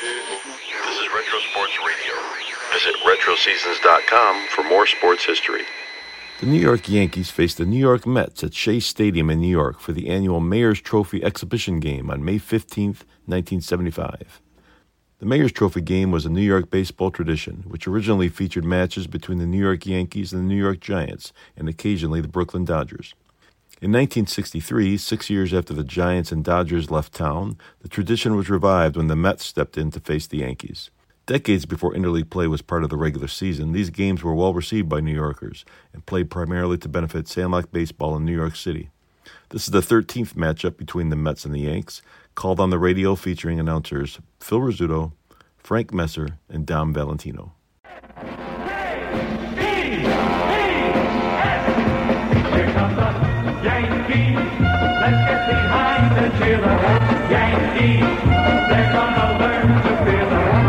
This is Retro Sports Radio. Visit RetroSeasons.com for more sports history. The New York Yankees faced the New York Mets at Shea Stadium in New York for the annual Mayor's Trophy exhibition game on May 15, 1975. The Mayor's Trophy game was a New York baseball tradition, which originally featured matches between the New York Yankees and the New York Giants, and occasionally the Brooklyn Dodgers. In 1963, six years after the Giants and Dodgers left town, the tradition was revived when the Mets stepped in to face the Yankees. Decades before interleague play was part of the regular season, these games were well received by New Yorkers and played primarily to benefit Sandlot baseball in New York City. This is the 13th matchup between the Mets and the Yanks, called on the radio featuring announcers Phil Rizzuto, Frank Messer, and Dom Valentino.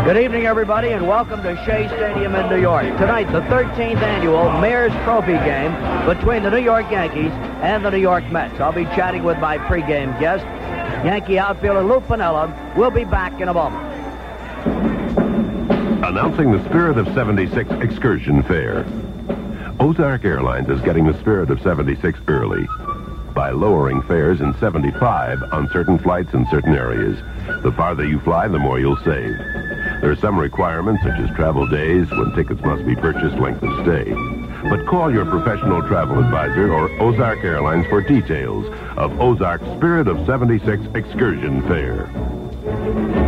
Good evening, everybody, and welcome to Shea Stadium in New York. Tonight, the 13th annual Mayor's Trophy game between the New York Yankees and the New York Mets. I'll be chatting with my pregame guest, Yankee outfielder Lou Piniella. We'll be back in a moment. Announcing the Spirit of 76 excursion fare. Ozark Airlines is getting the Spirit of 76 early by lowering fares in 75 on certain flights in certain areas. The farther you fly, the more you'll save. There are some requirements, such as travel days, when tickets must be purchased, length of stay. But call your professional travel advisor or Ozark Airlines for details of Ozark's Spirit of 76 excursion fare.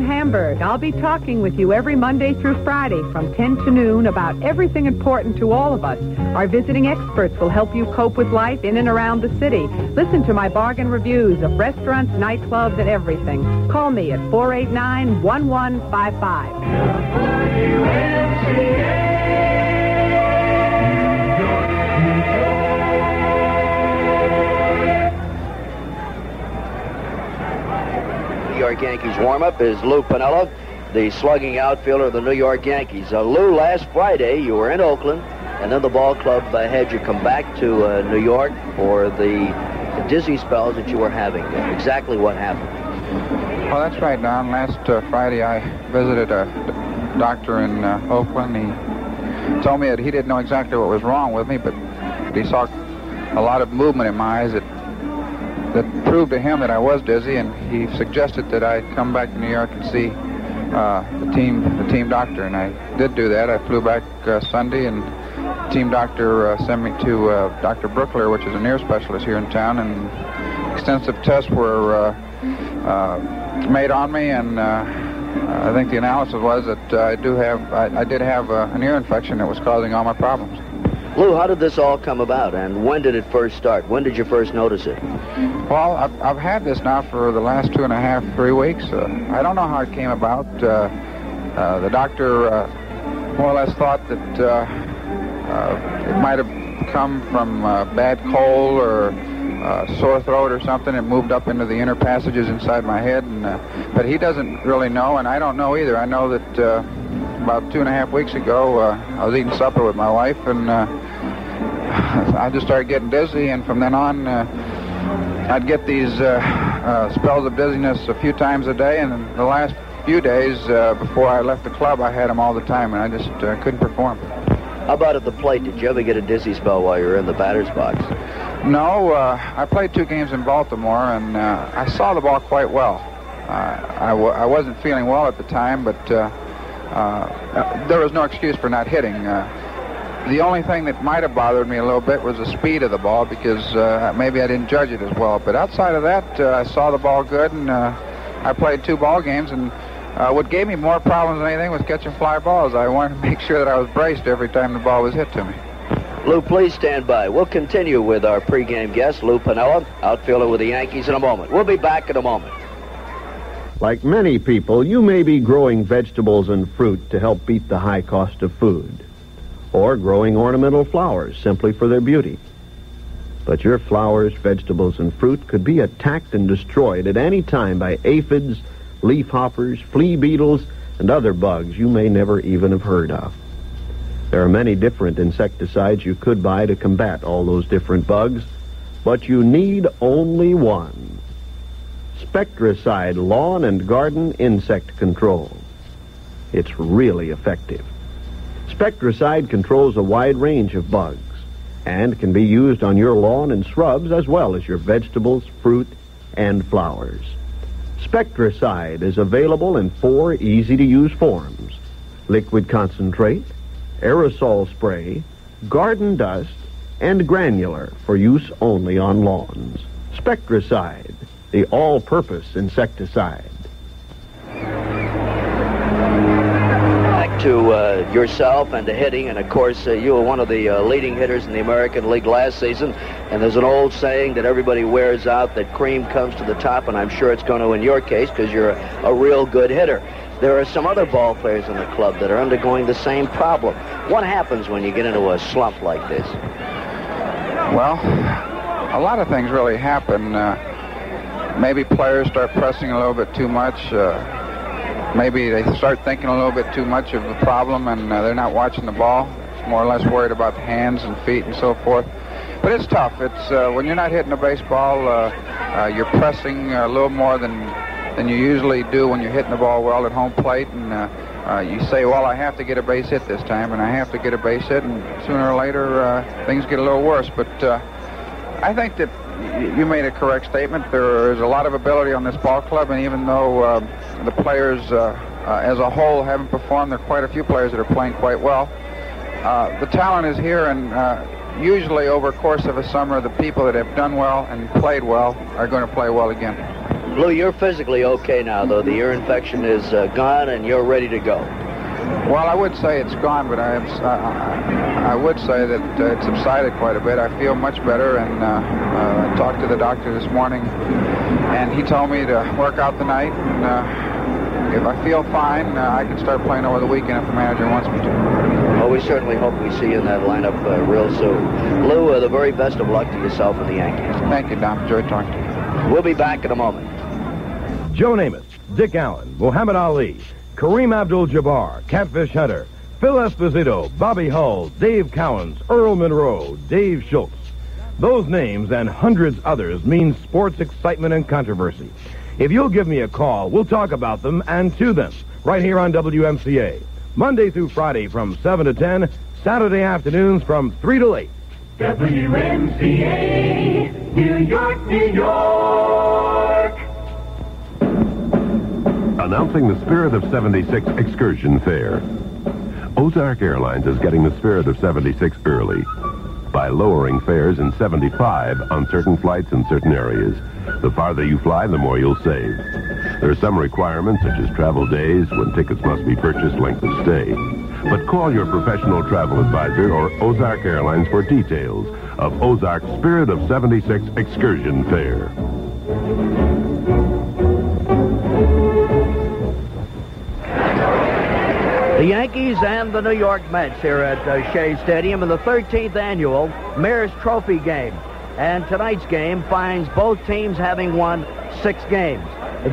Hamburg. I'll be talking with you every Monday through Friday from 10 to noon about everything important to all of us. Our visiting experts will help you cope with life in and around the city. Listen to my bargain reviews of restaurants, nightclubs, and everything. Call me at 489 1155. New York Yankees warm-up is Lou Piniella, the slugging outfielder of the New York Yankees. Uh, Lou, last Friday you were in Oakland, and then the ball club uh, had you come back to uh, New York for the dizzy spells that you were having. Exactly what happened? Well, that's right, Don. Last uh, Friday, I visited a doctor in uh, Oakland. He told me that he didn't know exactly what was wrong with me, but he saw a lot of movement in my eyes that that proved to him that I was dizzy, and he suggested that I come back to New York and see uh, the team the team doctor, and I did do that. I flew back uh, Sunday, and the team doctor uh, sent me to uh, Dr. Brookler, which is an ear specialist here in town, and extensive tests were uh, uh, made on me, and I think the analysis was that I do have I, I did have an ear infection that was causing all my problems. Lou, how did this all come about, and when did it first start? When did you first notice it? Well, I've, I've had this now for the last two and a half, three weeks. Uh, I don't know how it came about. Uh, uh, the doctor uh, more or less thought that uh, uh, it might have come from bad cold or sore throat or something. It moved up into the inner passages inside my head, and but he doesn't really know, and I don't know either. I know that about two and a half weeks ago, I was eating supper with my wife, and I just started getting dizzy, and from then on, uh, I'd get these uh, uh, spells of dizziness a few times a day, and the last few days uh, before I left the club, I had them all the time, and I just uh, couldn't perform. How about at the plate? Did you ever get a dizzy spell while you were in the batter's box? No, uh, I played two games in Baltimore, and uh, I saw the ball quite well. Uh, I, w- I wasn't feeling well at the time, but uh, uh, uh, there was no excuse for not hitting. Uh, the only thing that might have bothered me a little bit was the speed of the ball because uh, maybe I didn't judge it as well. But outside of that, uh, I saw the ball good, and uh, I played two ball games. And uh, what gave me more problems than anything was catching fly balls. I wanted to make sure that I was braced every time the ball was hit to me. Lou, please stand by. We'll continue with our pregame guest, Lou Piniella, outfielder with the Yankees, in a moment. We'll be back in a moment. Like many people, you may be growing vegetables and fruit to help beat the high cost of food, or growing ornamental flowers simply for their beauty. But your flowers, vegetables, and fruit could be attacked and destroyed at any time by aphids, leafhoppers, flea beetles, and other bugs you may never even have heard of. There are many different insecticides you could buy to combat all those different bugs, but you need only one. Spectracide Lawn and Garden Insect Control. It's really effective. Spectracide controls a wide range of bugs and can be used on your lawn and shrubs as well as your vegetables, fruit, and flowers. Spectracide is available in four easy-to-use forms. Liquid concentrate, aerosol spray, garden dust, and granular for use only on lawns. Spectracide, the all-purpose insecticide. To uh, yourself and to hitting, and of course, uh, you were one of the uh, leading hitters in the American League last season. And there's an old saying that everybody wears out that cream comes to the top, and I'm sure it's going to in your case because you're a, a real good hitter. There are some other ball players in the club that are undergoing the same problem. What happens when you get into a slump like this? Well, a lot of things really happen. Uh, maybe players start pressing a little bit too much. Maybe they start thinking a little bit too much of the problem and uh, they're not watching the ball. It's more or less worried about the hands and feet and so forth. But it's tough. It's uh, when you're not hitting a baseball, uh, uh, you're pressing a little more than than you usually do when you're hitting the ball well at home plate, and uh, uh, you say, "Well, I have to get a base hit this time, and I have to get a base hit," and sooner or later things get a little worse. But I think that you made a correct statement. There is a lot of ability on this ball club, and even though the players uh, uh, as a whole haven't performed, there are quite a few players that are playing quite well. Uh, the talent is here, and uh, usually over the course of a summer, the people that have done well and played well are going to play well again. Lou, you're physically okay now, though. The ear infection is uh, gone, and you're ready to go. Well, I would say it's gone, but I, am, I, I would say that uh, it's subsided quite a bit. I feel much better, and uh, uh, I talked to the doctor this morning, and he told me to work out the night, and uh, if I feel fine, uh, I can start playing over the weekend if the manager wants me to. Well, we certainly hope we see you in that lineup uh, real soon. Lou, uh, the very best of luck to yourself and the Yankees. Thank you, Dom. Enjoyed talking to you. We'll be back in a moment. Joe Namath, Dick Allen, Muhammad Ali, Kareem Abdul-Jabbar, Catfish Hunter, Phil Esposito, Bobby Hull, Dave Cowens, Earl Monroe, Dave Schultz. Those names and hundreds others mean sports excitement and controversy. If you'll give me a call, we'll talk about them and to them right here on WMCA. Monday through Friday from 7 to 10, Saturday afternoons from 3 to 8. WMCA, New York, New York. Announcing the Spirit of 76 Excursion Fare. Ozark Airlines is getting the Spirit of 76 early by lowering fares in 75 on certain flights in certain areas. The farther you fly, the more you'll save. There are some requirements, such as travel days, when tickets must be purchased, length of stay. But call your professional travel advisor or Ozark Airlines for details of Ozark's Spirit of 76 Excursion Fare. The Yankees and the New York Mets here at uh, Shea Stadium in the 13th annual Mayor's Trophy game. And tonight's game finds both teams having won six games.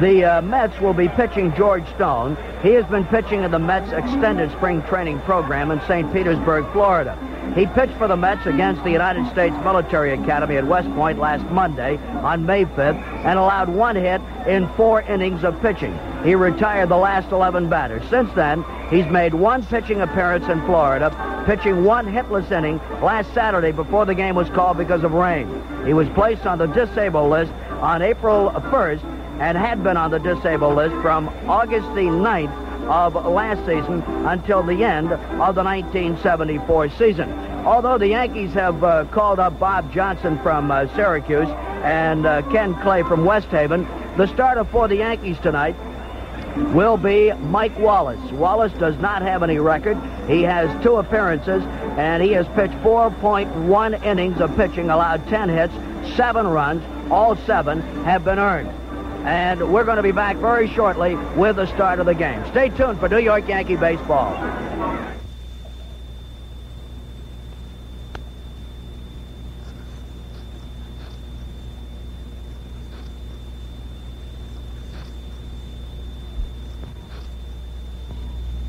The uh, Mets will be pitching George Stone. He has been pitching in the Mets extended spring training program in St. Petersburg, Florida. He pitched for the Mets against the United States Military Academy at West Point last Monday on May 5th and allowed one hit in four innings of pitching. He retired the last 11 batters. Since then, he's made one pitching appearance in Florida, pitching one hitless inning last Saturday before the game was called because of rain. He was placed on the disabled list on April 1st and had been on the disabled list from August the 9th of last season until the end of the 1974 season. Although the Yankees have uh, called up Bob Johnson from uh, Syracuse and uh, Ken Clay from West Haven, the starter for the Yankees tonight will be Mike Wallace. Wallace does not have any record. He has two appearances, and he has pitched 4.1 innings of pitching, allowed 10 hits, seven runs. All seven have been earned. And we're going to be back very shortly with the start of the game. Stay tuned for New York Yankee baseball.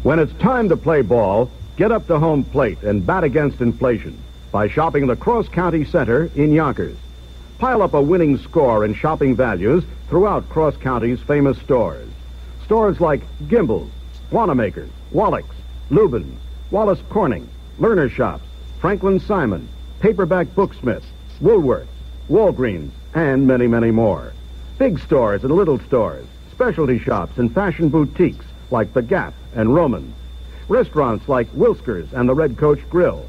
When it's time to play ball, Get up to home plate and bat against inflation by shopping the Cross County Center in Yonkers. Pile up a winning score in shopping values throughout Cross County's famous stores. Stores like Gimbel's, Wanamaker's, Wallach's, Lubin's, Wallace Corning, Lerner Shops, Franklin Simon, Paperback Booksmith, Woolworths, Walgreens, and many, many more. Big stores and little stores, specialty shops and fashion boutiques like The Gap and Roman's. Restaurants like Wilskers and the Red Coach Grill.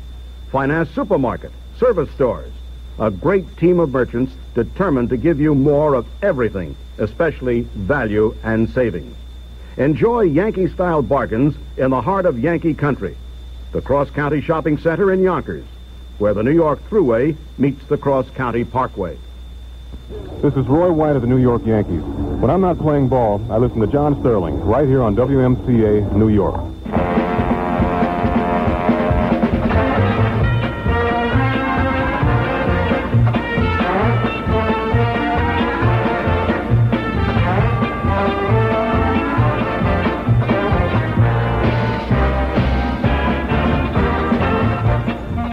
Finance supermarket, service stores. A great team of merchants determined to give you more of everything, especially value and savings. Enjoy Yankee style bargains in the heart of Yankee country. The Cross County Shopping Center in Yonkers, where the New York Thruway meets the Cross County Parkway. This is Roy White of the New York Yankees. When I'm not playing ball, I listen to John Sterling right here on WMCA New York.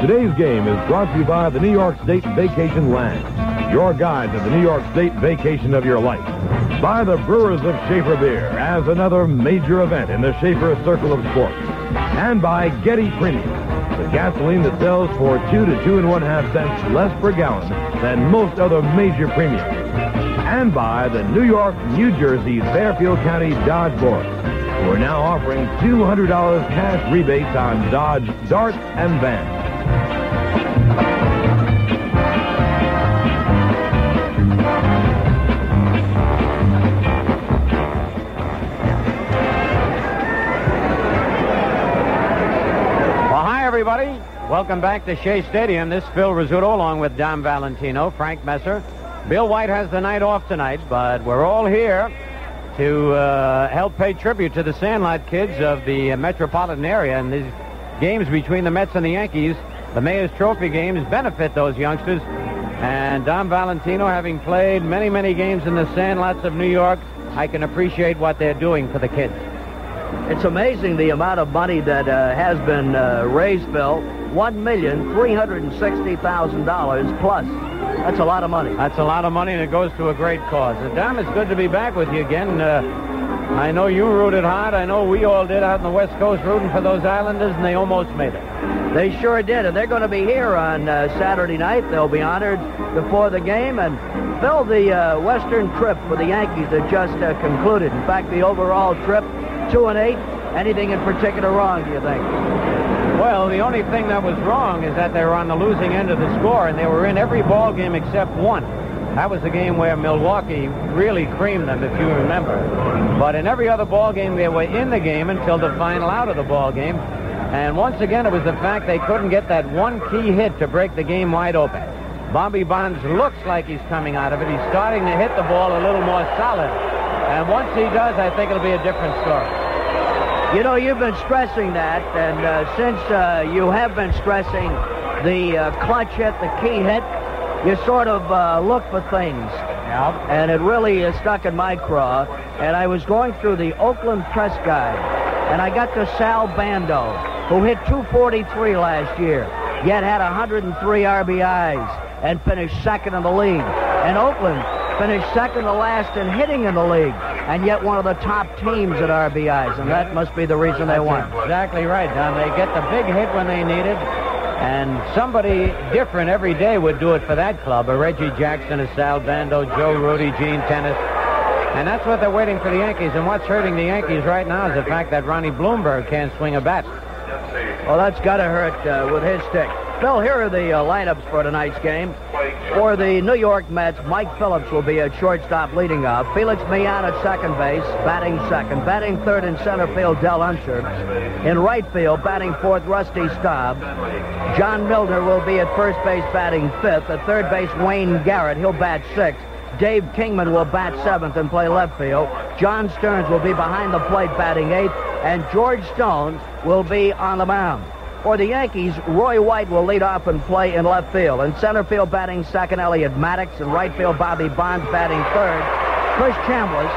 Today's game is brought to you by the New York State Vacation Land, your guide to the New York State vacation of your life. By the Brewers of Schaefer Beer as another major event in the Schaefer Circle of Sports. And by Getty Premium, the gasoline that sells for two to two and one half cents less per gallon than most other major premiums. And by the New York, New Jersey, Fairfield County Dodge Boys, who are now offering $200 cash rebates on Dodge Dart and Van. Welcome back to Shea Stadium. This is Phil Rizzuto along with Dom Valentino, Frank Messer. Bill White has the night off tonight, but we're all here to uh, help pay tribute to the Sandlot kids of the uh, metropolitan area. And these games between the Mets and the Yankees, the Mayor's Trophy games, benefit those youngsters. And Dom Valentino, having played many, many games in the Sandlots of New York, I can appreciate what they're doing for the kids. It's amazing the amount of money that uh, has been uh, raised, Bill. $1,360,000 plus. That's a lot of money. That's a lot of money, and it goes to a great cause. And it's good to be back with you again. Uh, I know you rooted hard. I know we all did out on the West Coast rooting for those Islanders, and they almost made it. They sure did, and they're going to be here on uh, Saturday night. They'll be honored before the game, and Phil, the uh, Western trip for the Yankees that just uh, concluded. In fact, the overall trip, two and eight. Anything in particular wrong, do you think? Well, the only thing that was wrong is that they were on the losing end of the score, and they were in every ball game except one. That was the game where Milwaukee really creamed them, if you remember. But in every other ball game, they were in the game until the final out of the ball game. And once again, it was the fact they couldn't get that one key hit to break the game wide open. Bobby Bonds looks like he's coming out of it. He's starting to hit the ball a little more solid. And once he does, I think it'll be a different story. You know, you've been stressing that, and uh, since uh, you have been stressing the uh, clutch hit, the key hit, you sort of uh, look for things. And it really uh, stuck in my craw. And I was going through the Oakland press guide, and I got to Sal Bando, who hit 243 last year, yet had 103 RBIs and finished second in the league. And Oakland finished second to last in hitting in the league, and yet one of the top teams at RBIs, and that must be the reason they won. Exactly right, Don. They get the big hit when they need it, and somebody different every day would do it for that club. A Reggie Jackson, a Sal Bando, Joe Rudi, Gene Tenace. And that's what they're waiting for the Yankees. And what's hurting the Yankees right now is the fact that Ronnie Blomberg can't swing a bat. Well, that's got to hurt uh, with his stick. Phil, here are the uh, lineups for tonight's game. For the New York Mets, Mike Phillips will be at shortstop leading off. Felix Millan at second base, batting second. Batting third in center field, Del Unser. In right field, batting fourth, Rusty Staub. John Milner will be at first base, batting fifth. At third base, Wayne Garrett. He'll bat sixth. Dave Kingman will bat seventh and play left field. John Stearns will be behind the plate batting eighth. And George Stone will be on the mound. For the Yankees, Roy White will lead off and play in left field. In center field batting second, Elliott Maddox. In right field, Bobby Bonds batting third. Chris Chambliss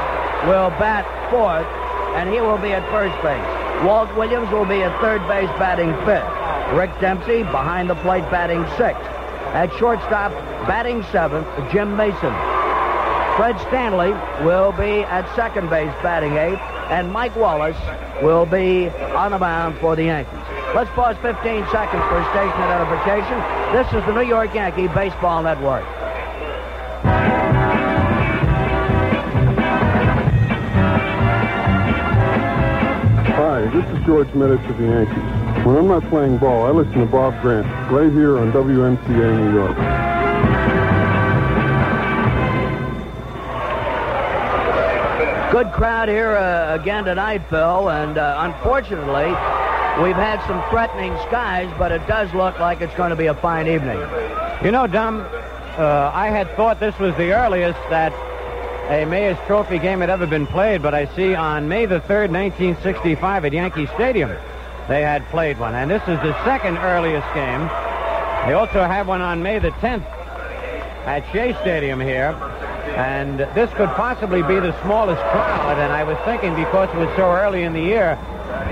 will bat fourth, and he will be at first base. Walt Williams will be at third base batting fifth. Rick Dempsey behind the plate batting sixth. At shortstop, batting seventh, Jim Mason. Fred Stanley will be at second base batting eighth, and Mike Wallace will be on the mound for the Yankees. Let's pause 15 seconds for station identification. This is the New York Yankee Baseball Network. Hi, this is George Meadows of the Yankees. When I'm not playing ball, I listen to Bob Grant right here on WMCA New York. Good crowd here uh, again tonight, Phil, and uh, unfortunately, we've had some threatening skies, but it does look like it's going to be a fine evening. You know, Dom, uh, I had thought this was the earliest that a Mayor's Trophy game had ever been played, but I see on May the 3rd, 1965 at Yankee Stadium, they had played one. And this is the second earliest game. They also had one on May the 10th at Shea Stadium here. And this could possibly be the smallest crowd. And I was thinking because it was so early in the year,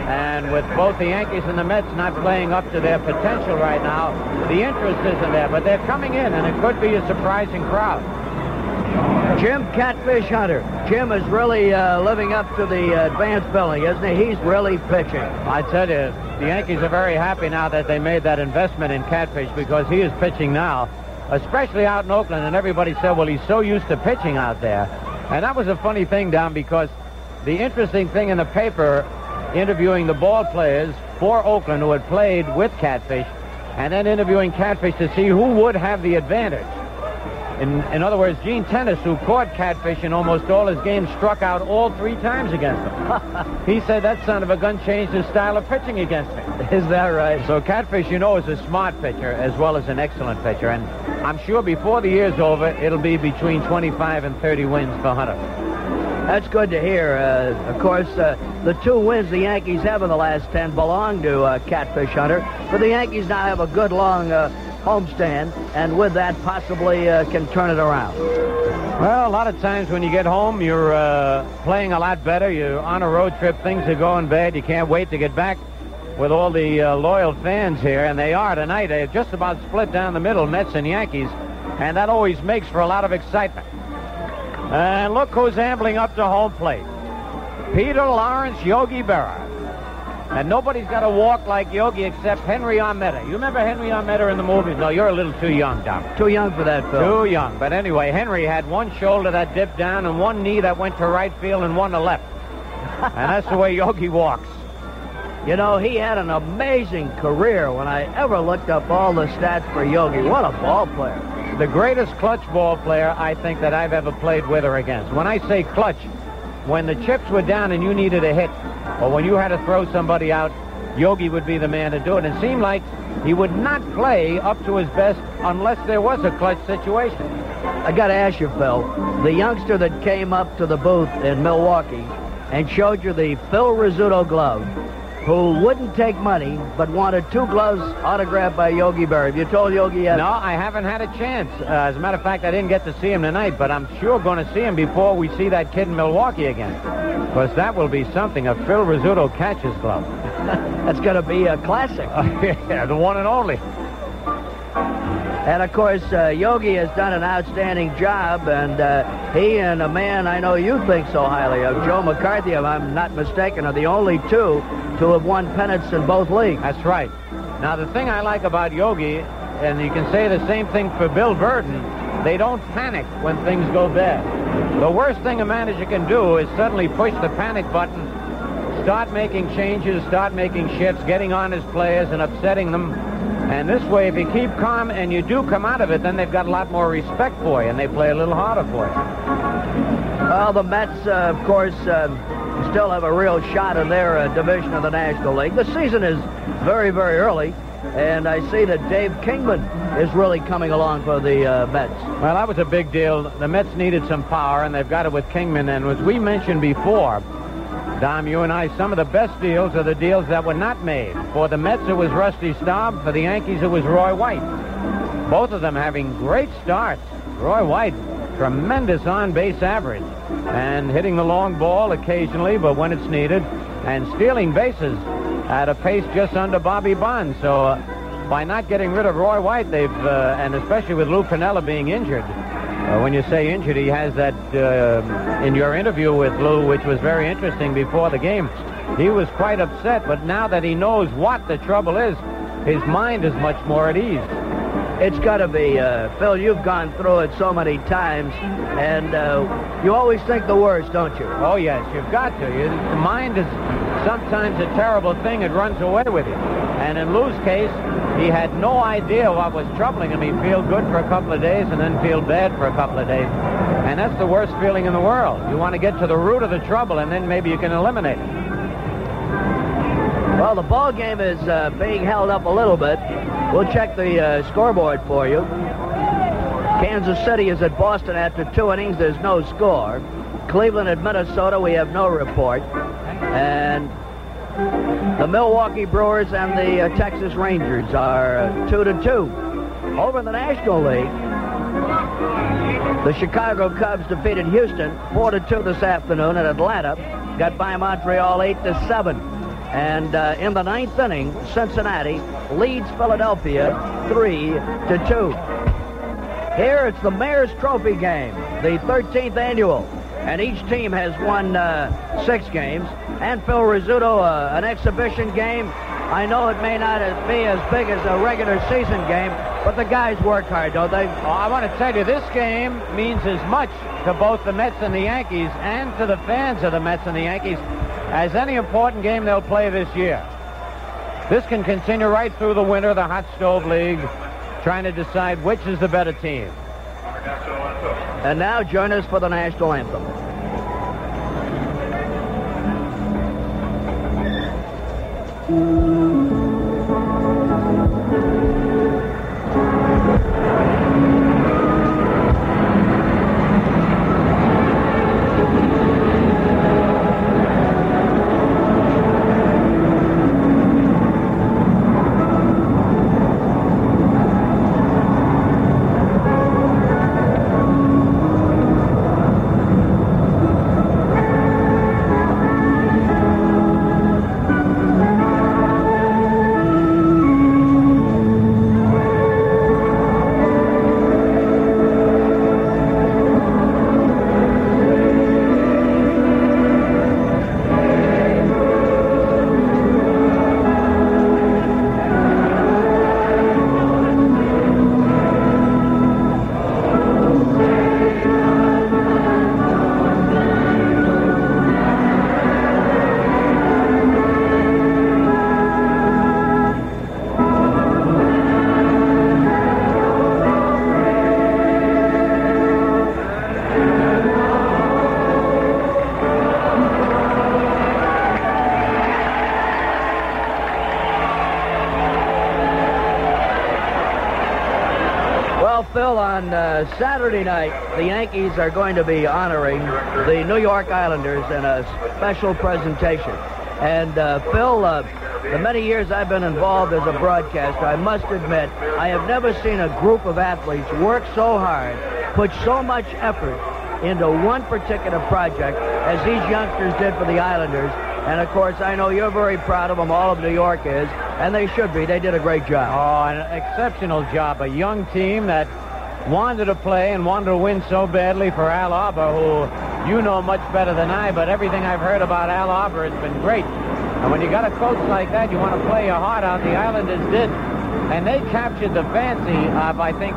and with both the Yankees and the Mets not playing up to their potential right now, the interest isn't there. But they're coming in, and it could be a surprising crowd. Jim Catfish Hunter. Jim is really uh, living up to the uh, advanced billing, isn't he? He's really pitching. I tell you, the Yankees are very happy now that they made that investment in Catfish because he is pitching now, especially out in Oakland. And everybody said, well, he's so used to pitching out there. And that was a funny thing, Don, because the interesting thing in the paper, interviewing the ball players for Oakland who had played with Catfish, and then interviewing Catfish to see who would have the advantage. In, in other words, Gene Tenace, who caught Catfish in almost all his games, struck out all three times against him. he said that son of a gun changed his style of pitching against me. Is that right? So Catfish, you know, is a smart pitcher as well as an excellent pitcher. And I'm sure before the year's over, it'll be between 25 and 30 wins for Hunter. That's good to hear. Uh, of course, uh, the two wins the Yankees have in the last 10 belong to uh, Catfish Hunter. But the Yankees now have a good long uh, homestand, and with that, possibly uh, can turn it around. Well, a lot of times when you get home, you're uh, playing a lot better. You're on a road trip. Things are going bad. You can't wait to get back with all the loyal fans here, and they are tonight. They're just about split down the middle, Mets and Yankees, and that always makes for a lot of excitement. And look who's ambling up to home plate. Peter Lawrence Yogi Berra. And nobody's got to walk like Yogi except Henry Armetta. You remember Henry Armetta in the movies? No, you're a little too young, Dom. Too young for that, Phil. Too young. But anyway, Henry had one shoulder that dipped down and one knee that went to right field and one to left. and that's the way Yogi walks. You know, he had an amazing career when I ever looked up all the stats for Yogi. What a ball player. The greatest clutch ball player I think that I've ever played with or against. When I say clutch, when the chips were down and you needed a hit, or when you had to throw somebody out, Yogi would be the man to do it. And it seemed like he would not play up to his best unless there was a clutch situation. I got to ask you, Phil, the youngster that came up to the booth in Milwaukee and showed you the Phil Rizzuto glove, who wouldn't take money but wanted two gloves autographed by Yogi Berra. Have you told Yogi yet? No, I haven't had a chance. Uh, as a matter of fact, I didn't get to see him tonight, but I'm sure going to see him before we see that kid in Milwaukee again. Because that will be something, a Phil Rizzuto catcher's glove. That's going to be a classic. yeah, the one and only. And of course, uh, Yogi has done an outstanding job, and uh, he and a man I know you think so highly of, Joe McCarthy, if I'm not mistaken, are the only two to have won pennants in both leagues. That's right. Now, the thing I like about Yogi, and you can say the same thing for Bill Virdon, they don't panic when things go bad. The worst thing a manager can do is suddenly push the panic button, start making changes, start making shifts, getting on his players and upsetting them. And this way, if you keep calm and you do come out of it, then they've got a lot more respect for you, and they play a little harder for you. Well, the Mets, uh, of course, uh, still have a real shot in their uh, division of the National League. The season is very, very early, and I see that Dave Kingman is really coming along for the uh, Mets. Well, that was a big deal. The Mets needed some power, and they've got it with Kingman. And as we mentioned before, Dom, you and I, some of the best deals are the deals that were not made. For the Mets, it was Rusty Staub. For the Yankees, it was Roy White. Both of them having great starts. Roy White, tremendous on-base average. And hitting the long ball occasionally, but when it's needed. and stealing bases at a pace just under Bobby Bonds. So uh, by not getting rid of Roy White, they've, uh, and especially with Lou Piniella being injured, uh, when you say injured, he has that uh, in your interview with Lou, which was very interesting before the game. He was quite upset, but now that he knows what the trouble is, his mind is much more at ease. It's got to be, uh, Phil. You've gone through it so many times, and uh, you always think the worst, don't you? Oh yes, you've got to. You, the mind is sometimes a terrible thing. It runs away with you. And in Lou's case, he had no idea what was troubling him. He'd feel good for a couple of days and then feel bad for a couple of days. And that's the worst feeling in the world. You want to get to the root of the trouble, and then maybe you can eliminate it. Well, the ball game is uh, being held up a little bit. We'll check the uh, scoreboard for you. Kansas City is at Boston after two innings. There's no score. Cleveland at Minnesota, we have no report. And the Milwaukee Brewers and the uh, Texas Rangers are uh, two to two. Over in the National League, the Chicago Cubs defeated Houston four to two this afternoon, and Atlanta got by Montreal eight to seven. And uh, in the ninth inning, Cincinnati leads Philadelphia three to two. Here it's the Mayor's Trophy game, the 13th annual, and each team has won uh, six games. And Phil Rizzuto, uh, an exhibition game. I know it may not be as big as a regular season game, but the guys work hard, don't they? Oh, I want to tell you, this game means as much to both the Mets and the Yankees and to the fans of the Mets and the Yankees as any important game they'll play this year. This can continue right through the winter, the Hot Stove League, trying to decide which is the better team. And now join us for the national anthem. Well, uh, Saturday night, the Yankees are going to be honoring the New York Islanders in a special presentation. And, uh, Phil, uh, the many years I've been involved as a broadcaster, I must admit, I have never seen a group of athletes work so hard, put so much effort into one particular project as these youngsters did for the Islanders. And, of course, I know you're very proud of them. All of New York is. And they should be. They did a great job. Oh, an exceptional job. A young team that wanted to play and wanted to win so badly for Al Arbour, who you know much better than I, but everything I've heard about Al Arbour has been great. And when you got a coach like that, you want to play your heart out. The Islanders did. And they captured the fancy of, I think,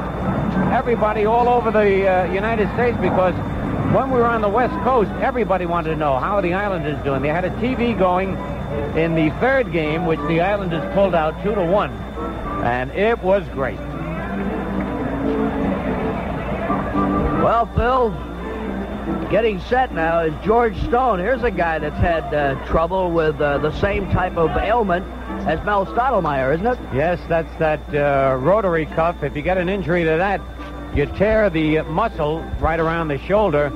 everybody all over the uh, United States because when we were on the West Coast, everybody wanted to know how the Islanders doing. They had a TV going in the third game, which the Islanders pulled out two to one, and it was great. Well, Phil, getting set now is George Stone. Here's a guy that's had uh, trouble with uh, the same type of ailment as Mel Stottlemyre, isn't it? Yes, that's that uh, rotary cuff. If you get an injury to that, you tear the muscle right around the shoulder.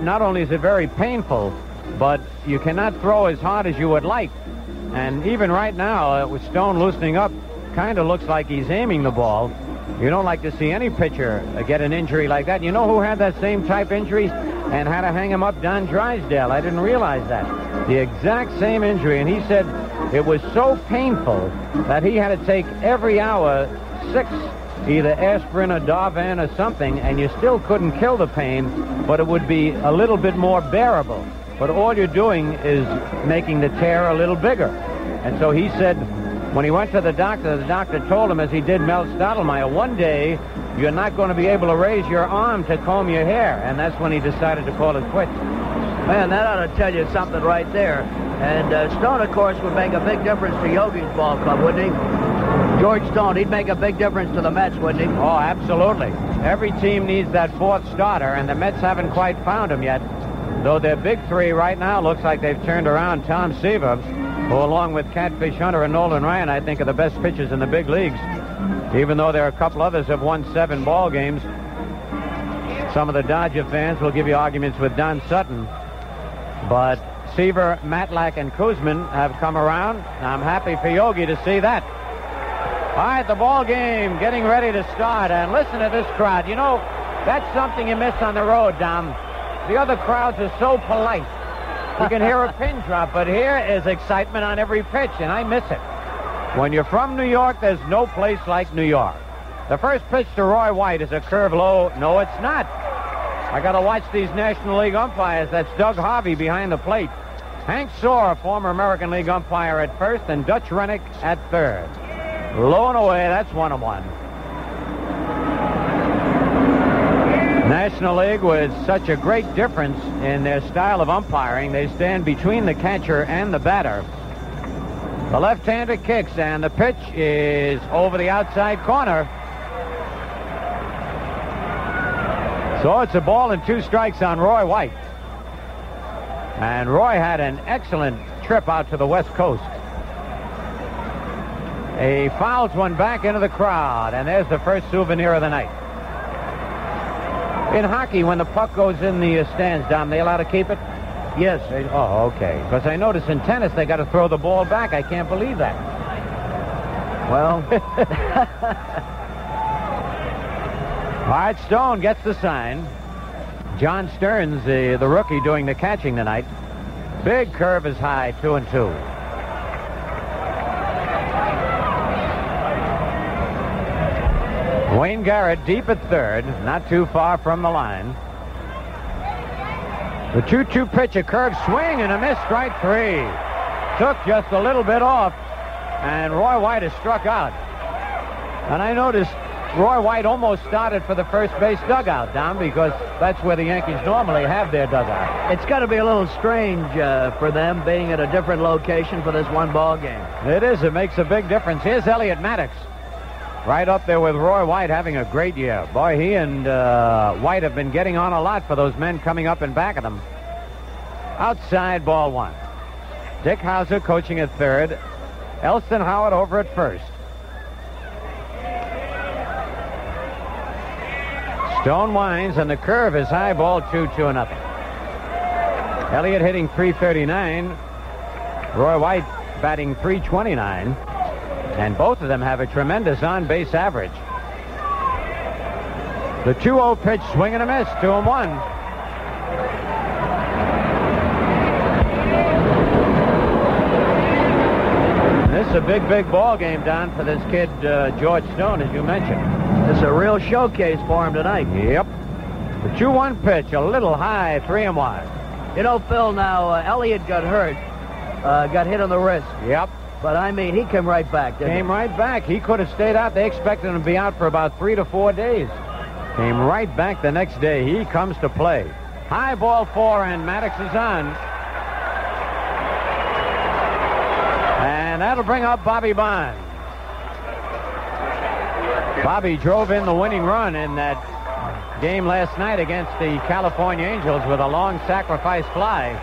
Not only is it very painful, but you cannot throw as hard as you would like. And even right now, uh, with Stone loosening up, kind of looks like he's aiming the ball. You don't like to see any pitcher get an injury like that. You know who had that same type injury and had to hang him up? Don Drysdale. I didn't realize that. the exact same injury, and he said it was so painful that he had to take every hour six either aspirin or Darvon or something, and you still couldn't kill the pain, but it would be a little bit more bearable. But all you're doing is making the tear a little bigger. And so he said, when he went to the doctor, the doctor told him, as he did Mel Stottlemyre, one day you're not going to be able to raise your arm to comb your hair. And that's when he decided to call it quits. Man, that ought to tell you something right there. And uh, Stone, of course, would make a big difference to Yogi's ball club, wouldn't he? George Stone, he'd make a big difference to the Mets, wouldn't he? Oh, absolutely. Every team needs that fourth starter, and the Mets haven't quite found him yet. Though their big three right now looks like they've turned around Tom Seaver, who along with Catfish Hunter and Nolan Ryan, I think are the best pitchers in the big leagues. Even though there are a couple others have won seven ball games. Some of the Dodger fans will give you arguments with Don Sutton. But Seaver, Matlack, and Koosman have come around. I'm happy for Yogi to see that. All right, the ball game getting ready to start. And listen to this crowd. You know, that's something you miss on the road, Dom. The other crowds are so polite. You can hear a pin drop, but here is excitement on every pitch, and I miss it. When you're from New York, there's no place like New York. The first pitch to Roy White is a curve low. No, it's not. I got to watch these National League umpires. That's Doug Harvey behind the plate. Hank Soar, former American League umpire at first, and Dutch Rennert at third. Low and away, that's one and one. National League with such a great difference in their style of umpiring. They stand between the catcher and the batter. The left-hander kicks, and the pitch is over the outside corner. So it's a ball and two strikes on Roy White. And Roy had an excellent trip out to the West Coast. He fouls one back into the crowd, and there's the first souvenir of the night. In hockey, when the puck goes in the uh, stands, Dom, they allowed to keep it? Yes. They, oh, okay. Because I noticed in tennis they got to throw the ball back. I can't believe that. Well, All right, Stone gets the sign. John Stearns, the, the rookie, doing the catching tonight. Big curve is high, two and two. Wayne Garrett deep at third, not too far from the line. The 2-2 pitch, a curve swing and a miss, strike three. Took just a little bit off, and Roy White has struck out. And I noticed Roy White almost started for the first base dugout, Don, because that's where the Yankees normally have their dugout. it's got to be a little strange uh, for them being at a different location for this one ball game. It is. It makes a big difference. Here's Elliott Maddox. Right up there with Roy White having a great year. Boy, he and uh, White have been getting on a lot for those men coming up in back of them. Outside ball one. Dick Howser coaching at third. Elston Howard over at first. Stone winds, and the curve is high ball two, two and nothing. Elliott hitting 339. Roy White batting 329. And both of them have a tremendous on base average. The 2 0 pitch, swing and a miss, 2 and 1. This is a big, big ball game, Don, for this kid, uh, George Stone, as you mentioned. It's a real showcase for him tonight. Yep. The 2 1 pitch, a little high, 3 and 1. You know, Phil, now, uh, Elliott got hurt, uh, got hit on the wrist. Yep. But, I mean, he came right back, Came he? right back. He could have stayed out. They expected him to be out for about three to four days. Came right back the next day. He comes to play. High ball four, and Maddox is on. And that'll bring up Bobby Bonds. Bobby drove in the winning run in that game last night against the California Angels with a long sacrifice fly.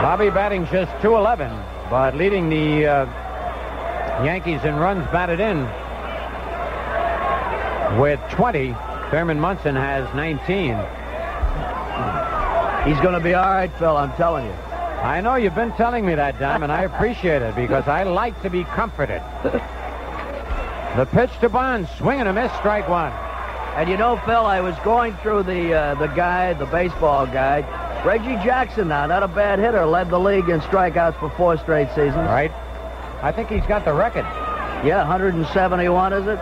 Bobby batting just 211, but leading the uh, Yankees in runs batted in with 20. Thurman Munson has 19. He's going to be all right, Phil, I'm telling you. I know you've been telling me that, Dom, and I appreciate it because I like to be comforted. The pitch to Bonds, swing and a miss, strike one. And you know, Phil, I was going through the uh, the guide, the baseball guide, Reggie Jackson now, not a bad hitter, led the league in strikeouts for four straight seasons. Right. I think he's got the record. Yeah, 171, is it?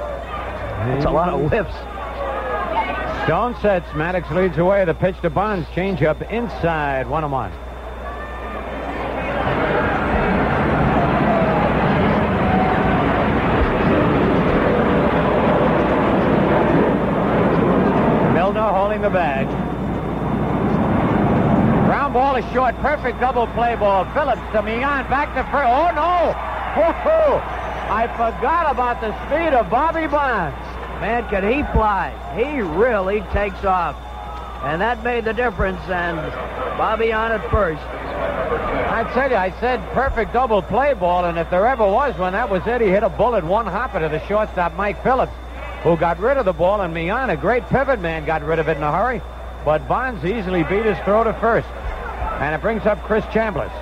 It's a lot of mm-hmm. whiffs. Stone sets. Maddox leads away. The pitch to Bonds. Change up inside. One and one. Milner holding the bag. Ground ball is short. Perfect double play ball. Phillips to Millan. Back to first. Oh, no. Woo-hoo. I forgot about the speed of Bobby Bonds. Man, can he fly? He really takes off. And that made the difference, and Bobby on at first. I tell you, I said perfect double play ball, and if there ever was one, that was it. He hit a bullet one hopper to the shortstop, Mike Phillips, who got rid of the ball, and Millan, a great pivot man, got rid of it in a hurry. But Bonds easily beat his throw to first. And it brings up Chris Chambliss.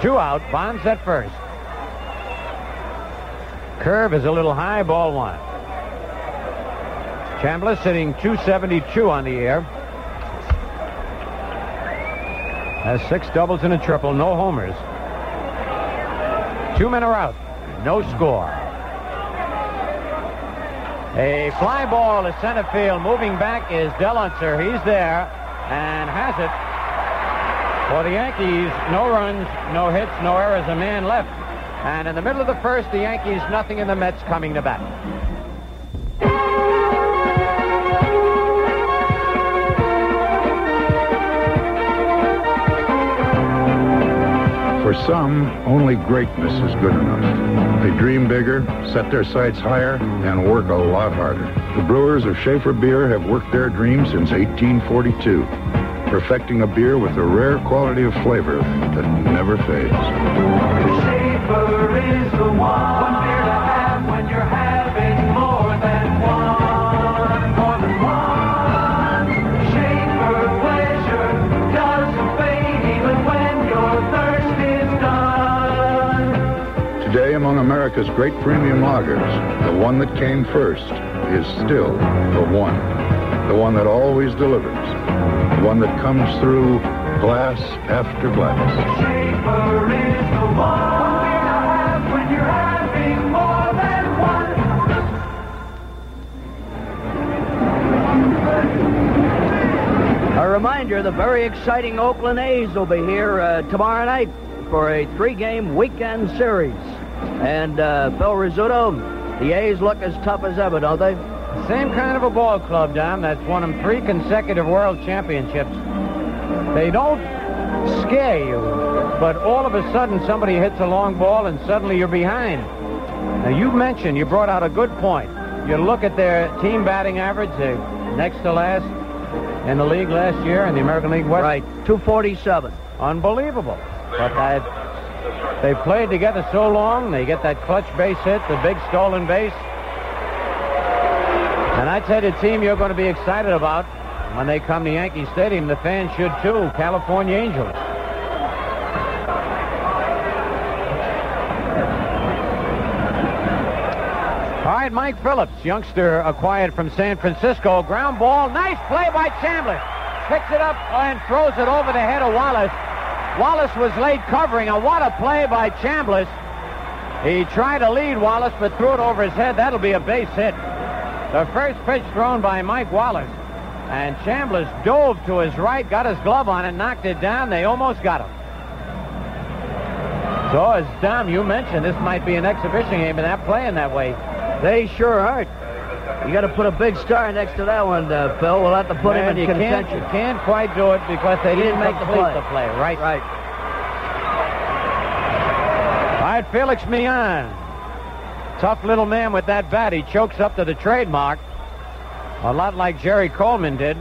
Two out, Bonds at first. Curve is a little high, ball one. Chambliss sitting 272 on the air. Has six doubles and a triple, no homers. Two men are out, no score. A fly ball to center field. Moving back is Del Unser. He's there and has it. For the Yankees, no runs, no hits, no errors, a man left. And in the middle of the first, the Yankees nothing in the Mets coming to bat. For some, only greatness is good enough. They dream bigger, set their sights higher, and work a lot harder. The brewers of Schaefer Beer have worked their dream since 1842, perfecting a beer with a rare quality of flavor that never fades. Is the one. Beer to have when you're having more than one. More than one. Pleasure doesn't fade even when your thirst is done. Today, among America's great premium lagers, the one that came first is still the one. The one that always delivers. One that comes through glass after glass. A reminder, the very exciting Oakland A's will be here uh, tomorrow night for a three-game weekend series. And uh, Phil Rizzuto, the A's look as tough as ever, don't they? Same kind of a ball club, Dom, that's won them three consecutive world championships. They don't scare you, but all of a sudden somebody hits a long ball and suddenly you're behind. Now, you mentioned, you brought out a good point. You look at their team batting average, they're next to last in the league last year in the American League West. Right, 247. Unbelievable. But that, they've played together so long, they get that clutch base hit, the big stolen base. And I tell you, the team you're going to be excited about when they come to Yankee Stadium, the fans should too, California Angels. All right, Mike Phillips, youngster acquired from San Francisco. Ground ball, nice play by Chambliss. Picks it up and throws it over the head of Wallace. Wallace was late covering, and what a play by Chambliss. He tried to lead Wallace, but threw it over his head. That'll be a base hit. The first pitch thrown by Mike Wallace. And Chambliss dove to his right, got his glove on it, knocked it down. They almost got him. So, as Dom, you mentioned, this might be an exhibition game, and they're playing that way. They sure aren't. You got to put a big star next to that one, uh, Phil. We'll have to put Man, him in you can't, you can't quite do it because they didn't, didn't make the play. the play. Right. Right. All right, Felix Millan. Tough little man with that bat. He chokes up to the trademark. A lot like Jerry Coleman did.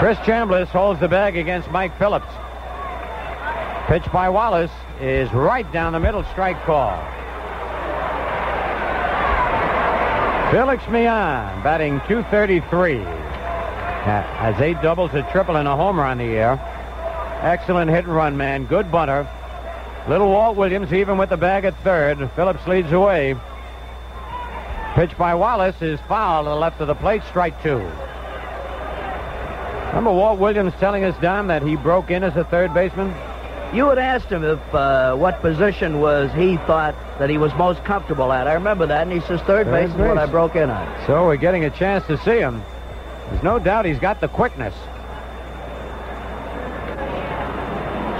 Chris Chambliss holds the bag against Mike Phillips. Pitch by Wallace is right down the middle, strike call. Felix Millan batting 233. Uh, Has eight doubles, a triple, and a homer on the air. Excellent hit and run, man. Good bunter. Little Walt Williams even with the bag at third. Phillips leads away. Pitch by Wallace is foul to the left of the plate, strike two. Remember Walt Williams telling us, Dom, that he broke in as a third baseman? You had asked him if uh, what position was he thought that he was most comfortable at. I remember that, and he says third, Third base is what. I broke in on. So we're getting a chance to see him. There's no doubt he's got the quickness.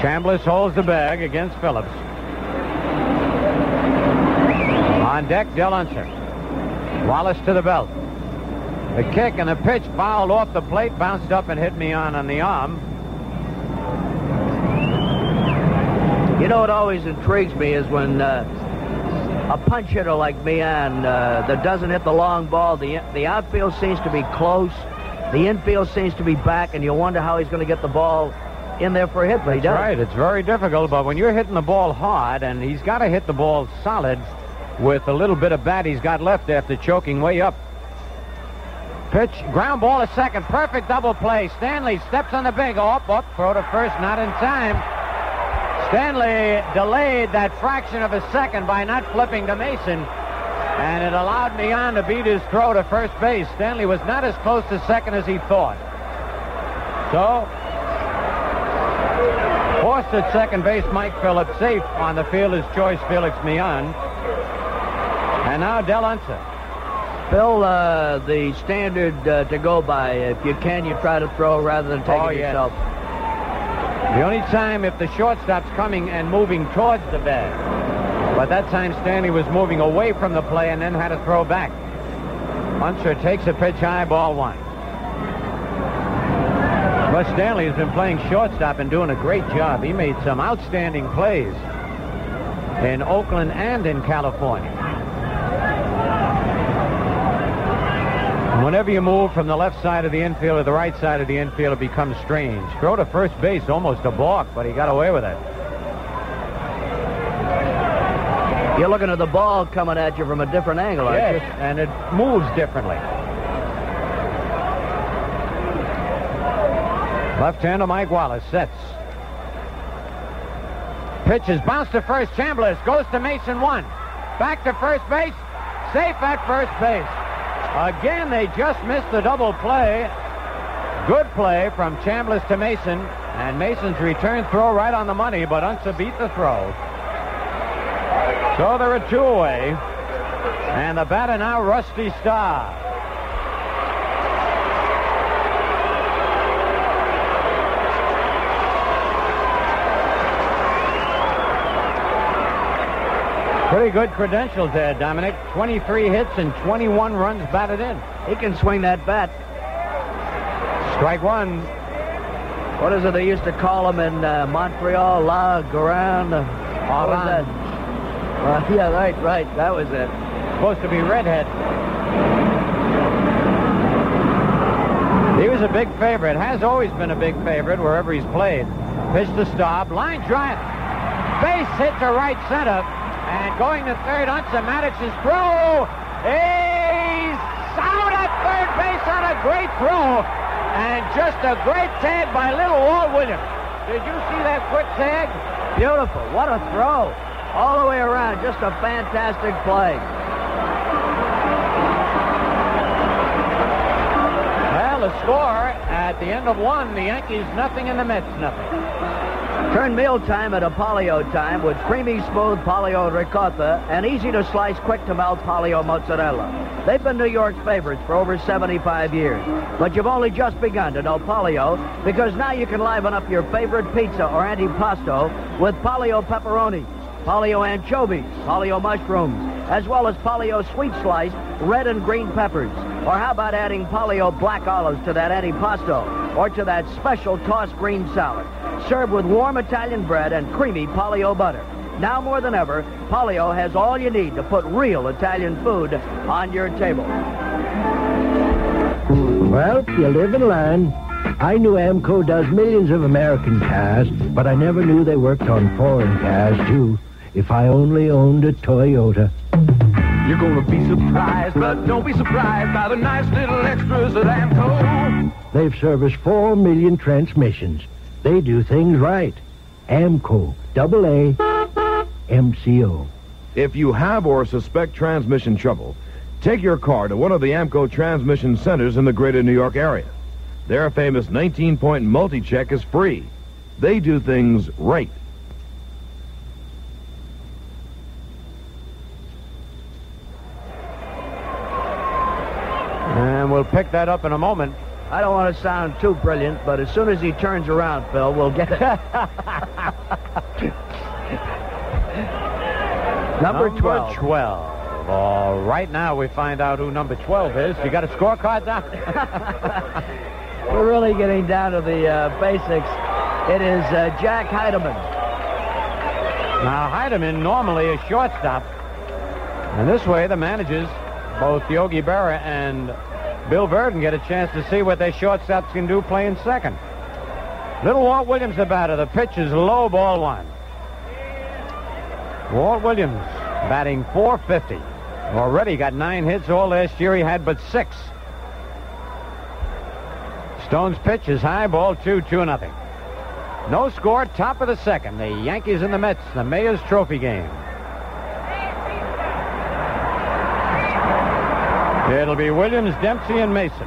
Chambliss holds the bag against Phillips. On deck, Del Unser. Wallace to the belt. The kick and the pitch fouled off the plate, bounced up and hit me on on the arm. You know what always intrigues me is when uh, a punch hitter like Millan uh, that doesn't hit the long ball, the the outfield seems to be close, the infield seems to be back, and you wonder how he's going to get the ball in there for a hit, but he That's does. right. It's very difficult, but when you're hitting the ball hard, and he's got to hit the ball solid with a little bit of bat he's got left after choking way up. Pitch, ground ball to second, perfect double play. Stanley steps on the big, up, up, throw to first, not in time. Stanley delayed that fraction of a second by not flipping to Mason, and it allowed Millan to beat his throw to first base. Stanley was not as close to second as he thought. So, Forced at second base, Mike Phillips safe on the fielder's choice, Felix Millan. And now Del Unser. Bill, uh, the standard uh, to go by, if you can, you try to throw rather than take Oh, it yes. yourself. The only time if the shortstop's coming and moving towards the bag. But that time Stanley was moving away from the play and then had to throw back. Unser takes a pitch high, ball one. Russ Stanley has been playing shortstop and doing a great job. He made some outstanding plays in Oakland and in California. Whenever you move from the left side of the infield to the right side of the infield, it becomes strange. Throw to first base, almost a balk, but he got away with it. You're looking at the ball coming at you from a different angle, aren't Yes, you? and it moves differently. Left-hander Mike Wallace sets. Pitch is bounced to first. Chambliss goes to Mason one. Back to first base. Safe at first base. Again, they just missed the double play. Good play from Chambliss to Mason. And Mason's return throw right on the money, but Unser beat the throw. So they're a two away. And the batter now, Rusty Staub. Pretty good credentials there, Dominic. 23 hits and 21 runs batted in. He can swing that bat. Strike one. What is it they used to call him in uh, Montreal? La Grande. That? Uh, yeah, right, right. That was it. Supposed to be redhead. He was a big favorite. Has always been a big favorite wherever he's played. Pitch to stop. Line drive. Base hit to right center. And going to third, Unser Maddox's throw. He's out at third base on a great throw. And just a great tag by little Walt Williams. Did you see that quick tag? Beautiful. What a throw. All the way around. Just a fantastic play. Well, the score at the end of one, the Yankees nothing and the Mets nothing. Turn mealtime a Polly-O time with creamy smooth Polly-O ricotta and easy to slice, quick to melt Polly-O mozzarella. They've been New York's favorites for over 75 years. But you've only just begun to know Polly-O because now you can liven up your favorite pizza or antipasto with Polly-O pepperoni, Polly-O anchovies, Polly-O mushrooms, as well as Polly-O sweet sliced red and green peppers. Or how about adding Polly-O black olives to that antipasto or to that special tossed green salad? Served with warm Italian bread and creamy Polly-O butter. Now more than ever, Polly-O has all you need to put real Italian food on your table. Well, you live and learn. I knew AAMCO does millions of American cars, but I never knew they worked on foreign cars, too. If I only owned a Toyota. You're gonna be surprised, but don't be surprised by the nice little extras at AAMCO. They've serviced four million transmissions. They do things right. AAMCO, double A, MCO. If you have or suspect transmission trouble, Take your car to one of the AAMCO transmission centers in the greater New York area. Their famous 19-point multi-check is free. They do things right. Pick that up in a moment. I don't want to sound too brilliant, but as soon as he turns around, Phil, we'll get it. Number 12. 12. All right, now we find out who number 12 is. You got a scorecard, Doc? We're really getting down to the uh, basics. It is uh, Jack Heidemann. Now, Heidemann normally a shortstop. And this way, the managers, both Yogi Berra and Bill Virdon, get a chance to see what their shortstops can do playing second. Little Walt Williams, the batter. The pitch is low, ball one. Walt Williams batting 450. Already got nine hits. All last year he had but six. Stone's pitch is high, ball two, two nothing. No score, top of the second. The Yankees and the Mets, the Mayor's Trophy game. It'll be Williams, Dempsey, and Mason.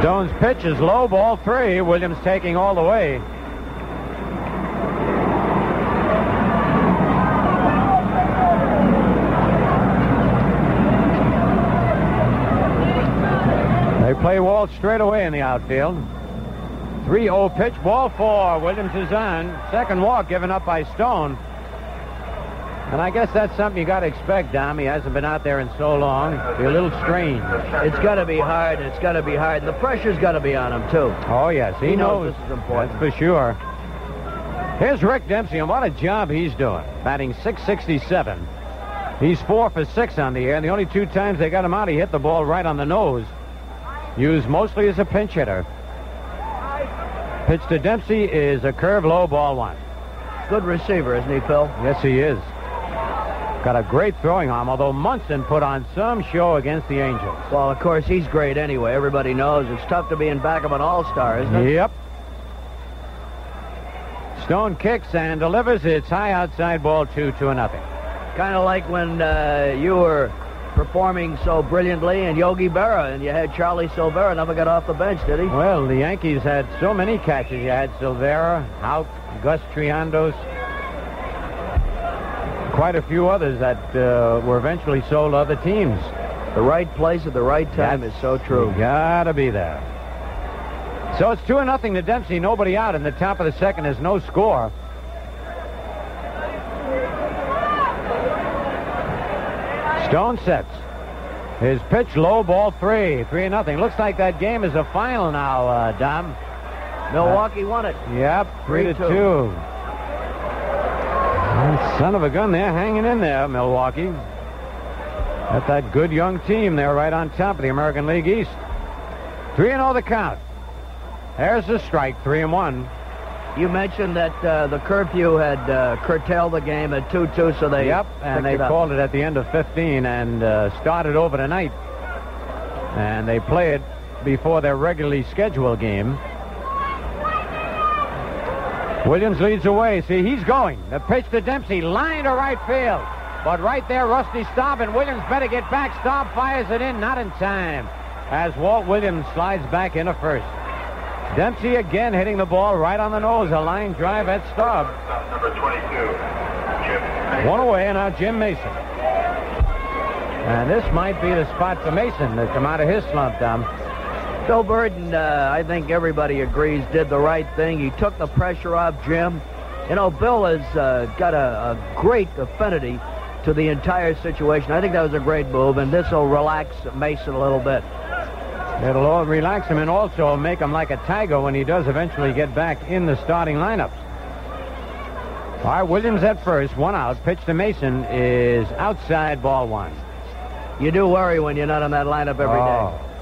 Stone's pitch is low, ball three. Williams taking all the way. They play Walt straight away in the outfield. 3-0 pitch, ball four. Williams is on. Second walk given up by Stone. And I guess that's something you got to expect, Dom. He hasn't been out there in so long. Be a little strange. It's got to be hard. and It's got to be hard. And the pressure's got to be on him, too. Oh, yes. He, He knows knows. this is important. That's for sure. Here's Rick Dempsey, and what a job he's doing. Batting 667. He's four for six on the air, and the only two times they got him out, he hit the ball right on the nose. Used mostly as a pinch hitter. Pitch to Dempsey is a curve low ball one. Good receiver, isn't he, Phil? Yes, he is. Got a great throwing arm, although Munson put on some show against the Angels. Well, of course, he's great anyway. Everybody knows it's tough to be in back of an all-star, isn't it? Yep. Stone kicks and delivers. It's high outside ball two, two and nothing. Kind of like when uh, you were performing so brilliantly in Yogi Berra, and you had Charlie Silvera never got off the bench, did he? Well, the Yankees had so many catches. You had Silvera, Houk, Gus Triandos, quite a few others that uh, were eventually sold to other teams. The right place at the right time is so true. Gotta be there. So it's two and nothing to Dempsey. Nobody out in the top of the second. There's no score. Stone sets. His pitch low, ball three, three and nothing. Looks like that game is a final now, uh, Dom. Milwaukee won it. Yep, three, to two. two. Oh, son of a gun, they're hanging in there, Milwaukee. Got that good young team there right on top of the American League East. Three and all the count. There's the strike, three and one. You mentioned that uh, the curfew had uh, curtailed the game at 2-2, so they Yep, and they it called it at the end of 15 and uh, started over tonight. And they play it before their regularly scheduled game. Williams leads away. See, he's going. The pitch to Dempsey, line to right field. But right there, Rusty Staub, and Williams better get back. Staub fires it in, not in time. As Walt Williams slides back into first. Dempsey again hitting the ball right on the nose. A line drive at Staub. Number 22, One away, and now Jim Mason. And this might be the spot for Mason to come out of his slump, Tom. Bill Virdon, uh, I think everybody agrees, did the right thing. He took the pressure off Jim. You know, Bill has uh, got a, a great affinity to the entire situation. I think that was a great move, and this will relax Mason a little bit. It'll all relax him and also make him like a tiger when he does eventually get back in the starting lineups. All right, Williams at first, one out. Pitch to Mason is outside ball one. You do worry when you're not in that lineup every day.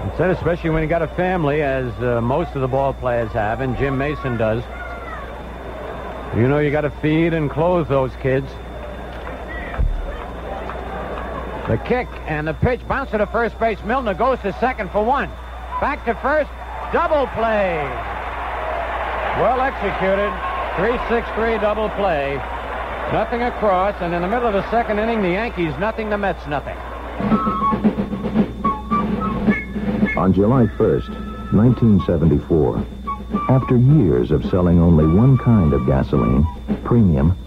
And said especially when you got a family, as uh, most of the ball players have, and Jim Mason does. You know you got to feed and clothe those kids. The kick and the pitch bounce to the first base. Milner goes to second for one. Back to first. Double play. Well executed. 3-6-3 double play. Nothing across, and in the middle of the second inning, the Yankees nothing, the Mets nothing. On July 1st, 1974, after years of selling only one kind of gasoline, premium,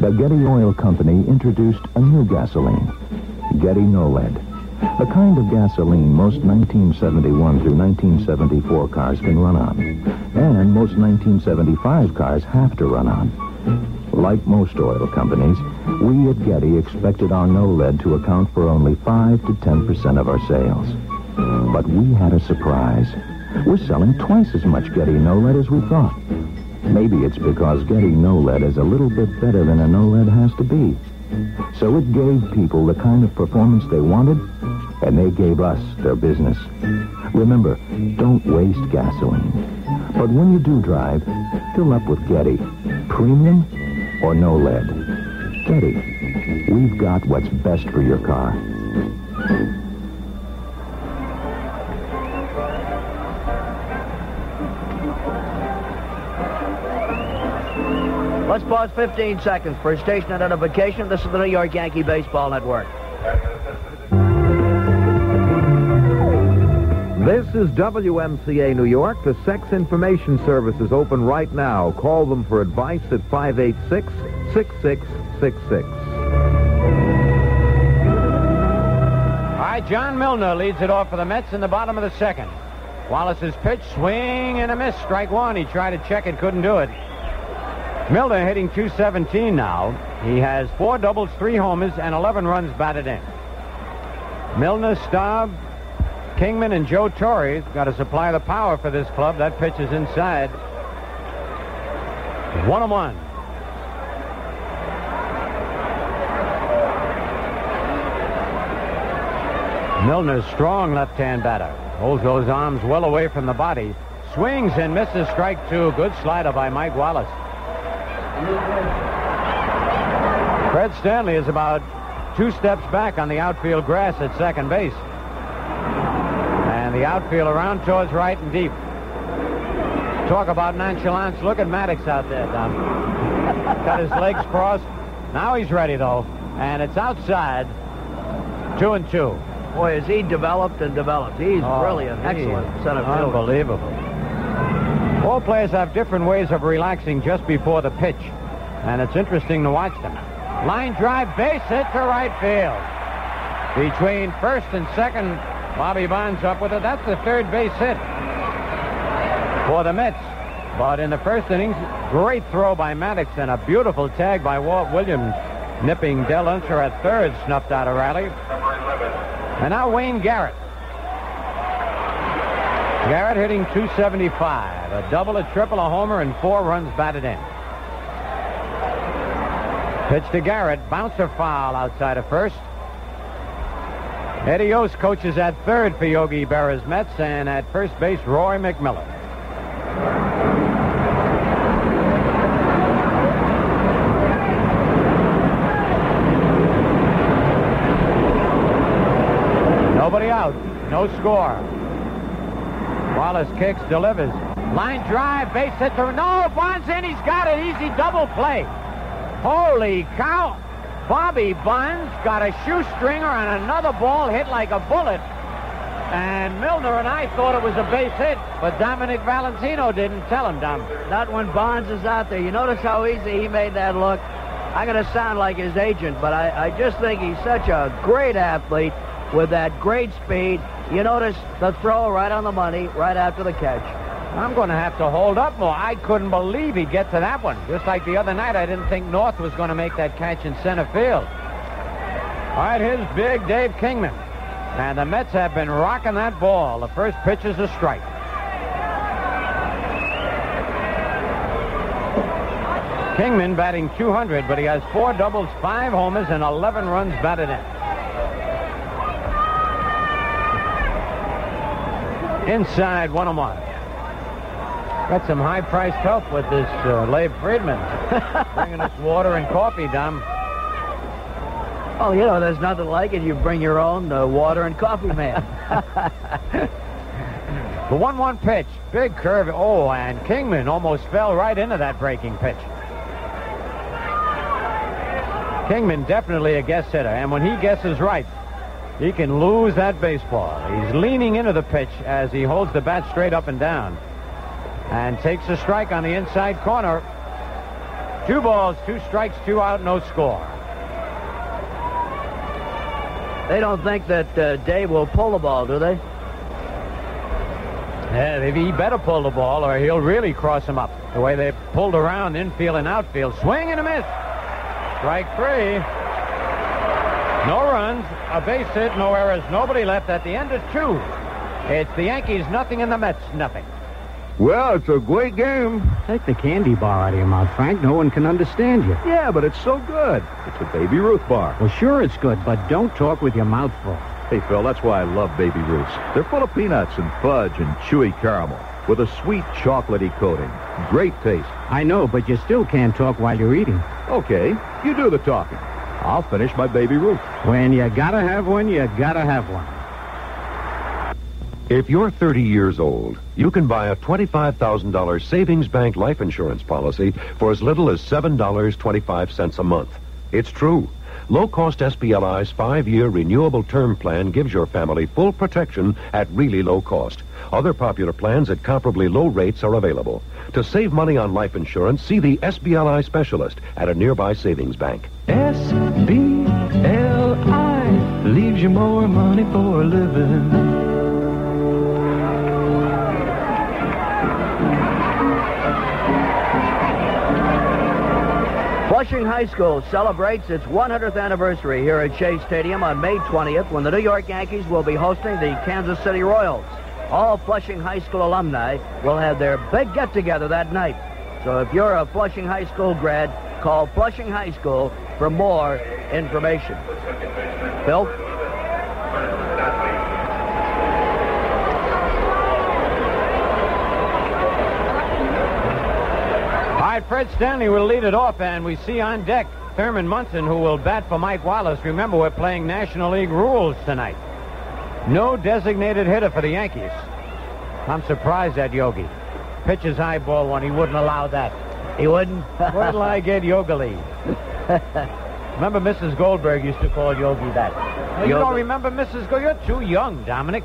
the Getty Oil Company introduced a new gasoline, Getty No-Lead. A kind of gasoline most 1971 through 1974 cars can run on, and most 1975 cars have to run on. Like most oil companies, we at Getty expected our no-lead to account for only 5 to 10% of our sales. But we had a surprise. We're selling twice as much Getty no-lead as we thought. Maybe it's because Getty no-lead is a little bit better than a no-lead has to be. So it gave people the kind of performance they wanted, and they gave us their business. Remember, don't waste gasoline. But when you do drive, fill up with Getty. Premium or no lead. Getty, we've got what's best for your car. Let's pause 15 seconds for station identification. This is the New York Yankee Baseball Network. This is WMCA New York. The Sex Information Service is open right now. Call them for advice at 586 6666. All right, John Milner leads it off for the Mets in the bottom of the second. Wallace's pitch, swing and a miss. Strike one. He tried to check it, couldn't do it. Milner hitting 217 now. He has four doubles, three homers, and 11 runs batted in. Milner, Staub, Kingman, and Joe Torre got to supply the power for this club. That pitch is inside. One on one. Milner's strong left-hand batter. Holds those arms well away from the body. Swings and misses strike two. Good slider by Mike Wallace. Fred Stanley is about two steps back on the outfield grass at second base. And the outfield around towards right and deep. Talk about nonchalance. Look at Maddox out there, Tom. Got his legs crossed. Now he's ready, though. And it's outside. Two and two. Boy, is he developed and developed. He's Oh, he excellent center fielder. Unbelievable. All players have different ways of relaxing just before the pitch, and it's interesting to watch them. Line drive, base hit to right field. Between first and second, Bobby Bonds up with it. That's the third base hit for the Mets. But in the first innings, great throw by Maddox and a beautiful tag by Walt Williams, nipping Del Unser at third, snuffed out a rally. And now Wayne Garrett. Garrett hitting 275. A double, a triple, a homer, and four runs batted in. Pitch to Garrett. Bouncer foul outside of first. Eddie Yost coaches at third for Yogi Berra's Mets, and at first base, Roy McMillan. Nobody out. No score. Wallace kicks, delivers. Line drive, base hit to no. Bonds in. He's got an Easy double play. Holy cow! Bobby Bonds got a shoestringer on another ball hit like a bullet. And Milner and I thought it was a base hit, but Dominic Valentino didn't tell him, Dom. Not when Bonds is out there. You notice how easy he made that look? I'm going to sound like his agent, but I, I just think he's such a great athlete with that great speed. You notice the throw right on the money, right after the catch. I'm going to have to hold up more. I couldn't believe he'd get to that one. Just like the other night, I didn't think North was going to make that catch in center field. All right, here's big Dave Kingman. And the Mets have been rocking that ball. The first pitch is a strike. Kingman batting 200, but he has four doubles, five homers, and 11 runs batted in. Inside one on one. Got some high-priced help with this uh, Labe Friedman. Bringing us water and coffee, Dom. Oh, you know, there's nothing like it. You bring your own uh, water and coffee man. The 1 1 pitch. Big curve. Oh, and Kingman almost fell right into that breaking pitch. Kingman definitely a guess hitter, and when he guesses right, he can lose that baseball. He's leaning into the pitch as he holds the bat straight up and down. And takes a strike on the inside corner. Two balls, two strikes, two out, no score. They don't think that uh, Dave will pull the ball, do they? Yeah, maybe he better pull the ball or he'll really cross him up. The way they pulled around infield and outfield. Swing and a miss. Strike three. No runs, a base hit, no errors, nobody left at the end of two. It's the Yankees nothing and the Mets nothing. Well, it's a great game. Take the candy bar out of your mouth, Frank. No one can understand you. Yeah, but it's so good. It's a Baby Ruth bar. Well, sure it's good, but don't talk with your mouth full. Hey, Phil, that's why I love Baby Ruths. They're full of peanuts and fudge and chewy caramel with a sweet chocolatey coating. Great taste. I know, but you still can't talk while you're eating. Okay, you do the talking. I'll finish my Baby Ruth. When you gotta have one, you gotta have one. If you're 30 years old, you can buy a $25,000 savings bank life insurance policy for as little as $7.25 a month. It's true. Low-cost SBLI's five-year renewable term plan gives your family full protection at really low cost. Other popular plans at comparably low rates are available. To save money on life insurance, see the SBLI specialist at a nearby savings bank. S-B-L-I leaves you more money for a living. Flushing High School celebrates its 100th anniversary here at Shea Stadium on May 20th when the New York Yankees will be hosting the Kansas City Royals. All Flushing High School alumni will have their big get-together that night. So if you're a Flushing High School grad, call Flushing High School for more information. Phil? All right, Fred Stanley will lead it off, and we see on deck Thurman Munson, who will bat for Mike Wallace. Remember, we're playing National League rules tonight. No designated hitter for the Yankees. I'm surprised at Yogi. Pitches high ball one, he wouldn't allow that. He wouldn't? Where'll I get Yogali? remember Mrs. Goldberg used to call Yogi that. Oh, you don't remember Mrs. Goldberg? You're too young, Dominic.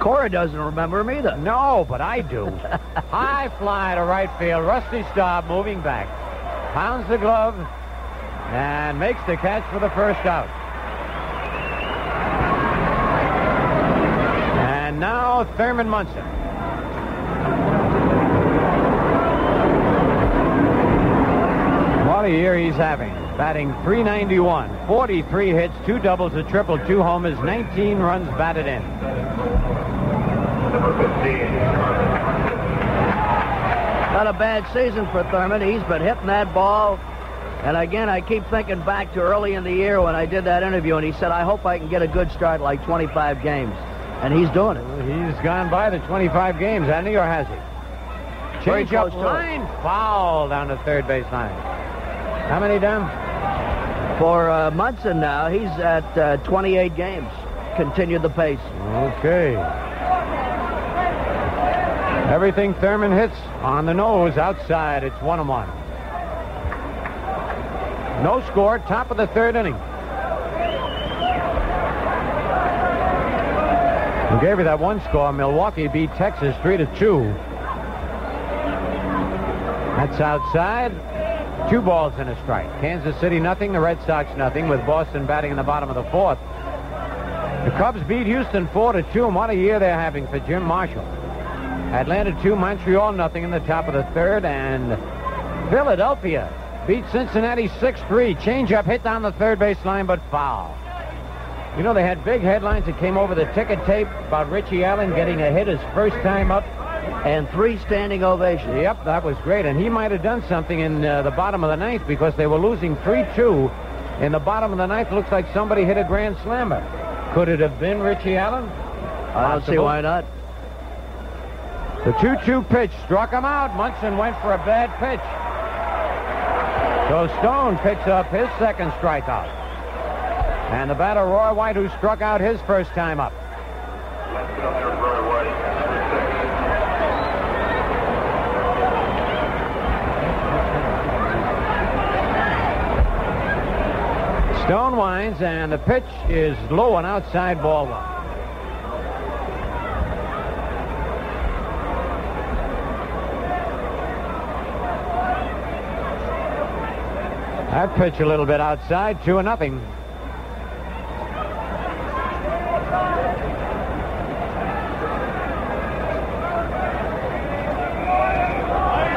Cora doesn't remember him either. No, but I do. High fly to right field. Rusty Staub moving back. Pounds the glove and makes the catch for the first out. And now Thurman Munson. What a year he's having. Batting 391, 43 hits, two doubles, a triple, two homers, 19 runs batted in. Not a bad season for Thurman. He's been hitting that ball. And again, I keep thinking back to early in the year when I did that interview, and he said, I hope I can get a good start like 25 games. And he's doing it. He's gone by the 25 games, hasn't he, or has he? Change up close to it. line, foul down the third base line. How many down? For uh, Munson now, he's at uh, 28 games. Continued the pace. Okay. Everything Thurman hits on the nose outside. It's one and one. No score. Top of the third inning. Gave you that one score. Milwaukee beat Texas three to two. That's outside. Two balls and a strike. Kansas City nothing. The Red Sox nothing. With Boston batting in the bottom of the fourth. The Cubs beat Houston four to two. And what a year they're having for Jim Marshall. Atlanta 2, Montreal nothing in the top of the third, and Philadelphia beat Cincinnati 6-3. Changeup hit down the third base line, but foul. You know, they had big headlines that came over the ticket tape about Richie Allen getting a hit his first time up. And three standing ovations. Yep, that was great. And he might have done something in uh, the bottom of the ninth because they were losing 3-2. In the bottom of the ninth, looks like somebody hit a grand slammer. Could it have been Richie Allen? I don't see why not. The 2-2 pitch struck him out. Munson went for a bad pitch. So Stone picks up his second strikeout. And the batter, Roy White, who struck out his first time up. Stone winds, and the pitch is low and outside ball one. That pitch a little bit outside, two and nothing.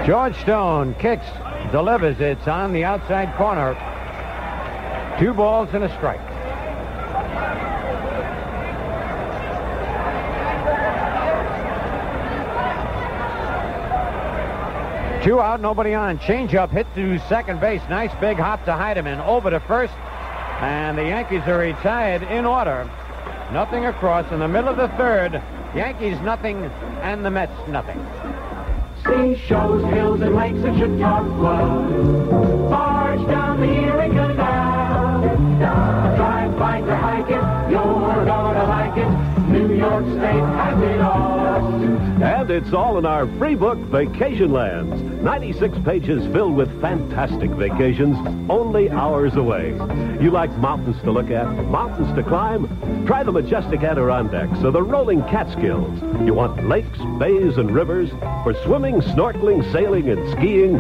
George Stone kicks, delivers. It's on the outside corner. Two balls and a strike. Two out, nobody on. Change up, hit to second base. Nice big hop to Heidemann. Over to first. And the Yankees are retired in order. Nothing across in the middle of the third. Yankees nothing and the Mets nothing. Seashells, hills, and lakes at Chautauqua. Barge down the Erie Canal. Drive, bike, or hike it, you're gonna like it. New York State has it all. And it's all in our free book, Vacation Lands. 96 pages filled with fantastic vacations only hours away. You like mountains to look at, mountains to climb? Try the majestic Adirondacks or the rolling Catskills. You want lakes, bays, and rivers for swimming, snorkeling, sailing, and skiing?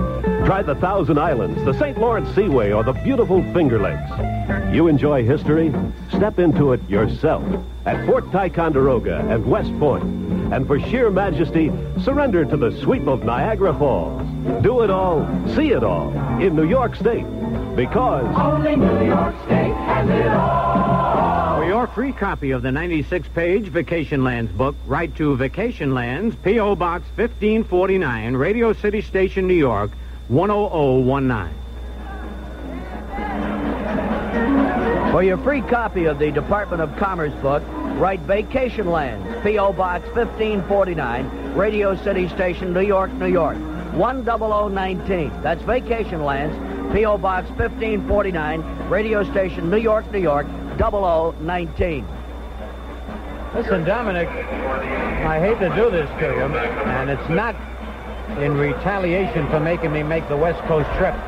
Try the Thousand Islands, the St. Lawrence Seaway, or the beautiful Finger Lakes. You enjoy history? Step into it yourself at Fort Ticonderoga and West Point. And for sheer majesty, surrender to the sweep of Niagara Falls. Do it all, see it all in New York State. Because Only New York State has it all. For your free copy of the 96-page Vacation Lands book, write to Vacation Lands, P.O. Box 1549, Radio City Station, New York, 10019. For your free copy of the Department of Commerce book, write Vacation Lands, P.O. Box 1549, Radio City Station, New York, New York, 10019. That's Vacation Lands, P.O. Box 1549, Radio Station, New York, New York, 0019. Listen, Dominic, I hate to do this to you, and it's not in retaliation for making me make the West Coast trip.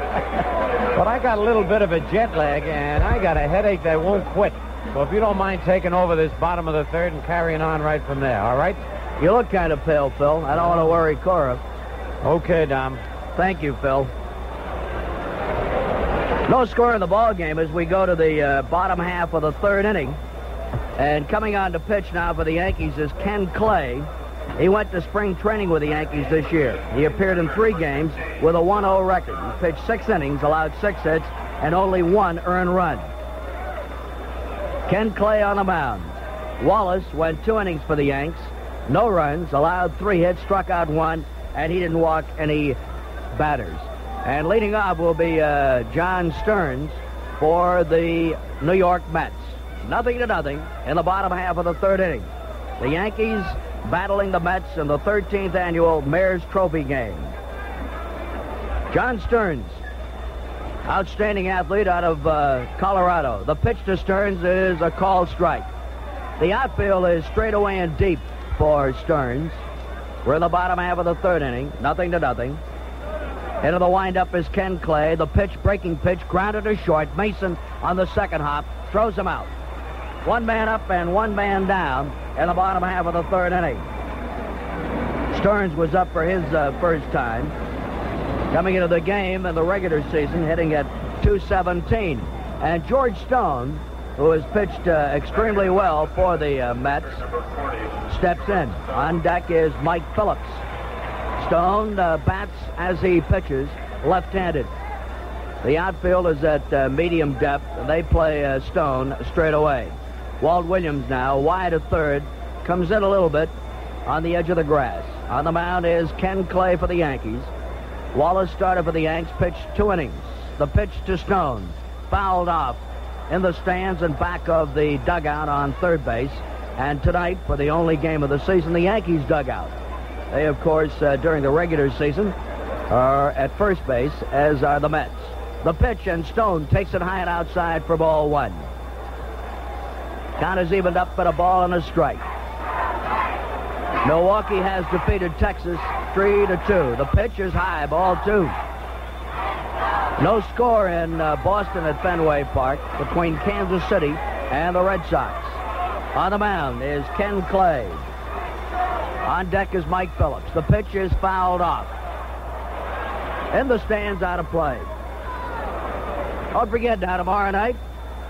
but I got a little bit of a jet lag, and I got a headache that won't quit. So if you don't mind taking over this bottom of the third and carrying on right from there, all right? You look kind of pale, Phil. I don't want to worry Cora. Okay, Dom. Thank you, Phil. No score in the ball game as we go to the uh, bottom half of the third inning. And coming on to pitch now for the Yankees is Ken Clay. He went to spring training with the Yankees this year. He appeared in three games with a 1-0 record. He pitched six innings, allowed six hits, and only one earned run. Ken Clay on the mound. Wallace went two innings for the Yanks. No runs, allowed three hits, struck out one, and he didn't walk any batters. And leading off will be uh, John Stearns for the New York Mets. Nothing to nothing in the bottom half of the third inning. The Yankees battling the Mets in the 13th annual Mayor's Trophy game. John Stearns, outstanding athlete out of uh, Colorado. The pitch to Stearns is a called strike. The outfield is straight away and deep for Stearns. We're in the bottom half of the third inning, nothing to nothing. Into the windup is Ken Clay. The pitch, breaking pitch, grounded to short. Mason on the second hop throws him out. One man up and one man down in the bottom half of the third inning. Stearns was up for his uh, first time. Coming into the game in the regular season, hitting at 217. And George Stone, who has pitched uh, extremely well for the uh, Mets, steps in. On deck is Mike Phillips. Stone uh, bats as he pitches, left-handed. The outfield is at uh, medium depth. and They play uh, Stone straight away. Walt Williams now, wide at third, comes in a little bit on the edge of the grass. On the mound is Ken Clay for the Yankees. Wallace started for the Yanks, pitched two innings. The pitch to Stone, fouled off in the stands and back of the dugout on third base. And tonight, for the only game of the season, the Yankees dugout. They, of course, uh, during the regular season, are at first base, as are the Mets. The pitch, and Stone takes it high and outside for ball one. Count is evened up at a ball and a strike. Milwaukee has defeated Texas three to two. The pitch is high, ball two. No score in uh, Boston at Fenway Park between Kansas City and the Red Sox. On the mound is Ken Clay. On deck is Mike Phillips. The pitch is fouled off. In the stands, out of play. Don't forget now, tomorrow night,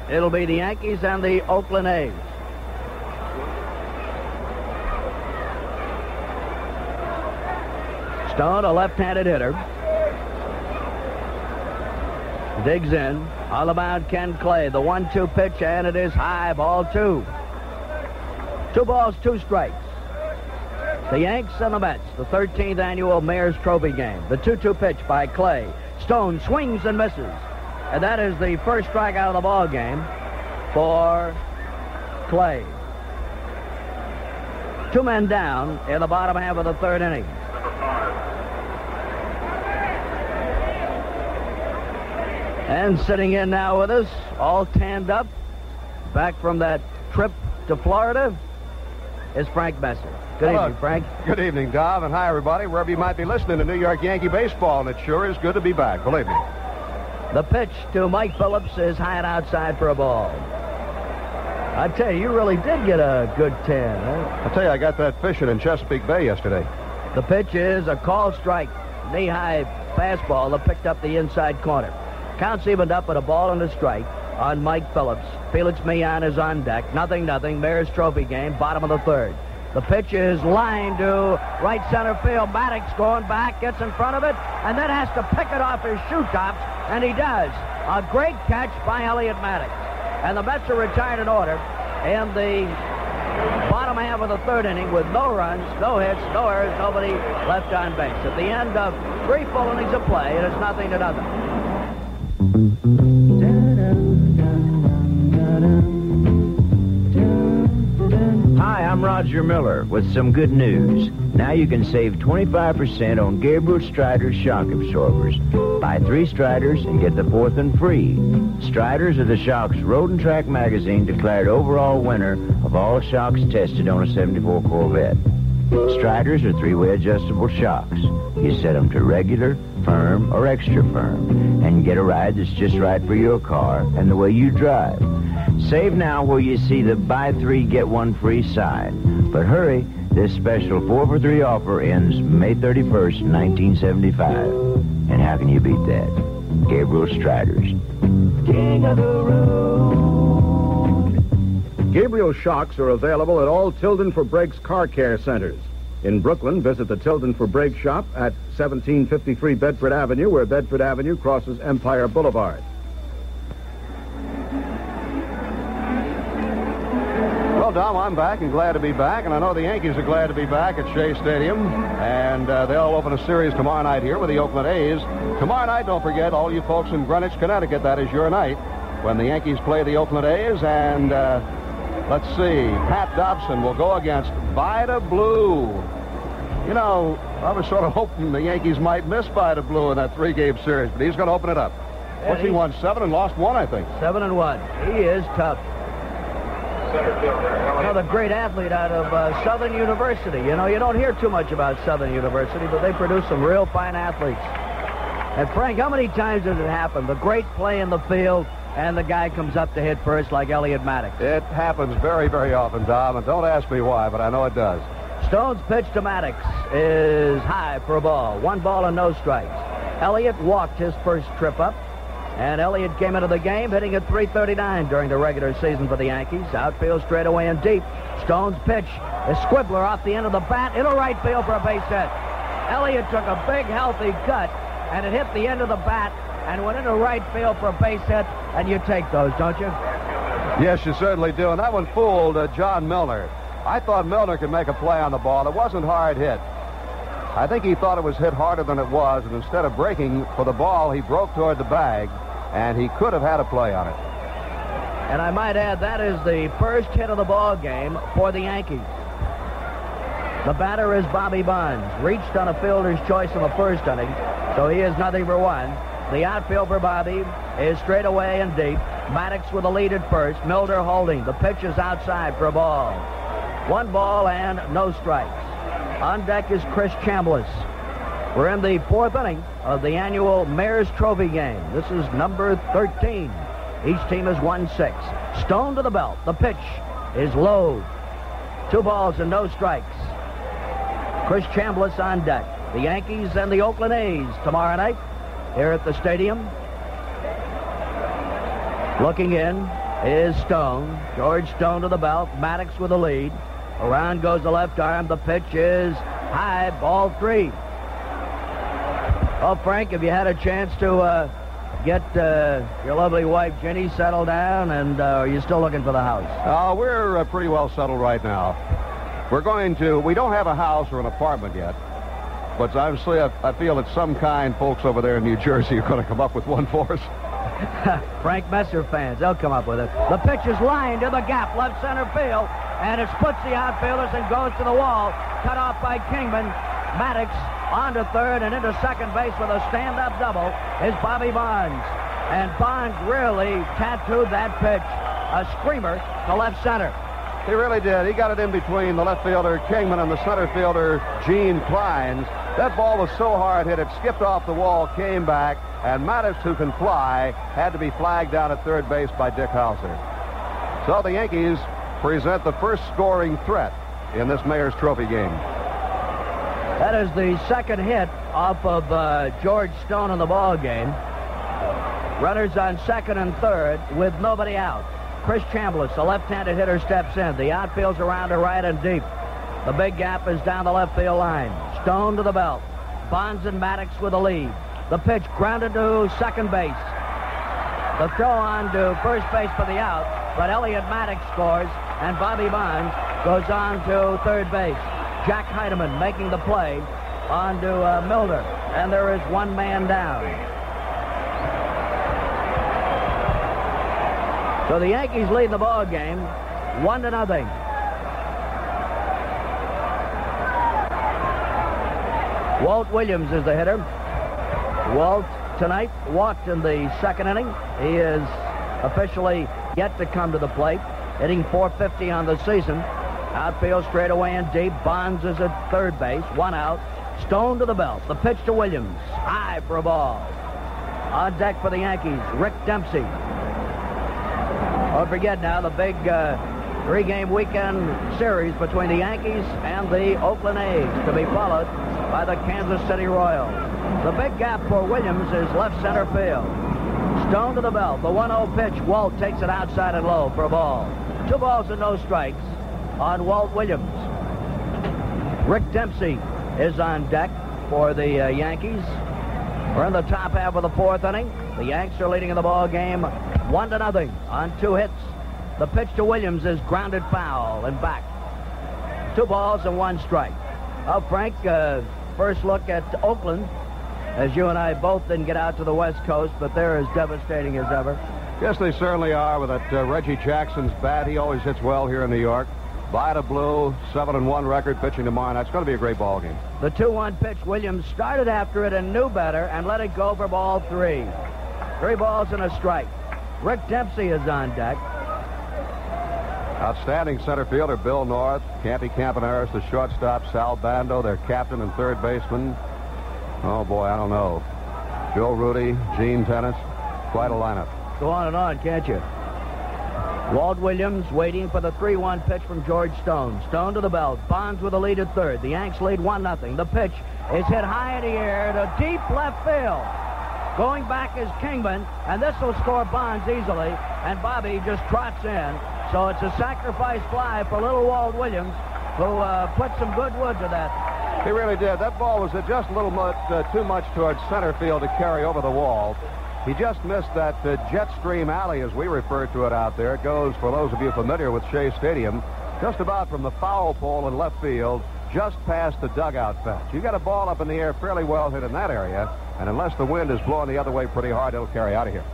it'll be the Yankees and the Oakland A's. Stone, a left-handed hitter. Digs in. All about Ken Clay. The one-two pitch, and it is high. Ball two. Two balls, two strikes. The Yanks and the Mets, the 13th annual Mayor's Trophy game. The 2-2 pitch by Clay. Stone swings and misses. And that is the first strikeout of the ball game for Clay. Two men down in the bottom half of the third inning. And sitting in now with us, all tanned up, back from that trip to Florida, is Frank Messer. Good Hello. evening, Frank. Good evening, Dom, and hi, everybody, wherever you might be listening to New York Yankee baseball, and it sure is good to be back, believe me. The pitch to Mike Phillips is high and outside for a ball. I tell you, you really did get a good 10, huh? I tell you, I got that fishing in Chesapeake Bay yesterday. The pitch is a call strike, knee-high fastball that picked up the inside corner. Counts evened up at a ball and a strike on Mike Phillips. Felix Millan is on deck. Nothing, nothing. Mayor's Trophy game, bottom of the third. The pitch is lined to right center field. Maddox going back, gets in front of it, and then has to pick it off his shoe tops, and he does. A great catch by Elliott Maddox. And the Mets are retired in order in the bottom half of the third inning with no runs, no hits, no errors, nobody left on base. At the end of three full innings of play, it is nothing to nothing. I'm Roger Miller with some good news. Now you can save 25% on Gabriel Strider's shock absorbers. Buy three Striders and get the fourth one free. Striders are the Shock's Road and Track magazine declared overall winner of all shocks tested on a 74 Corvette. Striders are three-way adjustable shocks. You set them to regular, firm, or extra firm, and get a ride that's just right for your car and the way you drive. Save now where you see the buy three, get one free sign. But hurry, this special 4 for 3 offer ends May 31st, 1975. And how can you beat that? Gabriel Striders. King of the road. Gabriel shocks are available at all Tilden for Brakes car care centers. In Brooklyn, visit the Tilden for Brake shop at 1753 Bedford Avenue, where Bedford Avenue crosses Empire Boulevard. Well, Dom, I'm back and glad to be back, and I know the Yankees are glad to be back at Shea Stadium, and uh, they'll open a series tomorrow night here with the Oakland A's. Tomorrow night, don't forget, all you folks in Greenwich, Connecticut, that is your night when the Yankees play the Oakland A's, and uh, let's see, Pat Dobson will go against Vida Blue. You know, I was sort of hoping the Yankees might miss Vida Blue in that three-game series, but he's going to open it up. What's he won? Seven and lost one, I think. Seven and one. He is tough. Another great athlete out of uh, Southern University. You know, you don't hear too much about Southern University, but they produce some real fine athletes. And Frank, how many times has it happened? The great play in the field, and the guy comes up to hit first like Elliott Maddox. It happens very, very often, Dom, and don't ask me why, but I know it does. Stone's pitch to Maddox is high for a ball. One ball and no strikes. Elliott walked his first trip up, and Elliott came into the game hitting at 339 during the regular season for the Yankees. Outfield straight away and deep. Stone's pitch is Squibbler off the end of the bat into right field for a base hit. Elliott took a big, healthy cut, and it hit the end of the bat and went into right field for a base hit, and you take those, don't you? Yes, you certainly do. And that one fooled uh, John Milner. I thought Milner could make a play on the ball. It wasn't hard hit. I think he thought it was hit harder than it was, and instead of breaking for the ball, he broke toward the bag, and he could have had a play on it. And I might add, that is the first hit of the ball game for the Yankees. The batter is Bobby Bonds. Reached on a fielder's choice in the first inning, so he is nothing for one. The outfield for Bobby is straight away and deep. Maddox with the lead at first. Milner holding. The pitch is outside for a ball. One ball and no strikes. On deck is Chris Chambliss. We're in the fourth inning of the annual Mayor's Trophy game. This is number 13. Each team has won six. Stone to the belt. The pitch is low. Two balls and no strikes. Chris Chambliss on deck. The Yankees and the Oakland A's tomorrow night here at the stadium. Looking in is Stone. George Stone to the belt. Maddox with the lead. Around goes the left arm. The pitch is high. Ball three. Oh, Frank, have you had a chance to uh, get uh, your lovely wife Jenny settled down, and uh, are you still looking for the house? Uh, we're uh, pretty well settled right now. We're going to, we don't have a house or an apartment yet, but obviously I, I feel that some kind folks over there in New Jersey are going to come up with one for us. Frank Messer fans, they'll come up with it. The pitch is lined to the gap, left center field, and it splits the outfielders and goes to the wall. Cut off by Kingman. Maddox on to third and into second base with a stand-up double is Bobby Bonds. And Bonds really tattooed that pitch. A screamer to left center. He really did. He got it in between the left fielder Kingman and the center fielder Gene Clines. That ball was so hard hit, it skipped off the wall, came back, and Maddox, who can fly, had to be flagged down at third base by Dick Howser. So the Yankees present the first scoring threat in this Mayor's Trophy game. That is the second hit off of uh, George Stone in the ball game. Runners on second and third with nobody out. Chris Chambliss, the left-handed hitter, steps in. The outfield's around to right and deep. The big gap is down the left field line. Stone to the belt. Bonds and Maddox with the lead. The pitch grounded to second base. The throw on to first base for the out, but Elliott Maddox scores, and Bobby Bonds goes on to third base. Jack Heidemann making the play on to uh, Milner, and there is one man down. So the Yankees lead the ball game, one to nothing. Walt Williams is the hitter. Walt tonight walked in the second inning. He is officially yet to come to the plate, hitting 450 on the season. Outfield straight away and deep. Bonds is at third base. One out. Stone to the belt. The pitch to Williams. High for a ball. On deck for the Yankees, Rick Dempsey. Don't forget now the big uh, three-game weekend series between the Yankees and the Oakland A's to be followed by the Kansas City Royals. The big gap for Williams is left center field. Stone to the belt. The 1-0 pitch. Walt takes it outside and low for a ball. Two balls and no strikes on Walt Williams. Rick Dempsey is on deck for the uh, Yankees. We're in the top half of the fourth inning. The Yanks are leading in the ball game one to nothing on two hits. The pitch to Williams is grounded foul and back. Two balls and one strike. Oh, Frank, uh, first look at Oakland, as you and I both didn't get out to the West Coast, but they're as devastating as ever. Yes, they certainly are with that uh, Reggie Jackson's bat. He always hits well here in New York. Vida Blue, 7 and 1 record pitching tomorrow night. It's going to be a great ball game. The 2-1 pitch, Williams started after it and knew better and let it go for ball three. Three balls and a strike. Rick Dempsey is on deck. Outstanding center fielder Bill North, Campy Campaneris, the shortstop Sal Bando, their captain and third baseman. Oh boy, I don't know. Joe Rudi, Gene Tenace, quite a lineup. Go on and on, can't you? Walt Williams waiting for the 3-1 pitch from George Stone. Stone to the belt. Bonds with the lead at third. The Yanks lead 1-0. The pitch is hit high in the air to deep left field. Going back is Kingman, and this will score Bonds easily, and Bobby just trots in. So it's a sacrifice fly for little Walt Williams, who uh, put some good wood to that. He really did. That ball was just a little much, uh, too much towards center field to carry over the wall. He just missed that uh, jet stream alley, as we refer to it out there. It goes, for those of you familiar with Shea Stadium, just about from the foul pole in left field, just past the dugout fence. You got a ball up in the air fairly well hit in that area, and unless the wind is blowing the other way pretty hard, it'll carry out of here.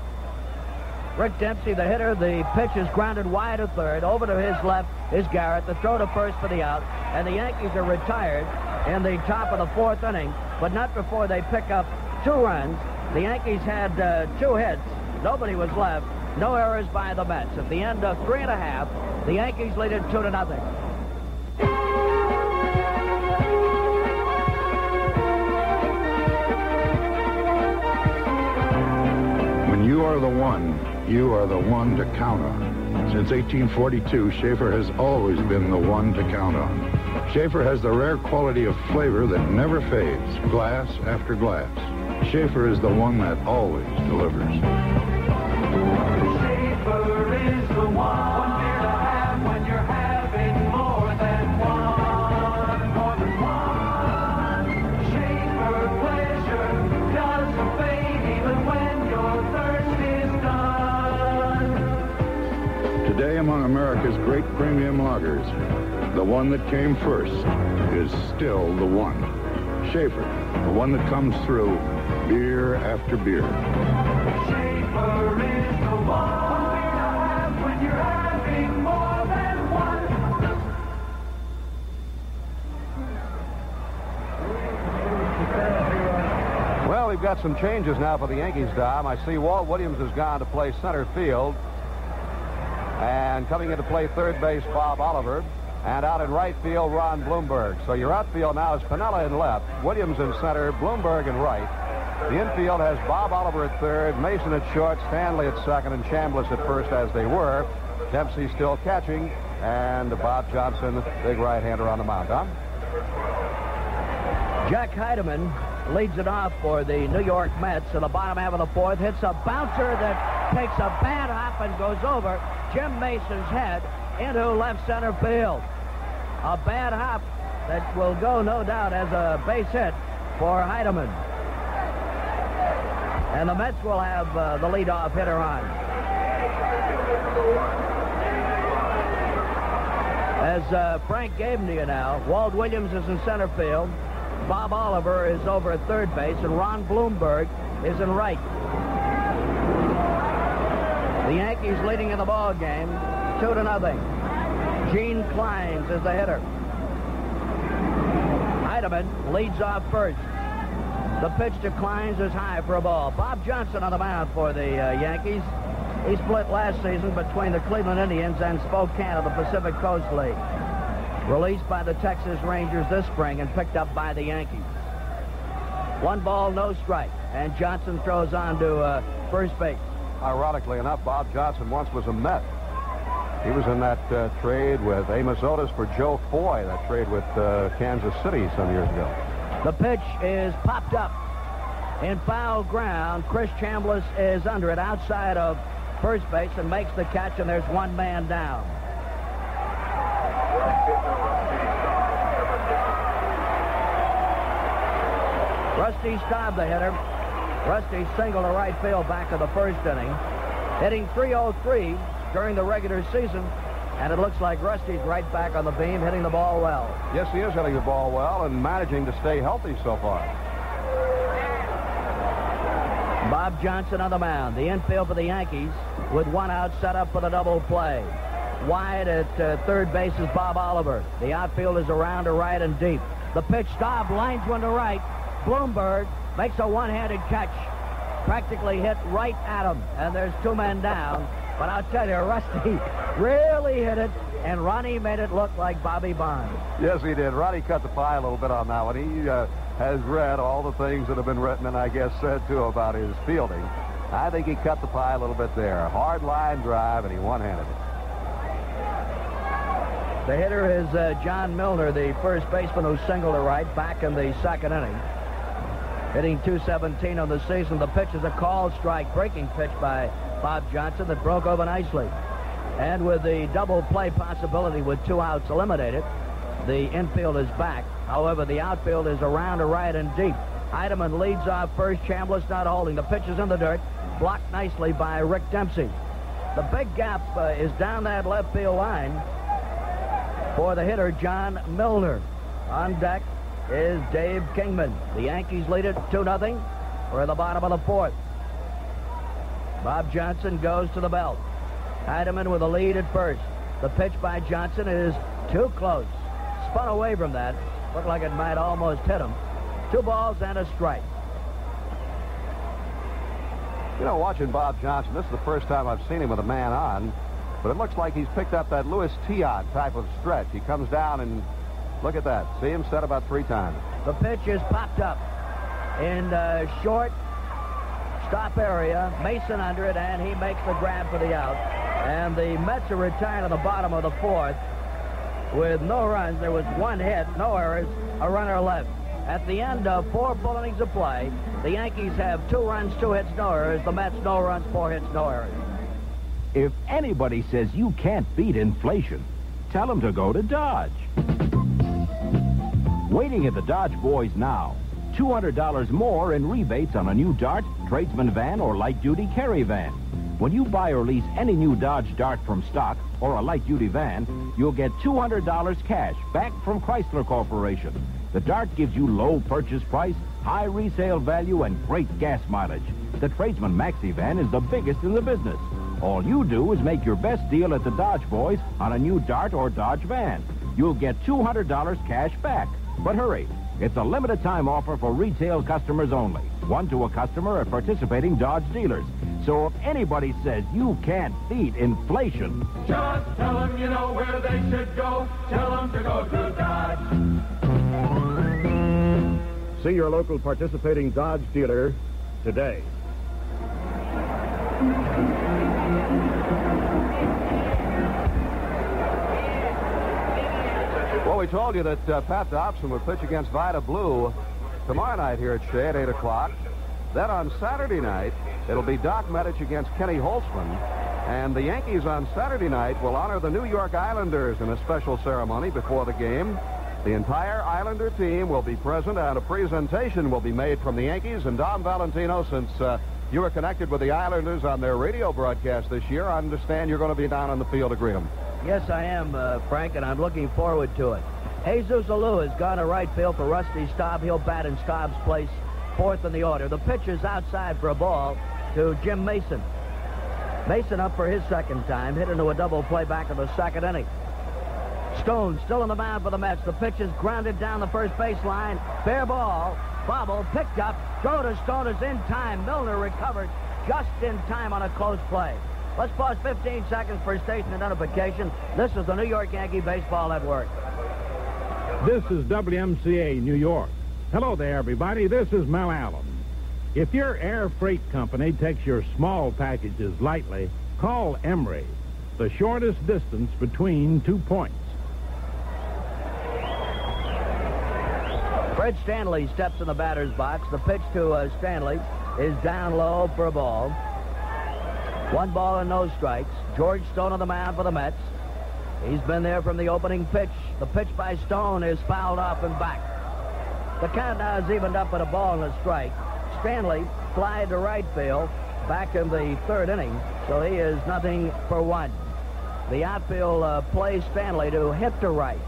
Rick Dempsey, the hitter, the pitch is grounded wide to third. Over to his left is Garrett. The throw to first for the out. And the Yankees are retired in the top of the fourth inning, but not before they pick up two runs. The Yankees had uh, two hits. Nobody was left. No errors by the Mets. At the end of three and a half, the Yankees lead it two to nothing. When you are the one, you are the one to count on. Since 1842, Schaefer has always been the one to count on. Schaefer has the rare quality of flavor that never fades, glass after glass. Schaefer is the one that always delivers. Schaefer is the one beer to have when you're having more than one. More than one. Schaefer pleasure doesn't fade even when your thirst is done. Today, among America's great premium lagers, the one that came first is still the one. Schaefer, the one that comes through beer after beer. Well, we've got some changes now for the Yankees, Dom. I see Walt Williams has gone to play center field. And coming in to play third base, Bob Oliver. And out in right field, Ron Blomberg. So your outfield now is Piniella in left, Williams in center, Blomberg in right. The infield has Bob Oliver at third, Mason at short, Stanley at second, and Chambliss at first as they were. Dempsey still catching, and Bob Johnson, big right-hander on the mound. Dom? Jack Heidemann leads it off for the New York Mets in the bottom half of the fourth. Hits a bouncer that takes a bad hop and goes over Jim Mason's head into left center field. A bad hop that will go, no doubt, as a base hit for Heidemann. And the Mets will have uh, the leadoff hitter on. As uh, Frank gave to you now, Walt Williams is in center field. Bob Oliver is over at third base, and Ron Blomberg is in right. The Yankees leading in the ball game, two to nothing. Gene Clines is the hitter. Heidemann leads off first. The pitch to Clines is high for a ball. Bob Johnson on the mound for the uh, Yankees. He split last season between the Cleveland Indians and Spokane of the Pacific Coast League. Released by the Texas Rangers this spring and picked up by the Yankees. One ball, no strike. And Johnson throws on to uh, first base. Ironically enough, Bob Johnson once was a Met. He was in that uh, trade with Amos Otis for Joe Foy, that trade with uh, Kansas City some years ago. The pitch is popped up in foul ground. Chris Chambliss is under it outside of first base and makes the catch, and there's one man down. Rusty Staub, the hitter. Rusty single to right field back of the first inning. Hitting 303 during the regular season. And it looks like Rusty's right back on the beam, hitting the ball well. Yes, he is hitting the ball well and managing to stay healthy so far. Bob Johnson on the mound. The infield for the Yankees with one out set up for the double play. Wide at uh, third base is Bob Oliver. The outfield is around to right and deep. The pitch stop, lines one to right. Blomberg makes a one-handed catch. Practically hit right at him. And there's two men down. But I'll tell you, Rusty really hit it, and Ronnie made it look like Bobby Bonds. Yes, he did. Ronnie cut the pie a little bit on that one. He uh, has read all the things that have been written and I guess said, too, about his fielding. I think he cut the pie a little bit there. Hard line drive, and he one-handed it. The hitter is uh, John Milner, the first baseman who singled to right back in the second inning. Hitting 217 on the season. The pitch is a call strike breaking pitch by Bob Johnson that broke over nicely. And with the double play possibility with two outs eliminated, the infield is back. However, the outfield is around to right and deep. Heidemann leads off first. Chambliss not holding. The pitch is in the dirt. Blocked nicely by Rick Dempsey. The big gap uh, is down that left field line for the hitter, John Milner. On deck is Dave Kingman. The Yankees lead it 2-0. We're at the bottom of the fourth. Bob Johnson goes to the belt. Heidemann with a lead at first. The pitch by Johnson is too close. Spun away from that. Looked like it might almost hit him. Two balls and a strike. You know, watching Bob Johnson, this is the first time I've seen him with a man on, but it looks like he's picked up that Luis Tiant type of stretch. He comes down and look at that. See him set about three times. The pitch is popped up in uh, short. Stop area, Mason under it, and he makes the grab for the out. And the Mets are retired in the bottom of the fourth with no runs. There was one hit, no errors, a runner left. At the end of four full innings of play, the Yankees have two runs, two hits, no errors. The Mets, no runs, four hits, no errors. If anybody says you can't beat inflation, tell them to go to Dodge. Waiting at the Dodge Boys now. $200 more in rebates on a new Dart, tradesman van, or light-duty carry van. When you buy or lease any new Dodge Dart from stock or a light-duty van, you'll get $200 cash back from Chrysler Corporation. The Dart gives you low purchase price, high resale value, and great gas mileage. The Tradesman Maxi van is the biggest in the business. All you do is make your best deal at the Dodge Boys on a new Dart or Dodge van. You'll get $200 cash back. But hurry, it's a limited time offer for retail customers only. One to a customer at participating Dodge dealers. So if anybody says you can't beat inflation, Just tell them you know where they should go. Tell them to go to Dodge. See your local participating Dodge dealer today. We told you that uh, Pat Dobson would pitch against Vida Blue tomorrow night here at Shea at 8 o'clock. Then on Saturday night, it'll be Doc Medich against Kenny Holtzman. And the Yankees on Saturday night will honor the New York Islanders in a special ceremony before the game. The entire Islander team will be present, and a presentation will be made from the Yankees. And Dom Valentino, since uh, you were connected with the Islanders on their radio broadcast this year, I understand you're going to be down on the field to greet them. Yes, I am, uh, Frank, and I'm looking forward to it. Jesus Alou has gone to right field for Rusty Staub. He'll bat in Staub's place, fourth in the order. The pitch is outside for a ball to Jim Mason. Mason up for his second time, hit into a double play back in the second inning. Stone still on the mound for the Mets. The pitch is grounded down the first baseline. Fair ball. Bobble picked up. Throw to Stone is in time. Milner recovered just in time on a close play. Let's pause 15 seconds for station identification. This is the New York Yankee Baseball Network. This is WMCA New York. Hello there, everybody. This is Mel Allen. If your air freight company takes your small packages lightly, call Emery, the shortest distance between two points. Fred Stanley steps in the batter's box. The pitch to uh, Stanley is down low for a ball. One ball and no strikes. George Stone on the mound for the Mets. He's been there from the opening pitch. The pitch by Stone is fouled off and back. The count now is evened up at a ball and a strike. Stanley fly to right field back in the third inning, so he is nothing for one. The outfield uh, plays Stanley to hit to right.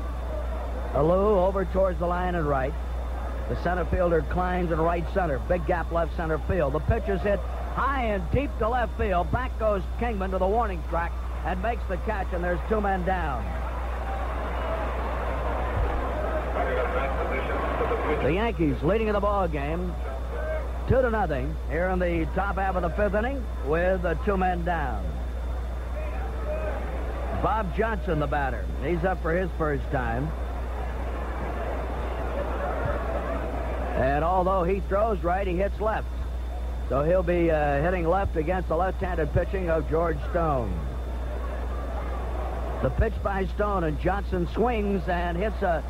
Alou over towards the line and right. The center fielder climbs in right center. Big gap left center field. The pitch is hit high and deep to left field. Back goes Kingman to the warning track and makes the catch, and there's two men down. The Yankees leading in the ball game, two to nothing here in the top half of the fifth inning with uh, two men down. Bob Johnson, the batter. He's up for his first time. And although he throws right, he hits left. So he'll be uh, hitting left against the left-handed pitching of George Stone. The pitch by Stone, and Johnson swings and hits a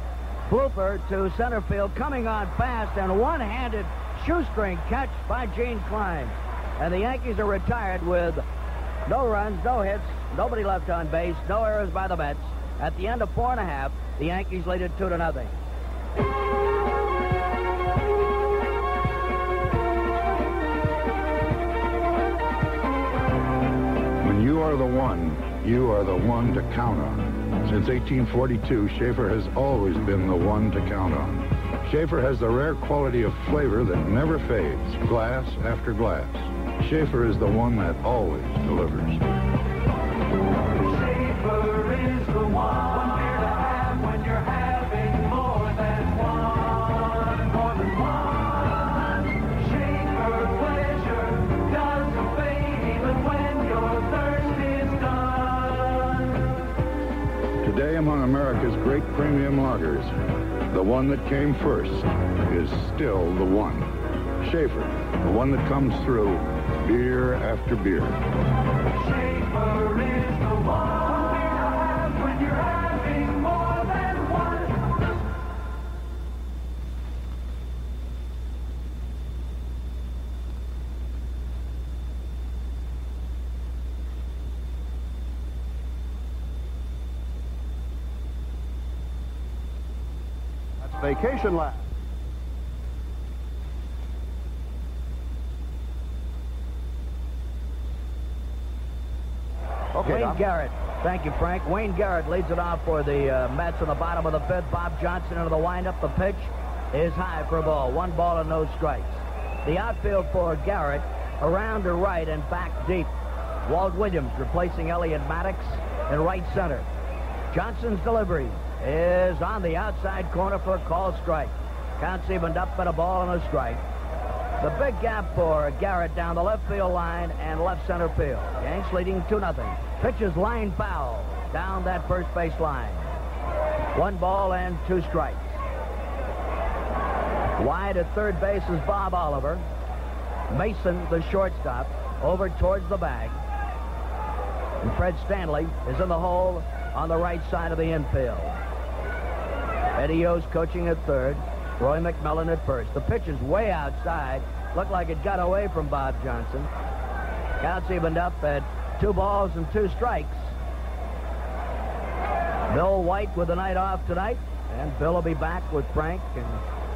blooper to center field, coming on fast, and one-handed shoestring catch by Gene Clines. And the Yankees are retired with no runs, no hits, nobody left on base, no errors by the Mets. At the end of four and a half, the Yankees lead it two to nothing. Are the one, you are the one to count on. Since 1842, Schaefer has always been the one to count on. Schaefer has the rare quality of flavor that never fades, glass after glass. Schaefer is the one that always delivers. Schaefer great premium lagers, the one that came first is still the one. Schaefer, the one that comes through beer after beer. Vacation. Okay, Wayne. Garrett. Thank you, Frank. Wayne Garrett leads it off for the uh, Mets in the bottom of the fifth. Bob Johnson into the windup. The pitch is high for a ball. One ball and no strikes. The outfield for Garrett around to right and back deep. Walt Williams replacing Elliott Maddox in right center. Johnson's delivery is on the outside corner for a call strike. Counts evened up at a ball and a strike. The big gap for Garrett down the left field line and left center field. Yanks leading 2 nothing. Pitches line foul down that first base line. One ball and two strikes. Wide at third base is Bob Oliver. Mason, the shortstop, over towards the bag. And Fred Stanley is in the hole on the right side of the infield. Eddie Yost coaching at third. Roy McMillan at first. The pitch is way outside. Looked like it got away from Bob Johnson. Counts evened up at two balls and two strikes. Bill White with the night off tonight. And Bill will be back with Frank and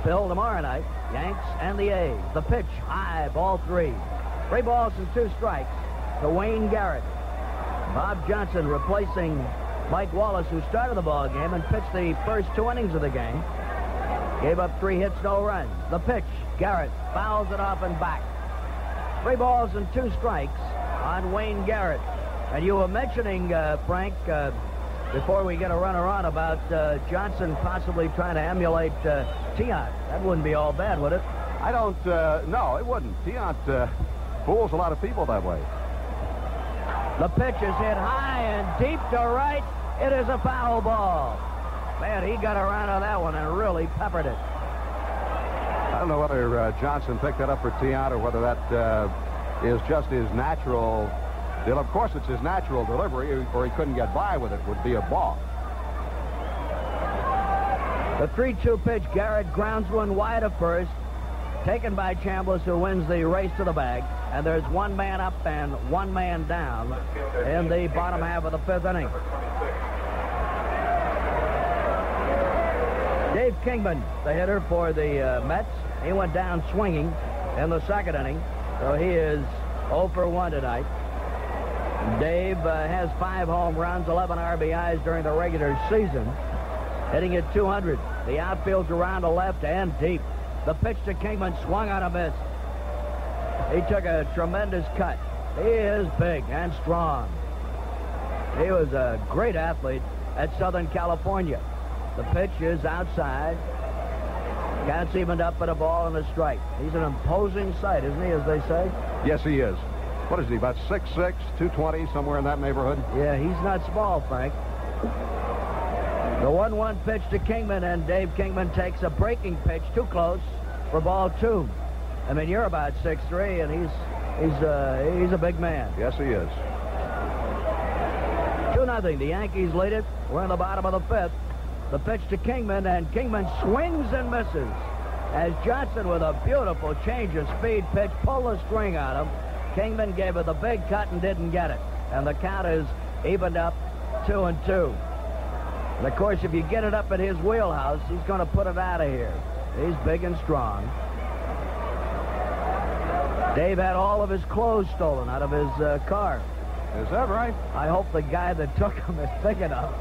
Phil tomorrow night. Yanks and the A's. The pitch, high, ball three. Three balls and two strikes to Wayne Garrett. Bob Johnson replacing Mike Wallace, who started the ball game and pitched the first two innings of the game. Gave up three hits, no runs. The pitch, Garrett fouls it off and back. Three balls and two strikes on Wayne Garrett. And you were mentioning, uh, Frank, uh, before we get a runner on about uh, Johnson possibly trying to emulate uh, Tiant. That wouldn't be all bad, would it? I don't, uh, no, it wouldn't. Tiant uh, fools a lot of people that way. The pitch is hit high and deep to right. It is a foul ball. Man, he got around on that one and really peppered it. I don't know whether uh, Johnson picked that up for Tiant or whether that uh, is just his natural. Well, of course, it's his natural delivery, or he couldn't get by with it. Would be a ball. The 3-2 pitch, Garrett grounds one wide of first, taken by Chambliss, who wins the race to the bag. And there's one man up and one man down in the bottom half of the fifth inning. Dave Kingman, the hitter for the uh, Mets, he went down swinging in the second inning, so he is 0 for 1 tonight. Dave uh, has five home runs, 11 RBIs during the regular season, hitting at 200. The outfield's around the left and deep. The pitch to Kingman swung on a miss. He took a tremendous cut. He is big and strong. He was a great athlete at Southern California. The pitch is outside. Counts evened up at a ball and a strike. He's an imposing sight, isn't he, as they say? Yes, he is. What is he, about 6'6", 220, somewhere in that neighborhood? Yeah, he's not small, Frank. The 1-1 pitch to Kingman, and Dave Kingman takes a breaking pitch too close for ball two. I mean, you're about 6'3", and he's he's uh, he's a big man. Yes, he is. 2 nothing. The Yankees lead it. We're in the bottom of the fifth. The pitch to Kingman, and Kingman swings and misses. As Johnson, with a beautiful change of speed pitch, pulled the string on him. Kingman gave it the big cut and didn't get it. And the count is evened up two and two. And of course, if you get it up at his wheelhouse, he's going to put it out of here. He's big and strong. Dave had all of his clothes stolen out of his uh, car. Is that right? I hope the guy that took him is big enough.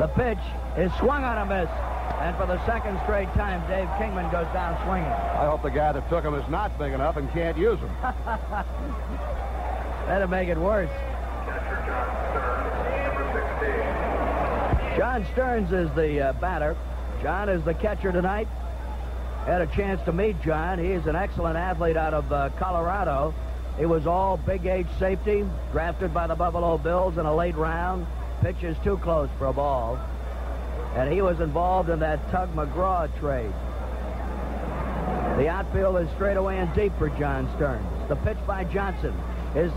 the pitch is swung on a miss. And for the second straight time, Dave Kingman goes down swinging. I hope the guy that took him is not big enough and can't use him. That'll make it worse. John Stearns is the uh, batter. John is the catcher tonight. Had a chance to meet John. He is an excellent athlete out of uh, Colorado. He was all Big Eight safety, drafted by the Buffalo Bills in a late round. Pitches too close for a ball. And he was involved in that Tug McGraw trade. The outfield is straight away and deep for John Stearns. The pitch by Johnson is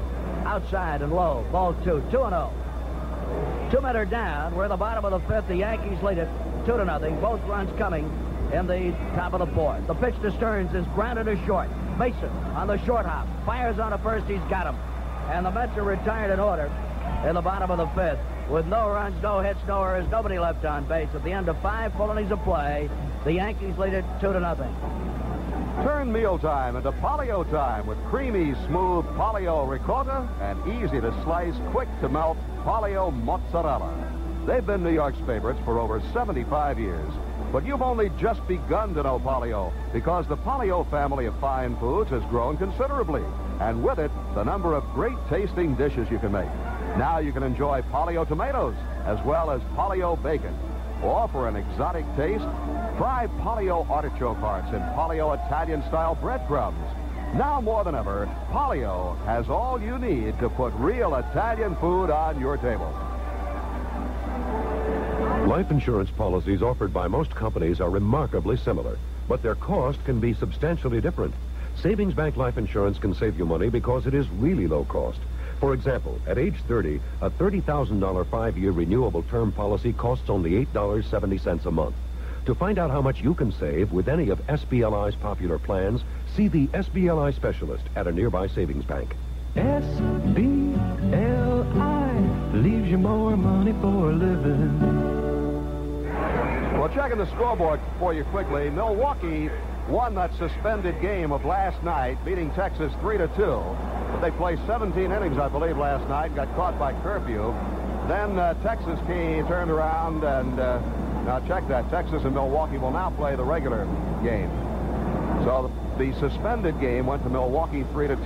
outside and low. Ball two. 2 and 0. Two men are down. We're at the bottom of the fifth. The Yankees lead it 2 to nothing. Both runs coming in the top of the fourth. The pitch to Stearns is grounded to short. Mason on the short hop. Fires on a first. He's got him. And the Mets are retired in order in the bottom of the fifth. With no runs, no hits, no errors, nobody left on base. At the end of five full innings of play, the Yankees lead it 2 to nothing. Turn mealtime into Polly-O time with creamy, smooth Polly-O ricotta and easy to slice, quick to melt Polly-O mozzarella. They've been New York's favorites for over 75 years. But you've only just begun to know Polly-O because the Polly-O family of fine foods has grown considerably. And with it, the number of great tasting dishes you can make. Now you can enjoy Polly-O tomatoes as well as Polly-O bacon. Or for an exotic taste, try Polly-O artichoke hearts and Polly-O Italian-style breadcrumbs. Now more than ever, Polly-O has all you need to put real Italian food on your table. Life insurance policies offered by most companies are remarkably similar, but their cost can be substantially different. Savings Bank Life Insurance can save you money because it is really low cost. For example, at age 30, a $30,000 five-year renewable term policy costs only $8.70 a month. To find out how much you can save with any of SBLI's popular plans, see the SBLI specialist at a nearby savings bank. S-B-L-I leaves you more money for a living. Well, checking the scoreboard for you quickly, Milwaukee won that suspended game of last night, beating Texas 3 to 2. But they played 17 innings, I believe, last night, and got caught by curfew. Then uh, Texas came, turned around, and uh, now check that. Texas and Milwaukee will now play the regular game. So the, suspended game went to Milwaukee 3 to 2.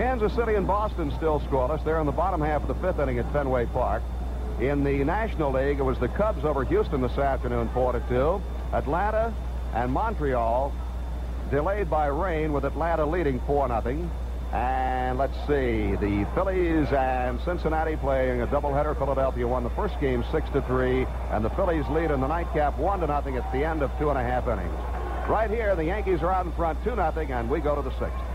Kansas City and Boston still scoreless. They're in the bottom half of the fifth inning at Fenway Park. In the National League, it was the Cubs over Houston this afternoon, 4-2. Atlanta and Montreal delayed by rain with Atlanta leading 4 0. And let's see, the Phillies and Cincinnati playing a doubleheader. Philadelphia won the first game 6 to 3, and the Phillies lead in the nightcap 1 to nothing at the end of two and a half innings. Right here, the Yankees are out in front 2 0, and we go to the sixth.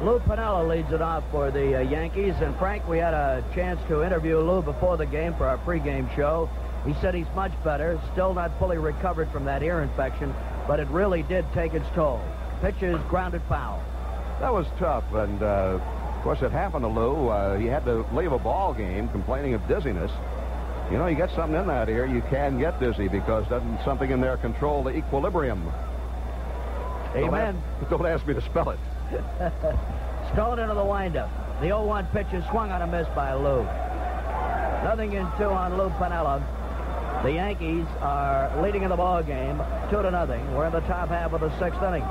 Lou Piniella leads it off for the uh, Yankees. And Frank, we had a chance to interview Lou before the game for our pregame show. He said he's much better, still not fully recovered from that ear infection, but it really did take its toll. Pitch is grounded foul. That was tough, and uh, of course it happened to Lou. Uh, he had to leave a ball game complaining of dizziness. You know, you get something in that ear, you can get dizzy because doesn't something in there control the equilibrium? Amen. Don't, don't ask me to spell it. Stone into the windup. The 0-1 pitch is swung on a miss by Lou. Nothing in two on Lou Piniella. The Yankees are leading in the ball game, two to nothing. We're in the top half of the sixth inning.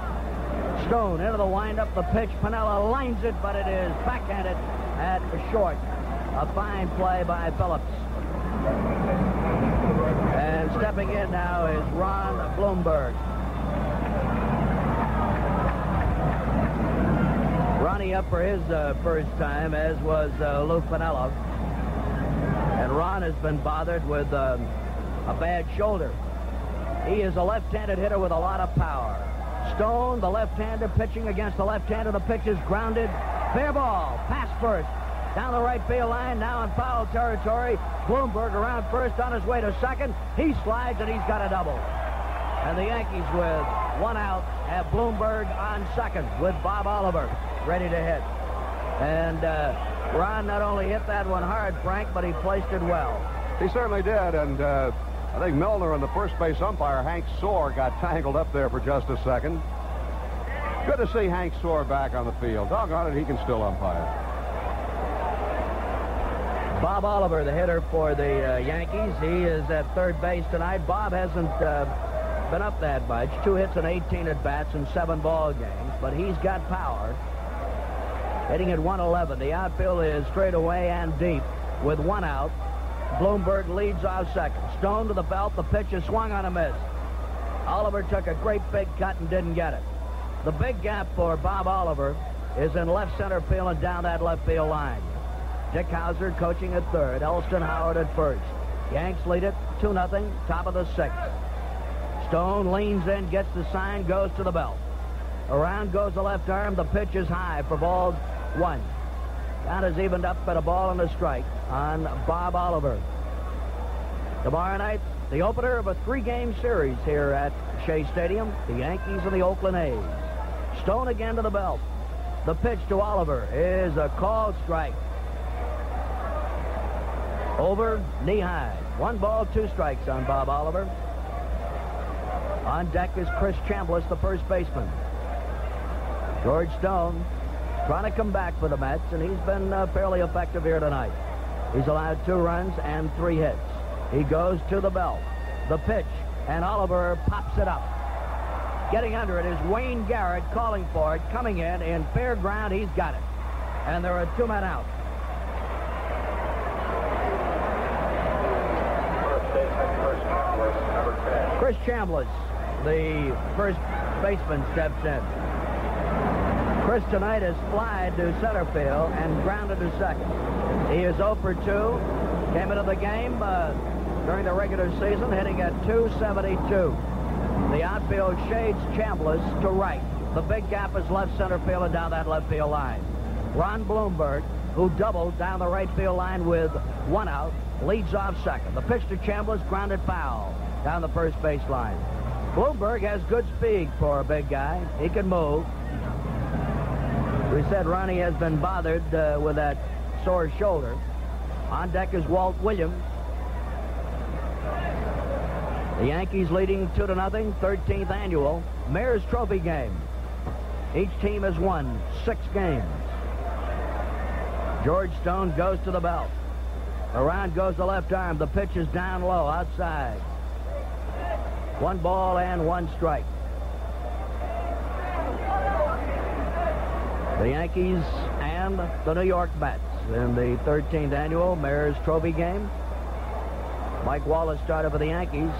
Stone into the windup. The pitch. Piniella lines it, but it is backhanded at short. A fine play by Phillips. And stepping in now is Ron Blomberg. Up for his uh, first time, as was uh, Lou Piniella. And Ron has been bothered with um, a bad shoulder. He is a left-handed hitter with a lot of power. Stone, the left-hander, pitching against the left-hander. The pitch is grounded. Fair ball. Pass first. Down the right field line, now in foul territory. Blomberg around first on his way to second. He slides and he's got a double. And the Yankees with one out have Blomberg on second with Bob Oliver ready to hit. And uh, Ron not only hit that one hard, Frank, but he placed it well. He certainly did, and uh, I think Milner and the first base umpire, Hank Soar, got tangled up there for just a second. Good to see Hank Soar back on the field. Doggone it, he can still umpire. Bob Oliver, the hitter for the uh, Yankees, he is at third base tonight. Bob hasn't uh, been up that much. Two hits and 18 at bats in seven ball games, but he's got power. Hitting at 111. The outfield is straight away and deep with one out. Blomberg leads off second. Stone to the belt. The pitch is swung on a miss. Oliver took a great big cut and didn't get it. The big gap for Bob Oliver is in left center field and down that left field line. Dick Howser coaching at third. Elston Howard at first. Yanks lead it 2 nothing. top of the sixth. Stone leans in, gets the sign, goes to the belt. Around goes the left arm. The pitch is high for ball one. Count is evened up at a ball and a strike on Bob Oliver. Tomorrow night, the opener of a three-game series here at Shea Stadium, the Yankees and the Oakland A's. Stone again to the belt. The pitch to Oliver is a called strike. Over, knee high. One ball, two strikes on Bob Oliver. On deck is Chris Chambliss, the first baseman. George Stone trying to come back for the Mets, and he's been uh, fairly effective here tonight. He's allowed two runs and three hits. He goes to the belt. The pitch, and Oliver pops it up. Getting under it is Wayne Garrett calling for it, coming in in fair ground. He's got it. And there are two men out. Chris Chambliss, the first baseman, steps in. Chris tonight has flied to center field and grounded to second. He is 0 for 2. Came into the game uh, during the regular season hitting at 272. The outfield shades Chambliss to right. The big gap is left center field and down that left field line. Ron Blomberg, who doubled down the right field line with one out, leads off second. The pitch to Chambliss, grounded foul down the first base line. Blomberg has good speed for a big guy. He can move. We said Ronnie has been bothered uh, with that sore shoulder. On deck is Walt Williams. The Yankees leading 2 to nothing, 13th annual Mayor's Trophy game. Each team has won six games. George Stone goes to the belt. Around goes the left arm. The pitch is down low outside. One ball and one strike. The Yankees and the New York Mets in the 13th annual Mayor's Trophy game. Mike Wallace started for the Yankees.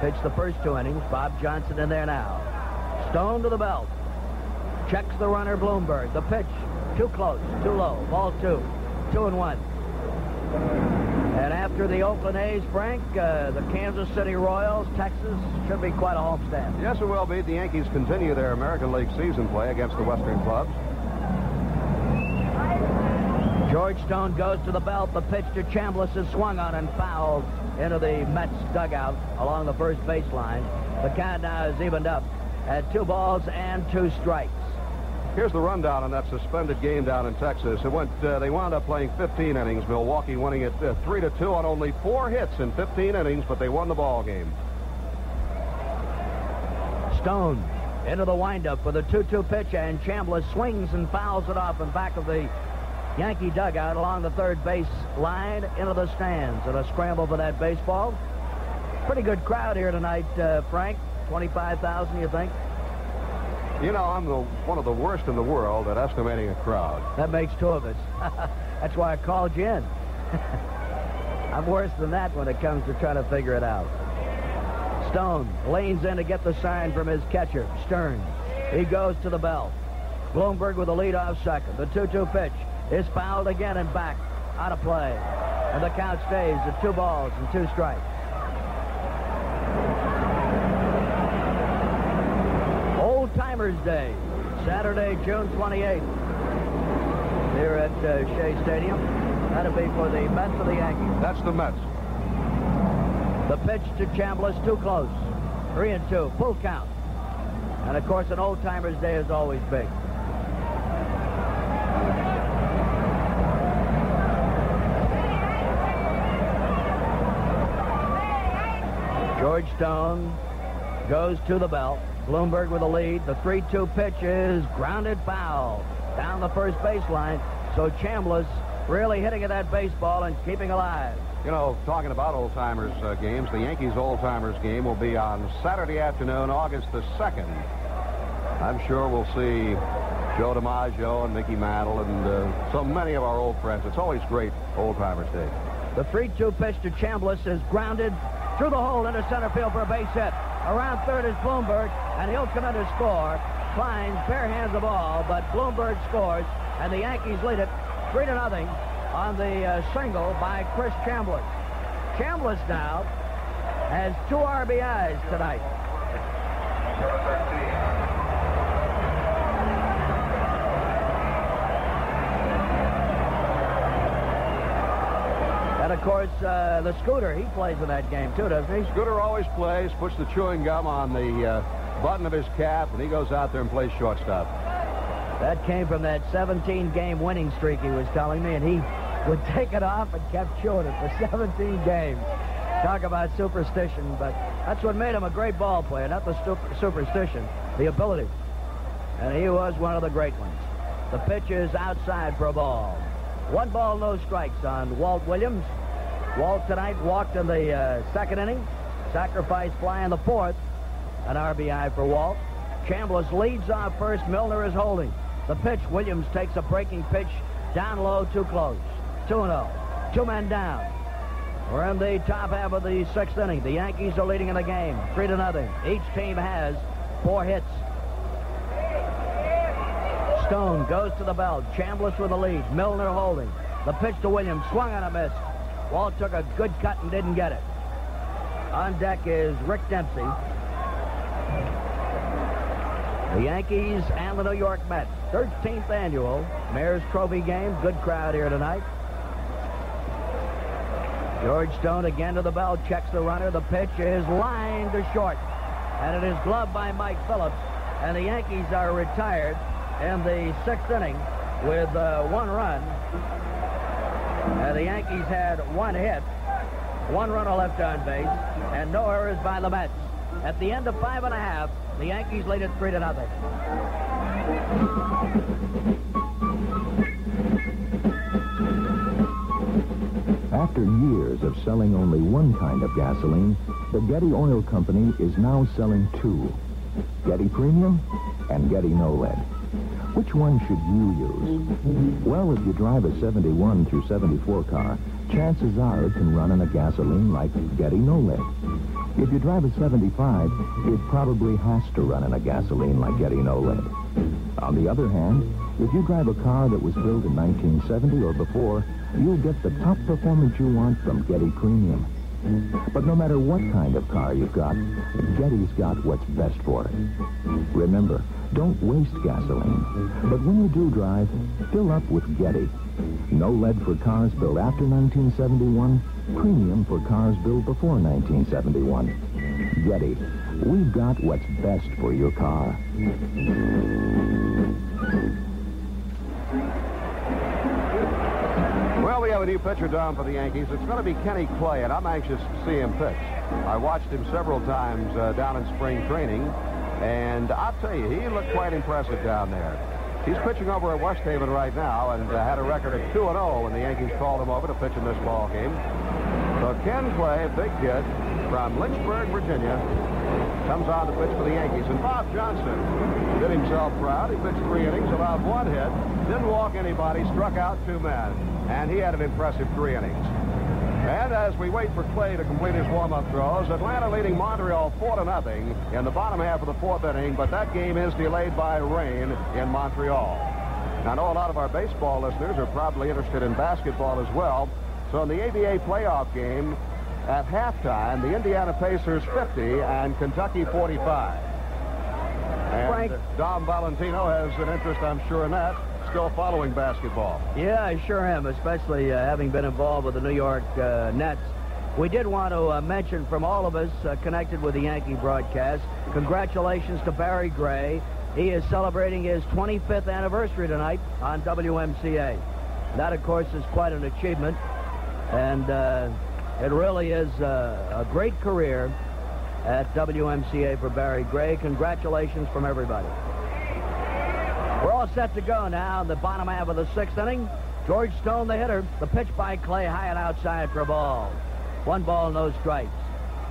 Pitched the first two innings. Bob Johnson in there now. Stone to the belt. Checks the runner Blomberg. The pitch too close, too low. Ball two. Two and one. And after the Oakland A's, Frank, uh, the Kansas City Royals, Texas, should be quite a homestand. Yes, it will be. The Yankees continue their American League season play against the Western clubs. George Stone goes to the belt. The pitch to Chambliss is swung on and fouled into the Mets dugout along the first baseline. The count now is evened up at two balls and two strikes. Here's the rundown on that suspended game down in Texas. It went. Uh, they wound up playing 15 innings. Milwaukee winning it uh, three to two on only four hits in 15 innings, but they won the ball game. Stone into the windup with a 2-2 pitch, and Chambliss swings and fouls it off in back of the Yankee dugout along the third base line into the stands. And a scramble for that baseball. Pretty good crowd here tonight, uh, Frank. 25,000, you think? You know, I'm the, one of the worst in the world at estimating a crowd. That makes two of us. That's why I called you in. I'm worse than that when it comes to trying to figure it out. Stone leans in to get the sign from his catcher, Stearns. He goes to the bell. Blomberg with a lead off second. The 2-2 pitch is fouled again and back. Out of play. And the count stays at two balls and two strikes. Old Timers Day, Saturday, June 28th, here at uh, Shea Stadium. That'll be for the Mets or the Yankees. That's the Mets. The pitch to Chambliss, too close. Three and two, full count. And of course, an Old Timers Day is always big. George Stone goes to the belt. Blomberg with the lead. The 3-2 pitch is grounded foul down the first baseline. So Chambliss really hitting at that baseball and keeping alive. You know, talking about old timers uh, games, the Yankees old timers game will be on Saturday afternoon, August the 2nd. I'm sure we'll see Joe DiMaggio and Mickey Mantle and uh, so many of our old friends. It's always great old timers day. The 3-2 pitch to Chambliss is grounded through the hole into center field for a base hit. Around third is Blomberg, and he'll come under score. Klein bare hands the ball, but Blomberg scores, and the Yankees lead it 3 to nothing on the uh, single by Chris Chambliss. Chambliss now has two RBIs tonight. And of course, uh, the Scooter, he plays in that game too, doesn't he? Scooter always plays, puts the chewing gum on the uh, button of his cap, and he goes out there and plays shortstop. That came from that 17-game winning streak he was telling me, and he would take it off and kept chewing it for 17 games. Talk about superstition, but that's what made him a great ball player, not the super- superstition, the ability. And he was one of the great ones. The pitch is outside for a ball. One ball, no strikes on Walt Williams. Walt tonight walked in the uh, second inning. Sacrifice fly in the fourth. An RBI for Walt. Chambliss leads off first. Milner is holding. The pitch, Williams takes a breaking pitch down low, too close. 2-0. Two men down. We're in the top half of the sixth inning. The Yankees are leading in the game, three to nothing. Each team has four hits. Stone goes to the belt. Chambliss with the lead. Milner holding. The pitch to Williams. Swung on a miss. Walt took a good cut and didn't get it. On deck is Rick Dempsey. The Yankees and the New York Mets. 13th annual Mayor's Trophy game. Good crowd here tonight. George Stone again to the bell. Checks the runner. The pitch is lined to short. And it is gloved by Mike Phillips. And the Yankees are retired in the sixth inning with uh, one run. Uh, the Yankees had one hit, one runner left on base, and no errors by the Mets. At the end of five and a half, the Yankees lead it three to nothing. After years of selling only one kind of gasoline, the Getty Oil Company is now selling two. Getty Premium and Getty No Lead. Which one should you use? Well, if you drive a 71 through 74 car, chances are it can run on a gasoline like Getty No Lead. If you drive a 75, it probably has to run on a gasoline like Getty No Lead. On the other hand, if you drive a car that was built in 1970 or before, you'll get the top performance you want from Getty Premium. But no matter what kind of car you've got, Getty's got what's best for it. Remember, don't waste gasoline. But when you do drive, fill up with Getty. No lead for cars built after 1971, premium for cars built before 1971. Getty, we've got what's best for your car. Well, we have a new pitcher down for the Yankees. It's going to be Kenny Clay, and I'm anxious to see him pitch. I watched him several times uh, down in spring training, and I'll tell you, he looked quite impressive down there. He's pitching over at West Haven right now and uh, had a record of 2-0 when the Yankees called him over to pitch in this ball game. So Ken Clay, big kid from Lynchburg, Virginia, comes on to pitch for the Yankees. And Bob Johnson did himself proud. He pitched three innings, allowed one hit, didn't walk anybody, struck out two men. And he had an impressive three innings. And as we wait for Clay to complete his warm-up throws, Atlanta leading Montreal 4 to nothing in the bottom half of the fourth inning, but that game is delayed by rain in Montreal. Now, I know a lot of our baseball listeners are probably interested in basketball as well. So in the ABA playoff game, at halftime, the Indiana Pacers 50 and Kentucky 45. And Frank. Dom Valentino has an interest, I'm sure, in that. Still following basketball. Yeah, I sure am, especially uh, having been involved with the New York uh, Nets. We did want to uh, mention from all of us uh, connected with the Yankee broadcast, congratulations to Barry Gray. He is celebrating his 25th anniversary tonight on WMCA. That, of course, is quite an achievement, and uh, it really is uh, a great career at WMCA for Barry Gray. Congratulations from everybody. We're all set to go now in the bottom half of the sixth inning. George Stone, the hitter. The pitch by Clay, high and outside for a ball. One ball, no strikes.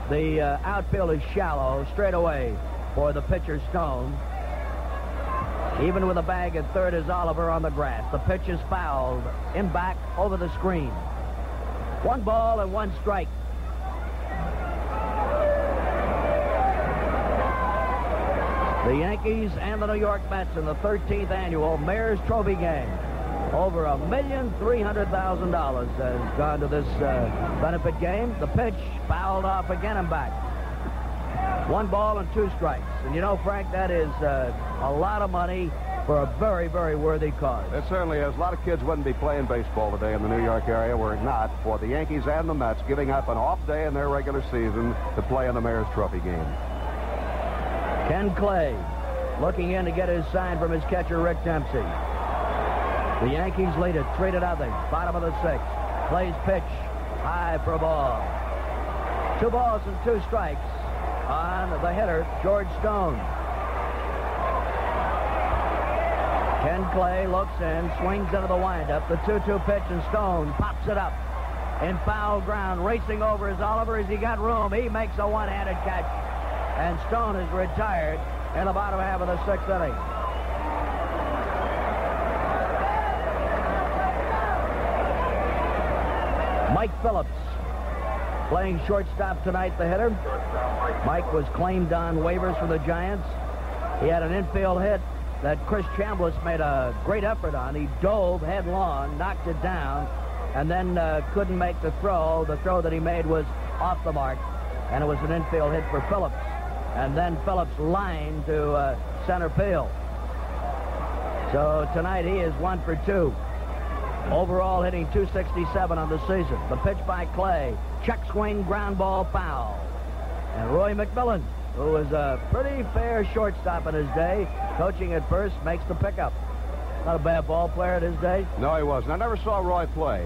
The uh, outfield is shallow, straight away for the pitcher Stone. Even with a bag at third is Oliver on the grass. The pitch is fouled in back over the screen. One ball and one strike. The Yankees and the New York Mets in the 13th annual Mayor's Trophy game. Over a million three hundred thousand dollars has gone to this uh, benefit game. The pitch fouled off again and back. One ball and two strikes. And you know, Frank, that is uh, a lot of money for a very, very worthy cause. It certainly is. A lot of kids wouldn't be playing baseball today in the New York area were it not for the Yankees and the Mets giving up an off day in their regular season to play in the Mayor's Trophy game. Ken Clay looking in to get his sign from his catcher, Rick Dempsey. The Yankees lead it 3 to nothing. Bottom of the sixth. Clay's pitch. High for a ball. Two balls and two strikes on the hitter, George Stone. Ken Clay looks in, swings into the windup. The 2-2 pitch, and Stone pops it up. In foul ground, racing over is Oliver. Has he got room? He makes a one-handed catch. And Stone is retired in the bottom half of the sixth inning. Mike Phillips playing shortstop tonight, the hitter. Mike was claimed on waivers from the Giants. He had an infield hit that Chris Chambliss made a great effort on. He dove headlong, knocked it down, and then uh, couldn't make the throw. The throw that he made was off the mark, and it was an infield hit for Phillips. And then Phillips line to uh, center field. So tonight he is one for two. Overall hitting 267 on the season. The pitch by Clay. Check swing, ground ball, foul. And Roy McMillan, who was a pretty fair shortstop in his day, coaching at first, makes the pickup. Not a bad ball player in his day. No, he wasn't. I never saw Roy play.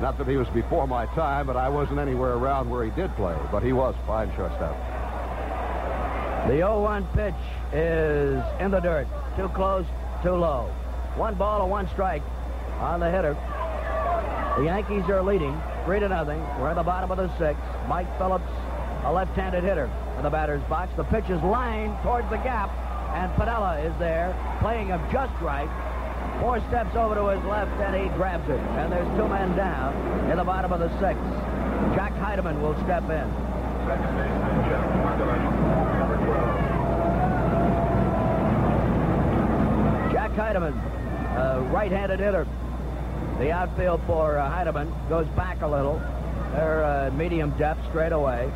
Not that he was before my time, but I wasn't anywhere around where he did play. But he was fine shortstop. The 0-1 pitch is in the dirt. Too close, too low. One ball and one strike on the hitter. The Yankees are leading three to nothing. We're at the bottom of the sixth. Mike Phillips, a left-handed hitter in the batter's box. The pitch is lined towards the gap, and Piniella is there, playing him just right. Four steps over to his left, and he grabs it. And there's two men down in the bottom of the sixth. Jack Heidemann will step in. A right-handed hitter. The outfield for uh, Heidemann goes back a little. They're uh, medium depth straight away.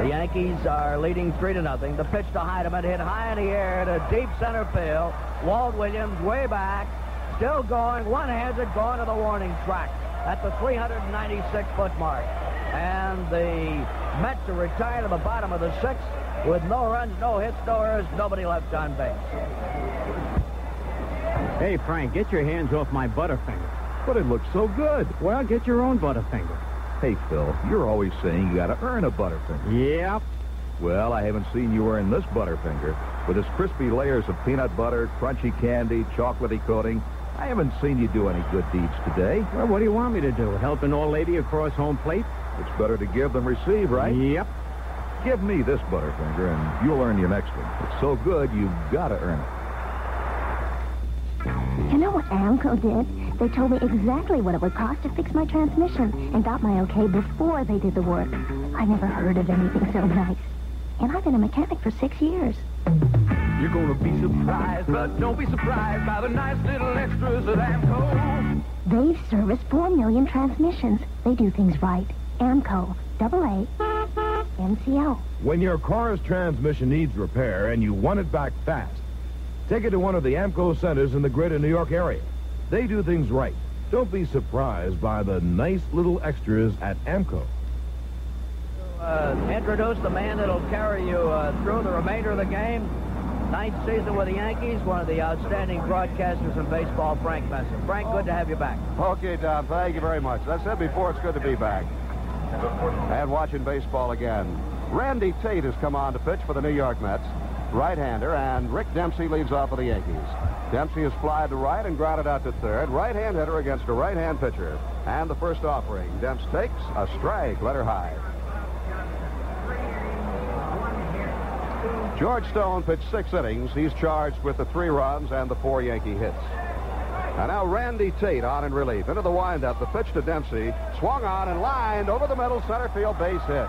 The Yankees are leading three to nothing. The pitch to Heidemann hit high in the air to deep center field. Walt Williams way back, still going, one-handed, going to the warning track at the 396-foot mark. And the Mets are retired to the bottom of the sixth with no runs, no hits, no errors, nobody left on base. Hey, Frank, get your hands off my Butterfinger. But it looks so good. Well, get your own Butterfinger. Hey, Phil, you're always saying you gotta earn a Butterfinger. Yep. Well, I haven't seen you earn this Butterfinger. With its crispy layers of peanut butter, crunchy candy, chocolatey coating, I haven't seen you do any good deeds today. Well, what do you want me to do? Help an old lady across home plate? It's better to give than receive, right? Yep. Give me this Butterfinger, and you'll earn your next one. It's so good, you've gotta earn it. You know what AAMCO did? They told me exactly what it would cost to fix my transmission and got my okay before they did the work. I never heard of anything so nice. And I've been a mechanic for six years. You're gonna be surprised, but don't be surprised by the nice little extras at AAMCO. They've serviced four million transmissions. They do things right. AAMCO, double A, MCO. When your car's transmission needs repair and you want it back fast, take it to one of the AAMCO centers in the greater New York area. They do things right. Dom't be surprised by the nice little extras at AAMCO. Uh, introduce the man that'll carry you uh, through the remainder of the game. Ninth season with the Yankees, one of the outstanding broadcasters in baseball, Frank Messer. Frank, good to have you back. Okay, Don, thank you very much. As I said before, it's good to be back. And watching baseball again. Randy Tate has come on to pitch for the New York Mets, right-hander, and Rick Dempsey leads off for the Yankees. Dempsey has flied to right and grounded out to third. Right-hand hitter against a right-hand pitcher. And the first offering. Demps takes a strike, letter high. George Stone pitched six innings. He's charged with the three runs and the four Yankee hits. And now Randy Tate on in relief. Into the windup. The pitch to Dempsey. Swung on and lined over the middle center field base hit.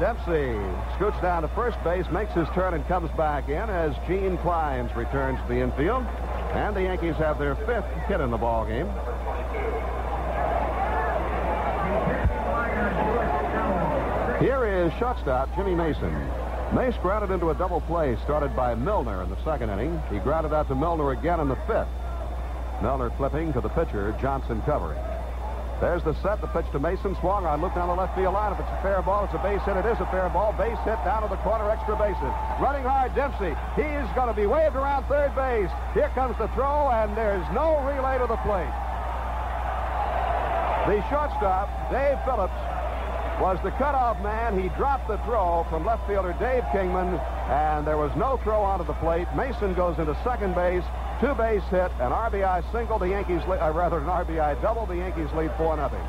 Dempsey scoots down to first base, makes his turn, and comes back in as Gene Clines returns to the infield. And the Yankees have their fifth hit in the ball game. Here is shortstop Jimmy Mason. Mace grounded into a double play started by Milner in the second inning. He grounded out to Milner again in the fifth. Milner flipping to the pitcher, Johnson covering. There's the set, the pitch to Mason, swung on, look down the left field line. If it's a fair ball, it's a base hit. It is a fair ball. Base hit down to the corner, extra bases. Running hard, Dempsey. He's going to be waved around third base. Here comes the throw, and there's no relay to the plate. The shortstop, Dave Phillips, was the cutoff man. He dropped the throw from left fielder Dave Kingman, and there was no throw onto the plate. Mason goes into second base. Two base hit, an RBI single, the Yankees, uh, rather an RBI double, the Yankees lead 4 nothing.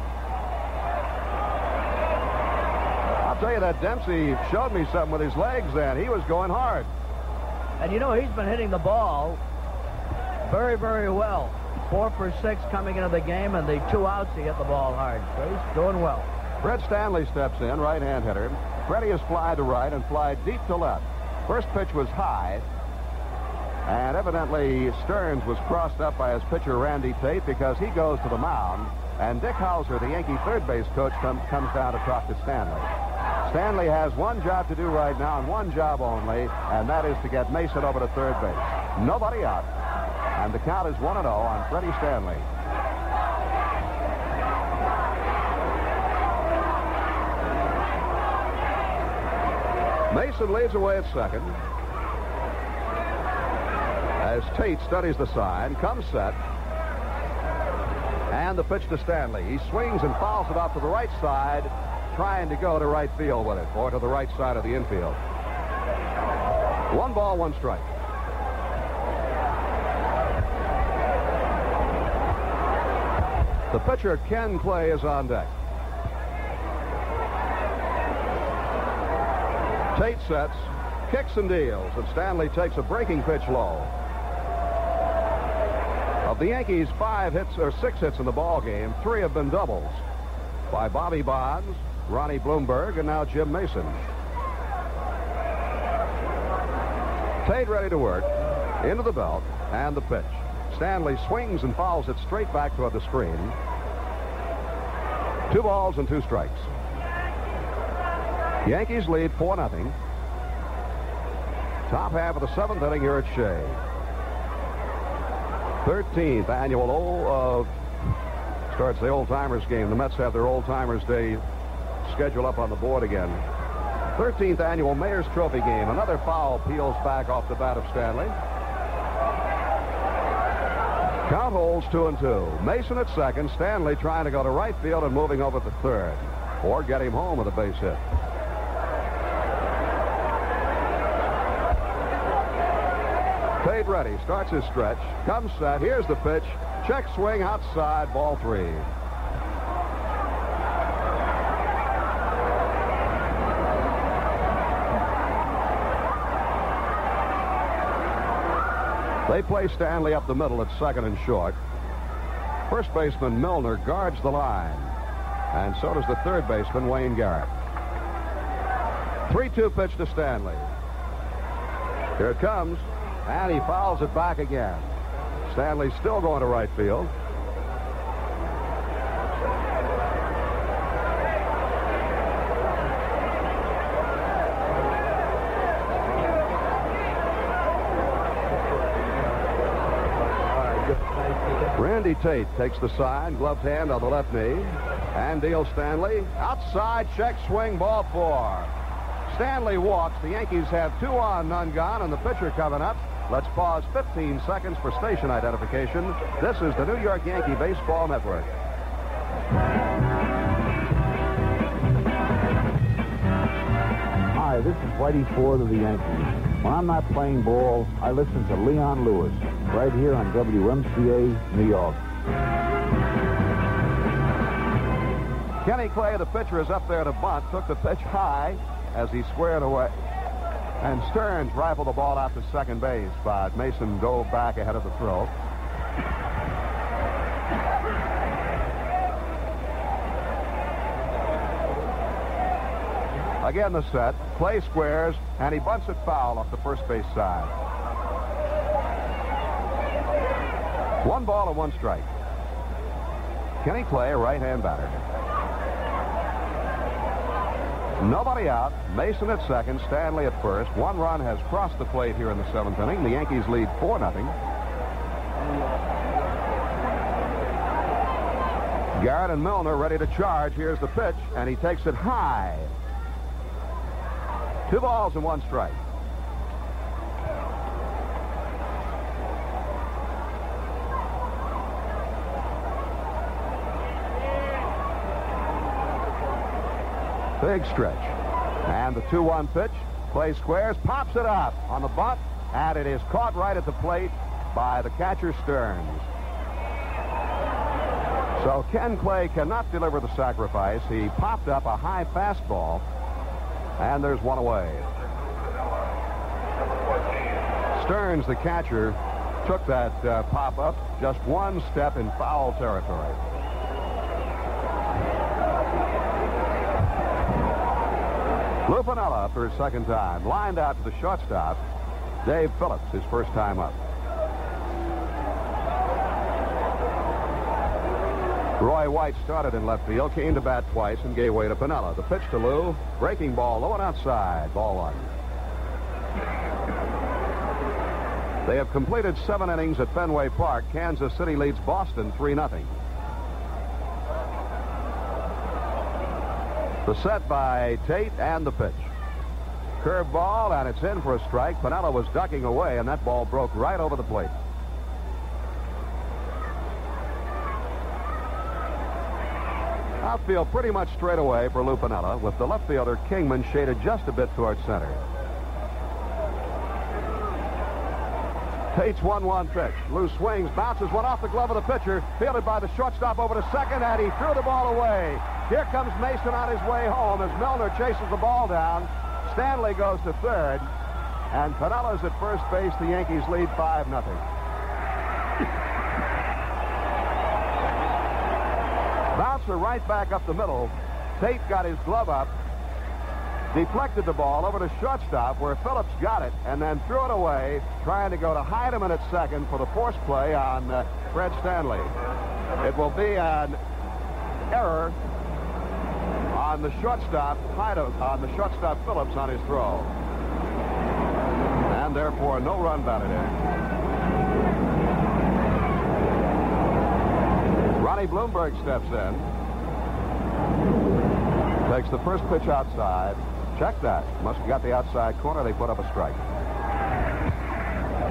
I'll tell you that Dempsey showed me something with his legs then. He was going hard. And you know, he's been hitting the ball very, very well. Four for six coming into the game, and the two outs, he hit the ball hard. So he's doing well. Fred Stanley steps in, right-hand hitter. Freddie has fly to right and fly deep to left. First pitch was high, and evidently Stearns was crossed up by his pitcher Randy Tate because he goes to the mound, and Dick Howser, the Yankee third base coach, com- comes down to talk to Stanley. Stanley has one job to do right now and one job only, and that is to get Mason over to third base. Nobody out. And the count is 1-0 on Freddie Stanley. Mason leads away at second. As Tate studies the sign, comes set. And the pitch to Stanley. He swings and fouls it off to the right side, trying to go to right field with it, or to the right side of the infield. One ball, one strike. The pitcher, Ken Clay, is on deck. Tate sets, kicks and deals, and Stanley takes a breaking pitch low. Of the Yankees' five hits or six hits in the ball game, three have been doubles by Bobby Bonds, Ronnie Blomberg, and now Jim Mason. Tate ready to work, into the belt, and the pitch. Stanley swings and fouls it straight back toward the screen. Two balls and two strikes. Yankees lead 4 0. Top half of the seventh inning here at Shea. 13th annual old, uh, starts the old timers game. The Mets have their old timers day schedule up on the board again. 13th annual Mayor's Trophy game. Another foul peels back off the bat of Stanley. Count holds two and two. Mason at second. Stanley trying to go to right field and moving over to third. Or get him home with a base hit. Ready. Starts his stretch. Comes set. Here's the pitch. Check swing outside. Ball three. They play Stanley up the middle at second and short. First baseman Milner guards the line. And so does the third baseman Wayne Garrett. 3-2 pitch to Stanley. Here it comes. And he fouls it back again. Stanley's still going to right field. Randy Tate takes the side, gloved hand on the left knee, and deals Stanley. Outside check swing, ball four. Stanley walks. The Yankees have two on, none gone, and the pitcher coming up. Let's pause 15 seconds for station identification. This is the New York Yankee Baseball Network. Hi, this is Whitey Ford of the Yankees. When I'm not playing ball, I listen to Leon Lewis right here on WMCA New York. Kenny Clay, the pitcher, is up there to bunt. Took the pitch high as he squared away. And Stearns rifled the ball out to second base, but Mason dove back ahead of the throw. Again, the set. Clay squares, and he bunts it foul off the first base side. One ball and one strike. Kenny Clay, a right-hand batter. Nobody out. Mason at second, Stanley at first. One run has crossed the plate here in the seventh inning. The Yankees lead 4 nothing. Garrett and Milner ready to charge. Here's the pitch, and he takes it high. Two balls and one strike. Big stretch. And the 2-1 pitch. Clay squares, pops it up on the butt, and it is caught right at the plate by the catcher Stearns. So Ken Clay cannot deliver the sacrifice. He popped up a high fastball, and there's one away. Stearns, the catcher, took that uh, pop up just one step in foul territory. Lou Piniella for his second time. Lined out to the shortstop. Dave Phillips, his first time up. Roy White started in left field, came to bat twice, and gave way to Piniella. The pitch to Lou. Breaking ball, low and outside. Ball one. They have completed seven innings at Fenway Park. Kansas City leads Boston 3 0. The set by Tate and the pitch. Curve ball, and it's in for a strike. Piniella was ducking away, and that ball broke right over the plate. Outfield pretty much straight away for Lou Piniella, with the left fielder Kingman shaded just a bit towards center. Tate's 1-1 pitch. Lou swings, bounces one off the glove of the pitcher, fielded by the shortstop over to second, and he threw the ball away. Here comes Mason on his way home as Milner chases the ball down. Stanley goes to third, and Piniella's at first base. The Yankees lead 5 0. Bouncer right back up the middle. Tate got his glove up, deflected the ball over to shortstop where Phillips got it and then threw it away, trying to go to Heidemann at second for the force play on uh, Fred Stanley. It will be an error on the shortstop, on the shortstop Phillips on his throw. And therefore, no run batted in. Ronnie Blomberg steps in. Takes the first pitch outside. Check that. Must have got the outside corner. They put up a strike.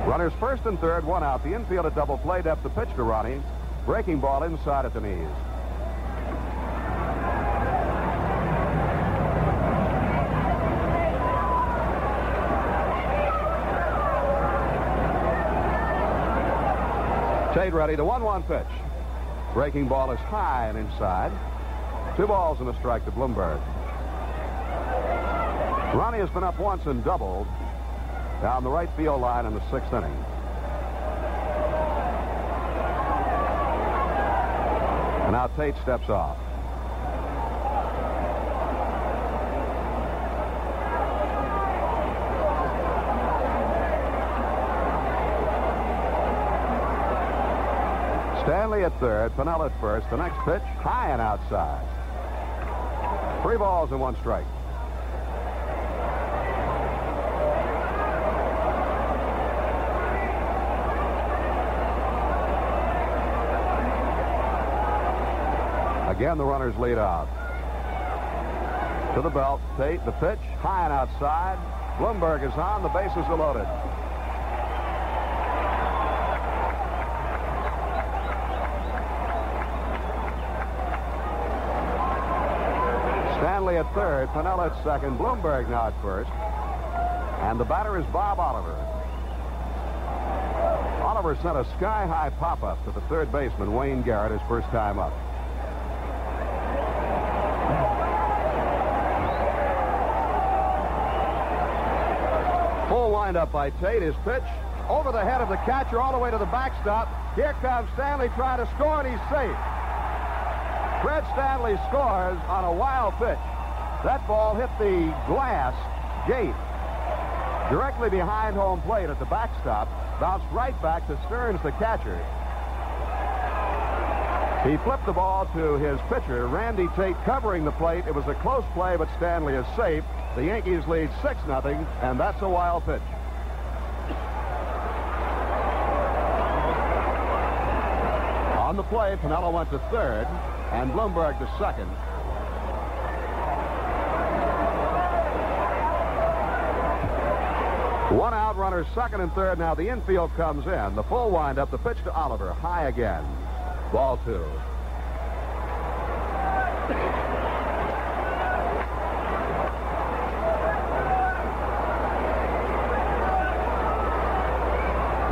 Runners first and third, one out. The infield at double play depth. The pitch to Ronnie. Breaking ball inside at the knees. Tate ready. The 1-1 pitch. Breaking ball is high and inside. Two balls and a strike to Blomberg. Ronnie has been up once and doubled down the right field line in the sixth inning. And now Tate steps off. Stanley at third, Piniella at first. The next pitch, high and outside. Three balls and one strike. Again, the runners lead out. To the belt, Tate, the pitch, high and outside. Blomberg is on, the bases are loaded. At third, Piniella at second, Blomberg now at first. And the batter is Bob Oliver. Oliver sent a sky-high pop-up to the third baseman, Wayne Garrett, his first time up. Full windup by Tate. His pitch over the head of the catcher all the way to the backstop. Here comes Stanley trying to score, and he's safe. Fred Stanley scores on a wild pitch. That ball hit the glass gate directly behind home plate at the backstop. Bounced right back to Stearns, the catcher. He flipped the ball to his pitcher, Randy Tate, covering the plate. It was a close play, but Stanley is safe. The Yankees lead 6 0 and that's a wild pitch. On the play, Piniella went to third, and Blomberg to second. One out, runners second and third. Now the infield comes in. The full windup, the pitch to Oliver, high again. Ball two.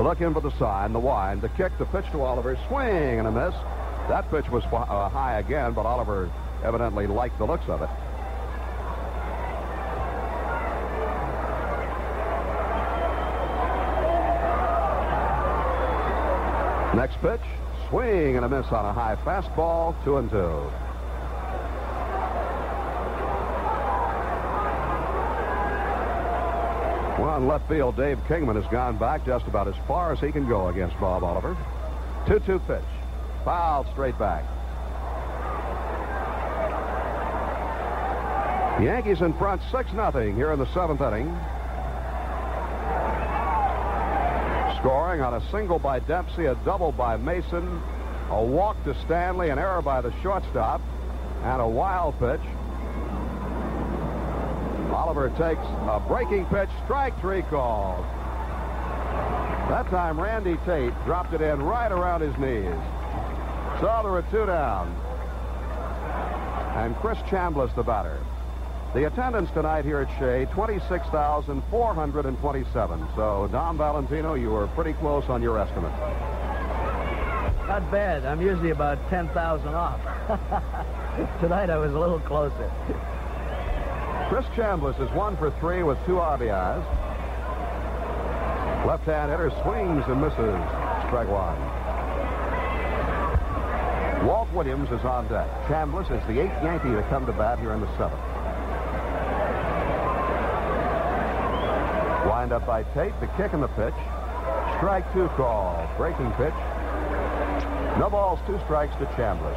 Looking for the sign, the wind, the kick, the pitch to Oliver, swing and a miss. That pitch was uh, high again, but Oliver evidently liked the looks of it. Next pitch, swing and a miss on a high fastball, two and two. Well, left field, Dave Kingman has gone back just about as far as he can go against Bob Oliver. 2-2 pitch. Foul straight back. Yankees in front 6-0 here in the seventh inning. Scoring on a single by Dempsey, a double by Mason, a walk to Stanley, an error by the shortstop, and a wild pitch. Oliver takes a breaking pitch, strike three called. That time Randy Tate dropped it in right around his knees. So there were two down. And Chris Chambliss, the batter. The attendance tonight here at Shea, 26,427. So, Dom Valentino, you were pretty close on your estimate. Not bad. I'm usually about 10,000 off. Tonight I was a little closer. Chris Chambliss is one for three with two RBIs. Left-hand hitter swings and misses. Strike one. Walt Williams is on deck. Chambliss is the eighth Yankee to come to bat here in the seventh. Wind up by Tate, the kick and the pitch. Strike two call. Breaking pitch. No balls, two strikes to Chambliss.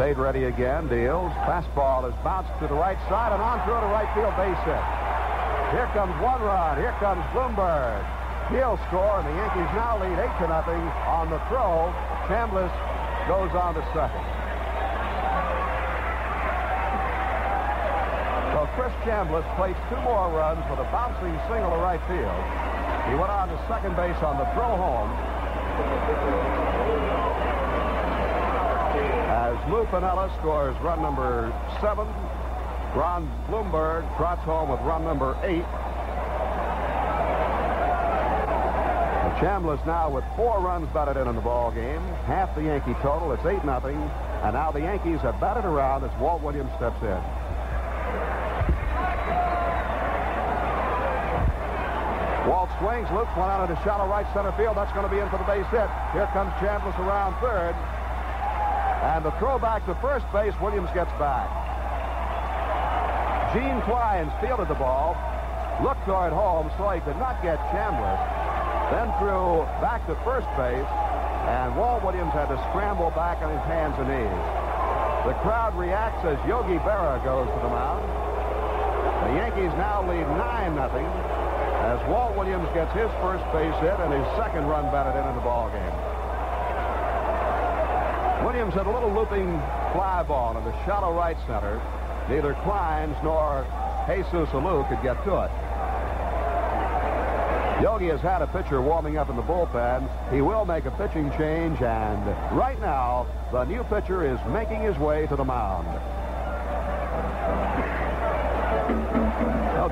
Tate ready again, deals. Fastball is bounced to the right side and on through to right field base hit. Here comes one run. Here comes Blomberg. He'll score, and the Yankees now lead 8 to nothing on the throw. Chambliss goes on to second. Chambliss placed two more runs with a bouncing single to right field. He went on to second base on the throw home. As Lou Piniella scores run number seven, Ron Blomberg trots home with run number eight. Chambliss now with four runs batted in in the ball game, half the Yankee total. It's eight nothing, and now the Yankees have batted around as Walt Williams steps in. Walt swings, loops one out into shallow right center field. That's going to be in for the base hit. Here comes Chambliss around third. And the throw back to first base, Williams gets back. Gene Clines fielded the ball, looked toward home, so he could not get Chambliss. Then threw back to first base, and Walt Williams had to scramble back on his hands and knees. The crowd reacts as Yogi Berra goes to the mound. The Yankees now lead 9 nothing as Walt Williams gets his first base hit and his second run batted in in the ball game. Williams had a little looping fly ball in the shallow right center. Neither Clines nor Jesus Alou could get to it. Yogi has had a pitcher warming up in the bullpen. He will make a pitching change, and right now, the new pitcher is making his way to the mound.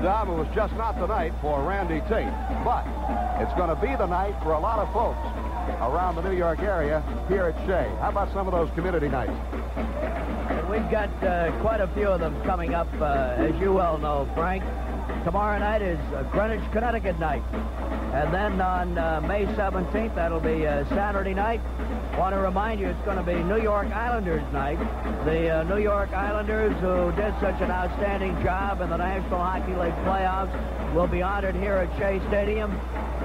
It was just not the night for Randy Tate, but it's going to be the night for a lot of folks around the New York area here at Shea. How about some of those community nights? We've got uh, quite a few of them coming up, uh, as you well know, Frank. Tomorrow night is uh, Greenwich, Connecticut night. And then on uh, May 17th, that'll be uh, Saturday night, Want to remind you, it's going to be New York Islanders night. The uh, New York Islanders, who did such an outstanding job in the National Hockey League playoffs, will be honored here at Shea Stadium.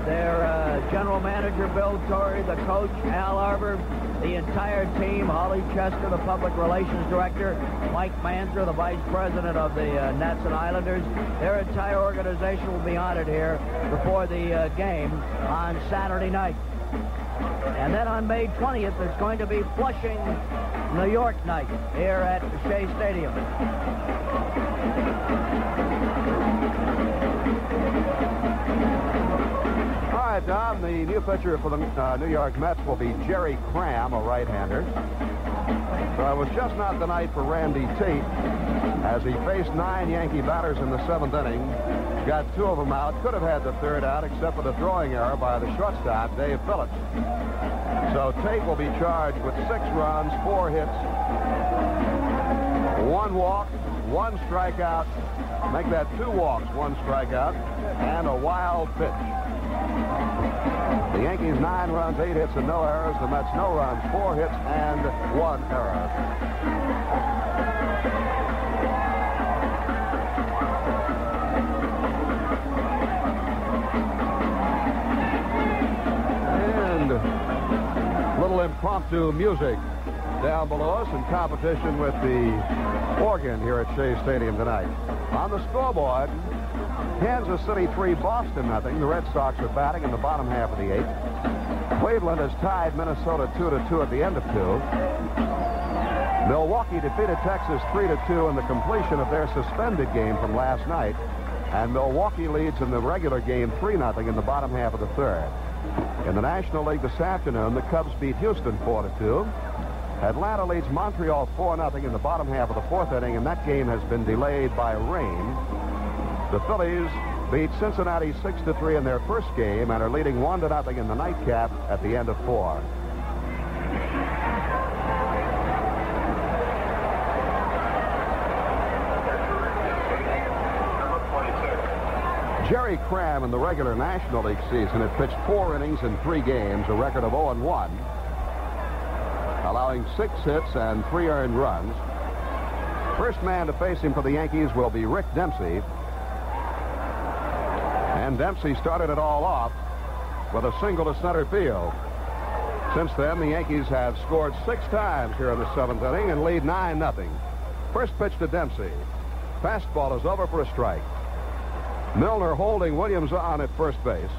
Their uh, general manager, Bill Torrey, the coach, Al Arbour, the entire team, Hawley Chester, the public relations director, Mike Manzer, the vice president of the uh, Nets and Islanders. Their entire organization will be honored here before the uh, game on Saturday night. And then on May 20th, there's going to be Flushing, New York night here at Shea Stadium. All right, Dom, the new pitcher for the uh, New York Mets will be Jerry Cram, a right-hander. So it was just not the night for Randy Tate as he faced nine Yankee batters in the seventh inning. Got two of them out. Could have had the third out except for the throwing error by the shortstop, Dave Phillips. So Tate will be charged with six runs, four hits, one walk, one strikeout. Make that two walks, one strikeout, and a wild pitch. The Yankees nine runs, eight hits, and no errors. The Mets no runs, four hits, and one error. And little impromptu music down below us in competition with the organ here at Shea Stadium tonight. On the scoreboard, Kansas City 3, Boston nothing. The Red Sox are batting in the bottom half of the eighth. Cleveland has tied Minnesota 2 to 2 at the end of two. Milwaukee defeated Texas 3 to 2 in the completion of their suspended game from last night. And Milwaukee leads in the regular game 3 0 in the bottom half of the third. In the National League this afternoon, the Cubs beat Houston 4 to 2. Atlanta leads Montreal 4 0 in the bottom half of the fourth inning, and that game has been delayed by rain. The Phillies beat Cincinnati 6 to 3 in their first game and are leading 1 to nothing in the nightcap at the end of four. Jerry Cram in the regular National League season had pitched four innings in three games, a record of 0 1, allowing six hits and three earned runs. First man to face him for the Yankees will be Rick Dempsey. And Dempsey started it all off with a single to center field. Since then, the Yankees have scored six times here in the seventh inning and lead 9 0. First pitch to Dempsey. Fastball is over for a strike. Milner holding Williams on at first base.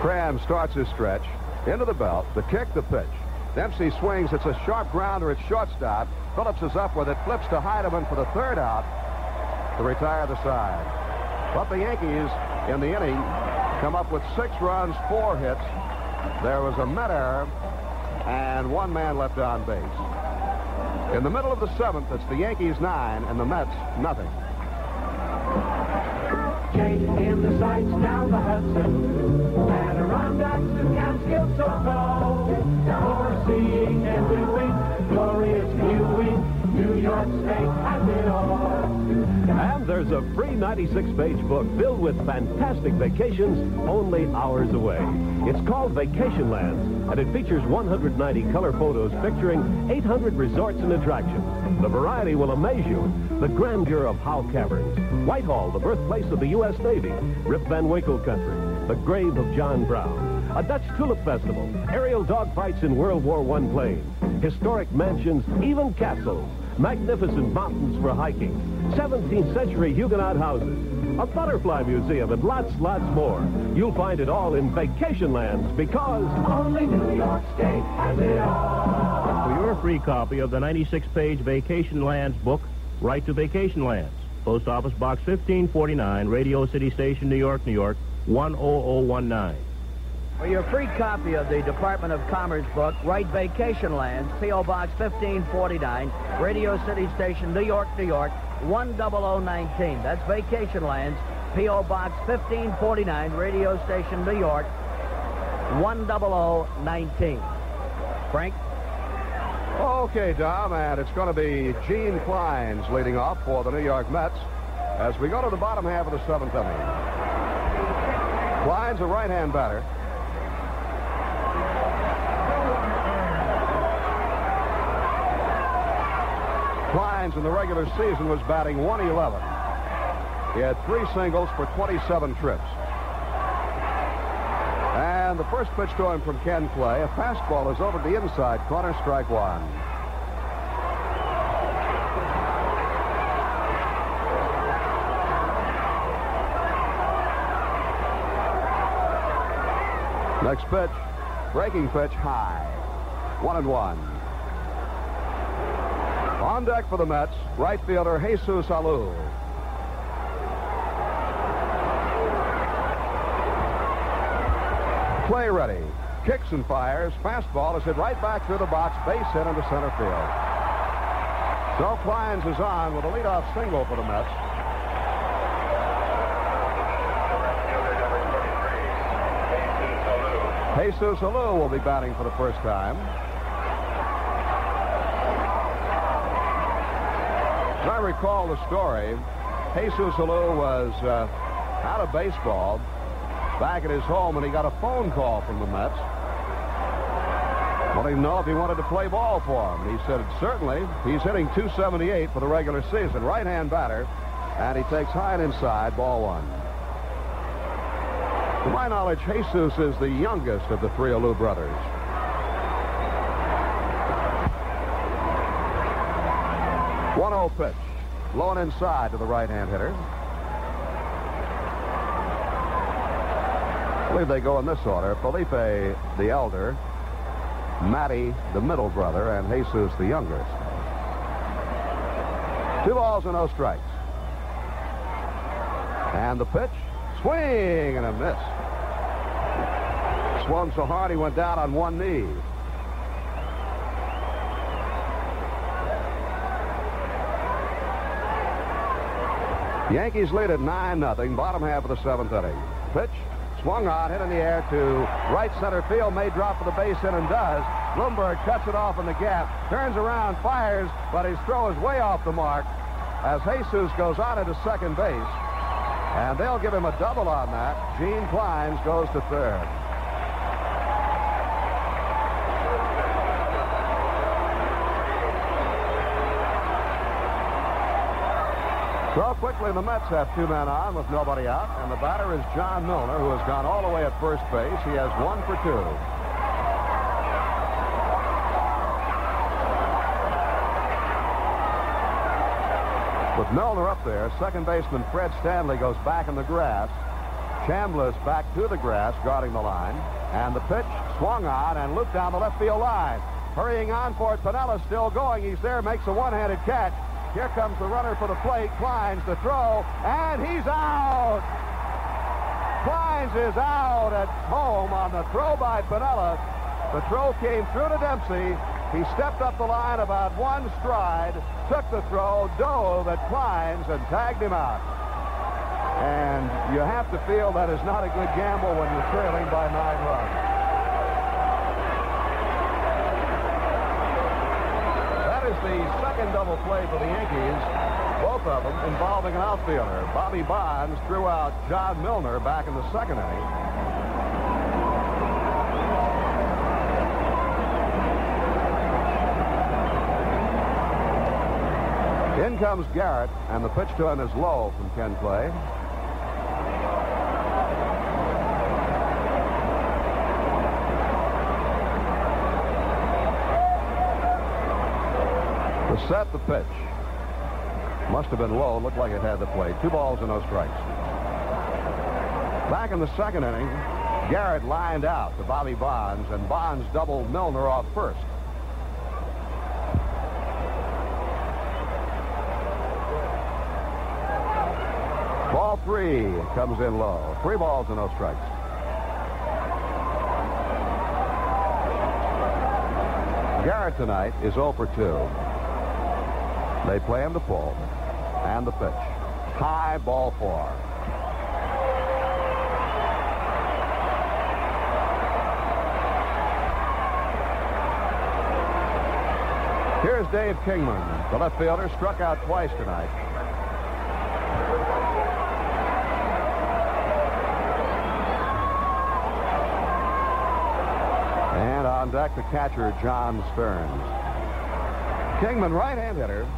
Cram starts his stretch. Into the belt. The kick, the pitch. Dempsey swings. It's a sharp grounder at shortstop. Phillips is up with it. Flips to Heidemann for the third out to retire the side. But the Yankees in the inning come up with six runs, four hits. There was a Met error and one man left on base. In the middle of the seventh, it's the Yankees nine and the Mets nothing. Jake in the sights down the Hudson. Adirondacks and Catskills so tall. And there's a free 96-page book filled with fantastic vacations only hours away. It's called Vacation Lands, and it features 190 color photos picturing 800 resorts and attractions. The variety will amaze you. The grandeur of Howe Caverns, Whitehall, the birthplace of the U.S. Navy, Rip Van Winkle country, the grave of John Brown, a Dutch tulip festival, aerial dogfights in World War I planes, historic mansions, even castles, magnificent mountains for hiking, 17th century Huguenot houses, a butterfly museum, and lots, lots more. You'll find it all in Vacation Lands because Only New York State has it all. For your free copy of the 96-page Vacation Lands book, write to Vacation Lands, Post Office Box 1549, Radio City Station, New York, New York, 10019. For your free copy of the Department of Commerce book, write Vacation Lands, P.O. Box 1549, Radio City Station, New York, New York, 10019. That's Vacation Lands, P.O. Box 1549, Radio Station, New York, 10019. Frank? Okay, Dom, and it's going to be Gene Clines leading off for the New York Mets. as we go to the bottom half of the seventh inning. Clines a right-hand batter. Clines in the regular season was batting 111. He had three singles for 27 trips. And the first pitch to him from Ken Clay, a fastball is over the inside corner, strike one. Next pitch, breaking pitch high. One and one. On deck for the Mets, right fielder Jesus Alou. Play ready. Kicks and fires. Fastball is hit right back through the box. Base hit into center field. So Clines is on with a leadoff single for the Mets. Jesus Alou will be batting for the first time. As I recall the story, Jesus Alou was uh, out of baseball back at his home and he got a phone call from the Mets. Wanting to know if he wanted to play ball for him. He said, certainly. He's hitting 278 for the regular season. Right-hand batter. And he takes high and inside, ball one. To my knowledge, Jesus is the youngest of the three Alou brothers. One zero pitch, low and inside to the right-hand hitter. I believe they go in this order: Felipe, the elder, Matty, the middle brother, and Jesus, the youngest. Two balls and no strikes. And the pitch, swing and a miss. Swung so hard he went down on one knee. Yankees lead at 9 nothing. bottom half of the seventh inning. Pitch, swung on, hit in the air to right center field, may drop for the base hit and does. Blomberg cuts it off in the gap, turns around, fires, but his throw is way off the mark as Jesus goes out into second base. And they'll give him a double on that. Gene Clines goes to third. So quickly, the Mets have two men on with nobody out, and the batter is John Milner, who has gone all the way at first base. He has one for two. With Milner up there, second baseman Fred Stanley goes back in the grass. Chambliss back to the grass, guarding the line. And the pitch swung on and looped down the left field line. Hurrying on for it, Piniella still going. He's there, makes a one-handed catch. Here comes the runner for the plate. Clines the throw, and he's out. Clines is out at home on the throw by Piniella. The throw came through to Dempsey. He stepped up the line about one stride, took the throw, dove at Clines, and tagged him out. And you have to feel that is not a good gamble when you're trailing by nine runs. That is the second double play for the Yankees, both of them involving an outfielder. Bobby Bonds threw out John Milner back in the second inning. In comes Garrett, and the pitch to him is low from Ken Clay. Set the pitch. Must have been low. Looked like it had the play. Two balls and no strikes. Back in the second inning, Garrett lined out to Bobby Bonds, and Bonds doubled Milner off first. Ball three comes in low. Three balls and no strikes. Garrett tonight is 0 for 2. They play him the pull. And the pitch. High ball four. Here's Dave Kingman. The left fielder struck out twice tonight. And on deck, the catcher, John Stearns. Kingman, right-hand hitter.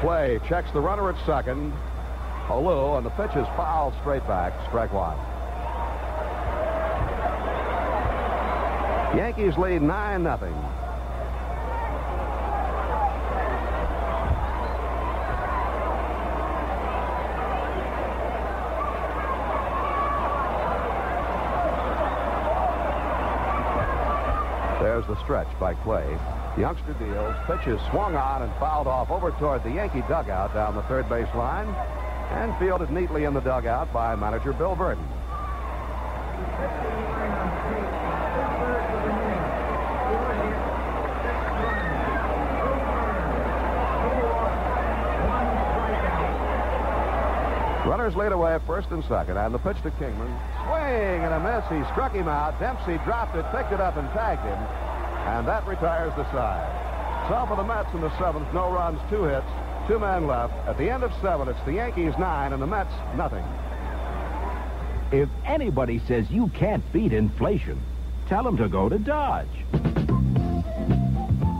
Play checks the runner at second. Alou, and the pitch is fouled straight back. Strike one. Yankees lead 9 nothing. There's the stretch by Clay. Youngster deals. Pitch is swung on and fouled off over toward the Yankee dugout down the third base line and fielded neatly in the dugout by manager Bill Virdon. Runners lead away first and second, and the pitch to Kingman. Swing and a miss. He struck him out. Dempsey dropped it, picked it up, and tagged him. And that retires the side. So of the Mets in the seventh, no runs, two hits, two men left. At the end of seven, it's the Yankees nine and the Mets nothing. If anybody says you can't beat inflation, tell them to go to Dodge.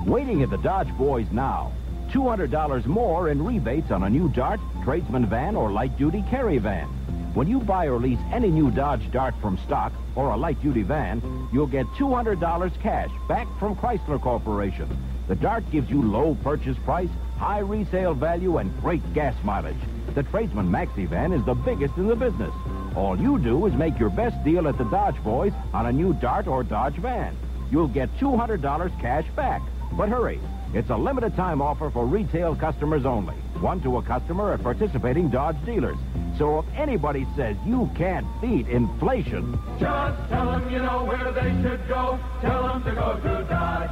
Waiting at the Dodge Boys now. $200 more in rebates on a new Dart, tradesman van, or light-duty carry van. When you buy or lease any new Dodge Dart from stock or a light-duty van, you'll get $200 cash back from Chrysler Corporation. The Dart gives you low purchase price, high resale value, and great gas mileage. The Tradesman Maxi van is the biggest in the business. All you do is make your best deal at the Dodge Boys on a new Dart or Dodge van. You'll get $200 cash back. But hurry, it's a limited time offer for retail customers only. One to a customer at participating Dodge dealers. So if anybody says you can't beat inflation, Just tell them you know where they should go. Tell them to go to Dodge.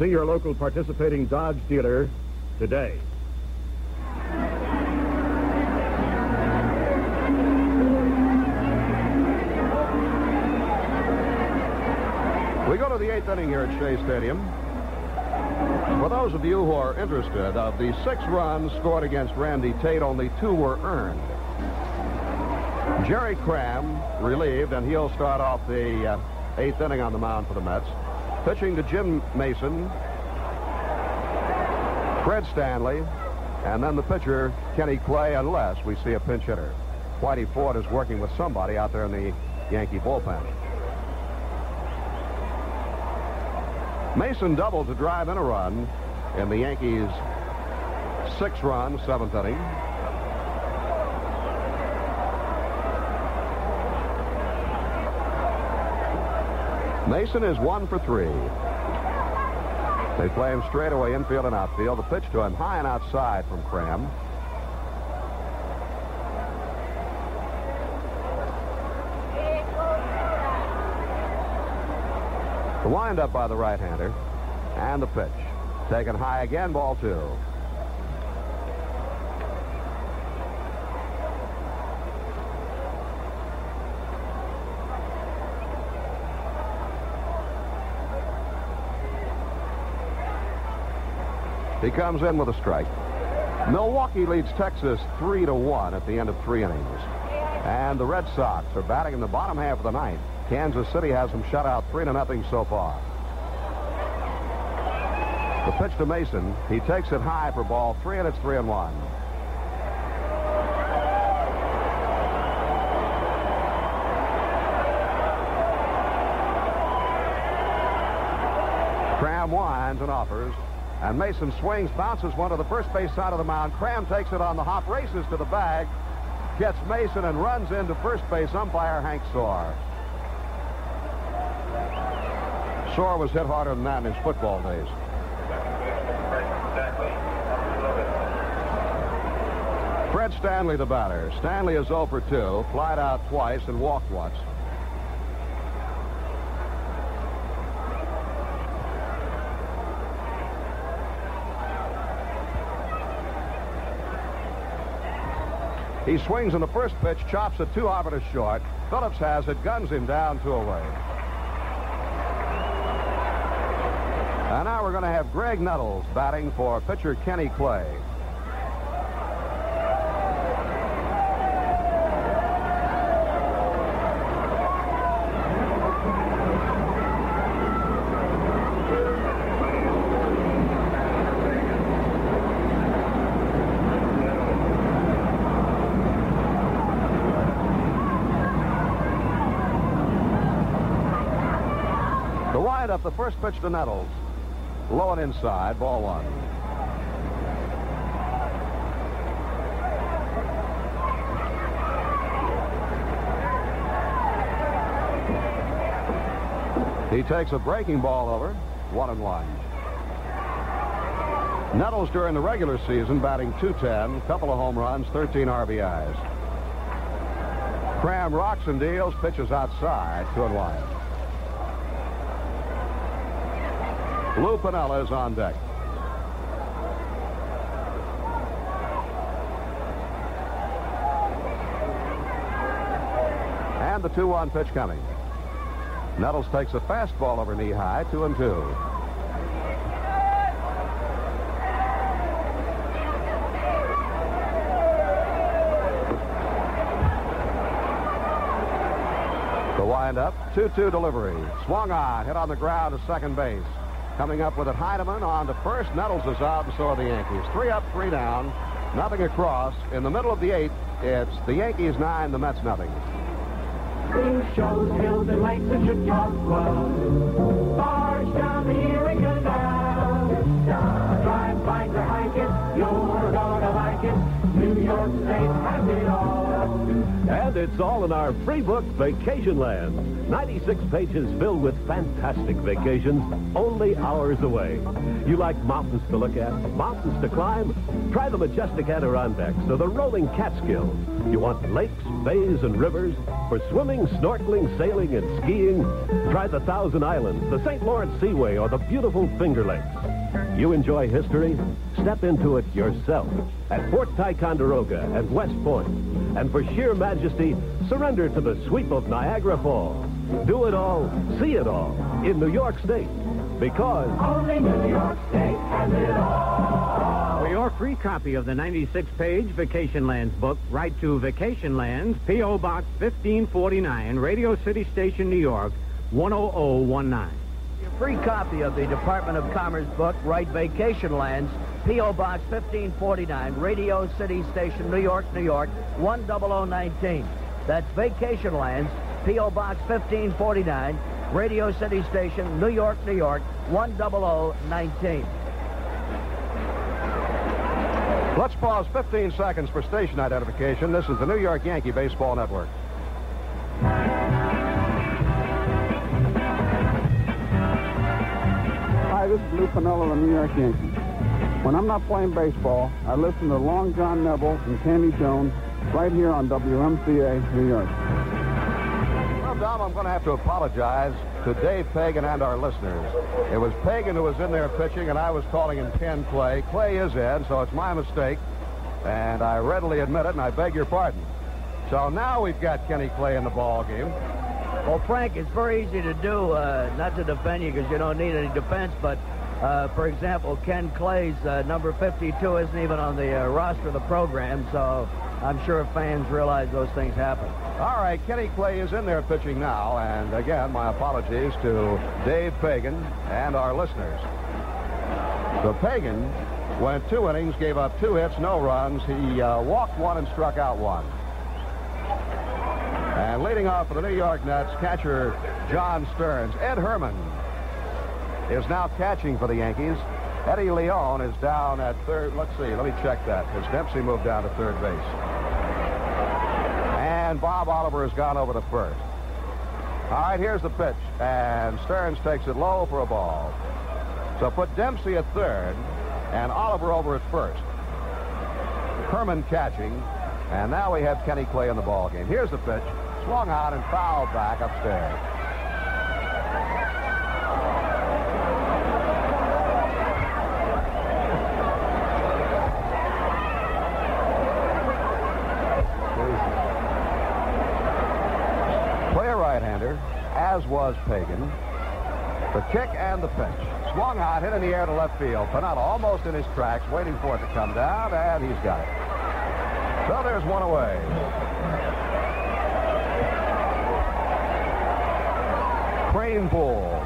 See your local participating Dodge dealer today. We go to the eighth inning here at Shea Stadium. For those of you who are interested, of the six runs scored against Randy Tate, only two were earned. Jerry Cram relieved, and he'll start off the uh, eighth inning on the mound for the Mets. Pitching to Jim Mason, Fred Stanley, and then the pitcher, Kenny Clay, unless we see a pinch hitter. Whitey Ford is working with somebody out there in the Yankee bullpen. Mason doubled to drive in a run in the Yankees' six-run seventh inning. Mason is one for three. They play him straight away infield and outfield. The pitch to him high and outside from Cram. Windup by the right-hander. And the pitch. Taken high again, ball two. He comes in with a strike. Milwaukee leads Texas 3 to 1 at the end of three innings. And the Red Sox are batting in the bottom half of the ninth. Kansas City has them shut out 3 to nothing so far. The pitch to Mason. He takes it high for ball three, and it's 3 and 1. Cram winds and offers. And Mason swings, bounces one to the first base side of the mound. Cram takes it on the hop, races to the bag, gets Mason and runs into first base umpire Hank Soar. Soar was hit harder than that in his football days. Fred Stanley, the batter. Stanley is 0 for 2, flied out twice and walked once. He swings in the first pitch, chops it two it a short. Phillips has it, guns him down two away. And now we're going to have Graig Nettles batting for pitcher Kenny Clay. The first pitch to Nettles. Low and inside, ball one. He takes a breaking ball over, one and one. Nettles during the regular season batting 210, couple of home runs, 13 RBIs. Cram rocks and deals, pitches outside, two and one. Lou Pinella is on deck. And the 2-1 pitch coming. Nettles takes a fastball over knee high, two and two. The windup, 2-2 delivery. Swung on, hit on the ground to second base. Coming up with it, Heidemann on to first. Nettles is out, and so are the Yankees. Three up, three down, nothing across. In the middle of the eighth, it's the Yankees nine, the Mets nothing. Things shows hills and lakes and Chautauqua. Barge down the Erie Canal. Drive, bike, or hike it, you're gonna like it. New York State has it all. And it's all in our free book, Vacation Land. 96 pages filled with fantastic vacations, only hours away. You like mountains to look at, mountains to climb? Try the majestic Adirondacks or the rolling Catskills. You want lakes, bays, and rivers? For swimming, snorkeling, sailing, and skiing? Try the Thousand Islands, the St. Lawrence Seaway, or the beautiful Finger Lakes. You enjoy history? Step into it yourself at Fort Ticonderoga and West Point. And for sheer majesty, surrender to the sweep of Niagara Falls. Do it all, see it all in New York State. Because Only New York State has it all. For your free copy of the 96-page Vacation Lands book, write to Vacation Lands, P.O. Box 1549, Radio City Station, New York, 10019. Your free copy of the Department of Commerce book, Write Vacation Lands, P.O. Box 1549, Radio City Station, New York, New York, 10019. That's Vacation Lands, P.O. Box 1549, Radio City Station, New York, New York, 10019. Let's pause 15 seconds for station identification. This is the New York Yankee Baseball Network. Hi, this is Lou Piniella of the New York Yankees. When I'm not playing baseball, I listen to Long John Nebel and Candy Jones right here on WMCA New York. Dom, I'm going to have to apologize to Dave Pagan and our listeners. It was Pagan who was in there pitching, and I was calling him Ken Clay. Clay is in, so it's my mistake, and I readily admit it, and I beg your pardon. So now we've got Kenny Clay in the ball game. Well, Frank, it's very easy to do, uh, not to defend you because you don't need any defense, but uh, for example, Ken Clay's uh, number 52 isn't even on the uh, roster of the program, so I'm sure fans realize those things happen. All right, Kenny Clay is in there pitching now, and again, my apologies to Dave Pagan and our listeners. The Pagan went two innings, gave up two hits, no runs. He uh, walked one and struck out one. And leading off for the New York Nets, catcher John Stearns. Ed Herrmann is now catching for the Yankees. Eddie Leon is down at third. Let's see, let me check that. Has Dempsey moved down to third base? And Bob Oliver has gone over to first. All right, here's the pitch. And Stearns takes it low for a ball. So put Dempsey at third and Oliver over at first. Herrmann catching. And now we have Kenny Clay in the ball game. Here's the pitch. Swung on and fouled back upstairs. Play a right-hander, as was Pagan. The kick and the pitch. Swung out, hit in the air to left field. Piniella almost in his tracks, waiting for it to come down, and he's got it. So there's one away. Kranepool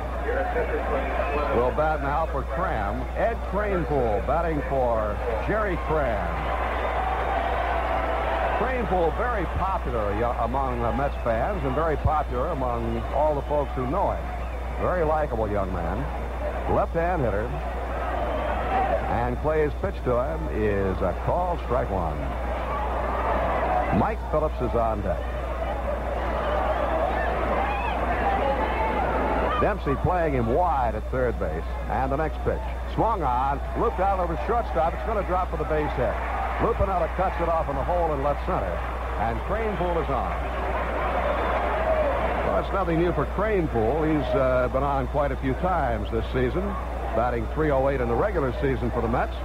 will bat now for Cram. Ed Kranepool batting for Jerry Cram. Very popular among uh, Mets fans and very popular among all the folks who know him. Very likable young man. Left-hand hitter. And Clay's pitch to him is a call strike one. Mike Phillips is on deck. Dempsey playing him wide at third base. And the next pitch. Swung on, looped out over shortstop. It's going to drop for the base hit. Lou Piniella cuts it off in the hole in left center. And Kranepool is on. Well, it's nothing new for Kranepool. He's uh, been on quite a few times this season, batting 308 in the regular season for the Mets.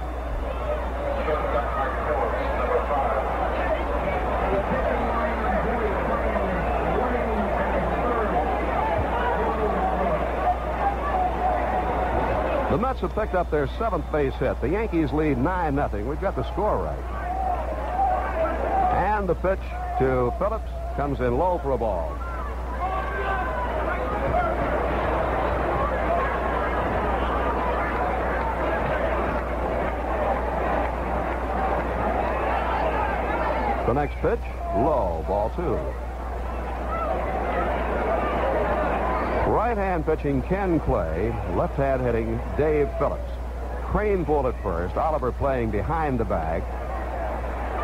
The Mets have picked up their seventh base hit. The Yankees lead 9 0. We've got the score right. And the pitch to Phillips comes in low for a ball. The next pitch, low, ball two. Right-hand pitching Ken Clay, left-hand hitting Dave Phillips. Kranepool at first, Oliver playing behind the bag.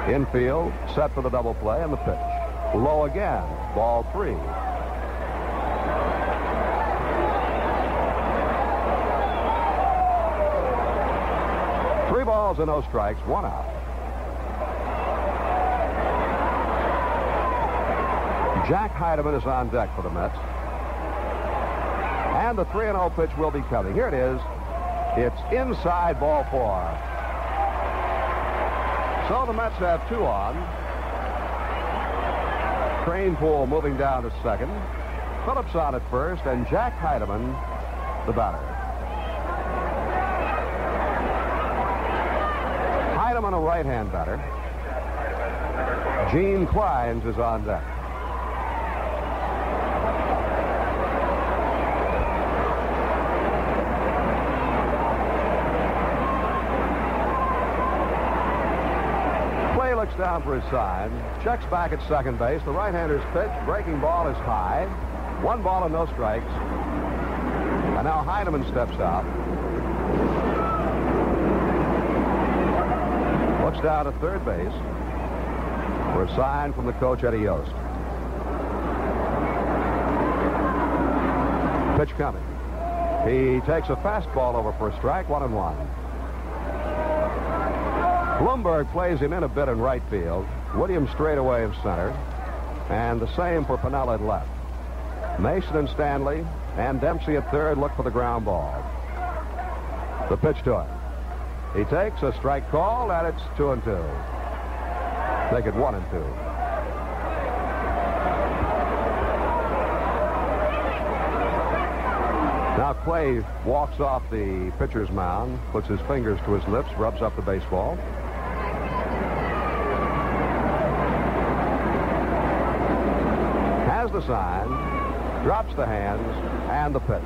Infield, set for the double play, and the pitch. Low again, ball three. Three balls and no strikes, one out. Jack Heidemann is on deck for the Mets. And the 3 0 pitch will be coming. Here it is. It's inside ball four. So the Mets have two on. Kranepool moving down to second. Phillips on at first, and Jack Heidemann, the batter. Heidemann, a right-hand batter. Gene Clines is on deck. Down for his sign, checks back at second base. The right-hander's pitch, breaking ball is high. One ball and no strikes. And now Heidemann steps out. Looks down at third base for a sign from the coach, Eddie Yost. Pitch coming. He takes a fastball over for a strike, one and one. Blomberg plays him in a bit in right field. Williams straight away of center. And the same for Piniella at left. Mason and Stanley and Dempsey at third look for the ground ball. The pitch to him. He takes a strike call, and it's two and two. Make it one and two. Now Clay walks off the pitcher's mound, puts his fingers to his lips, rubs up the baseball. Has the sign, drops the hands, and the pitch.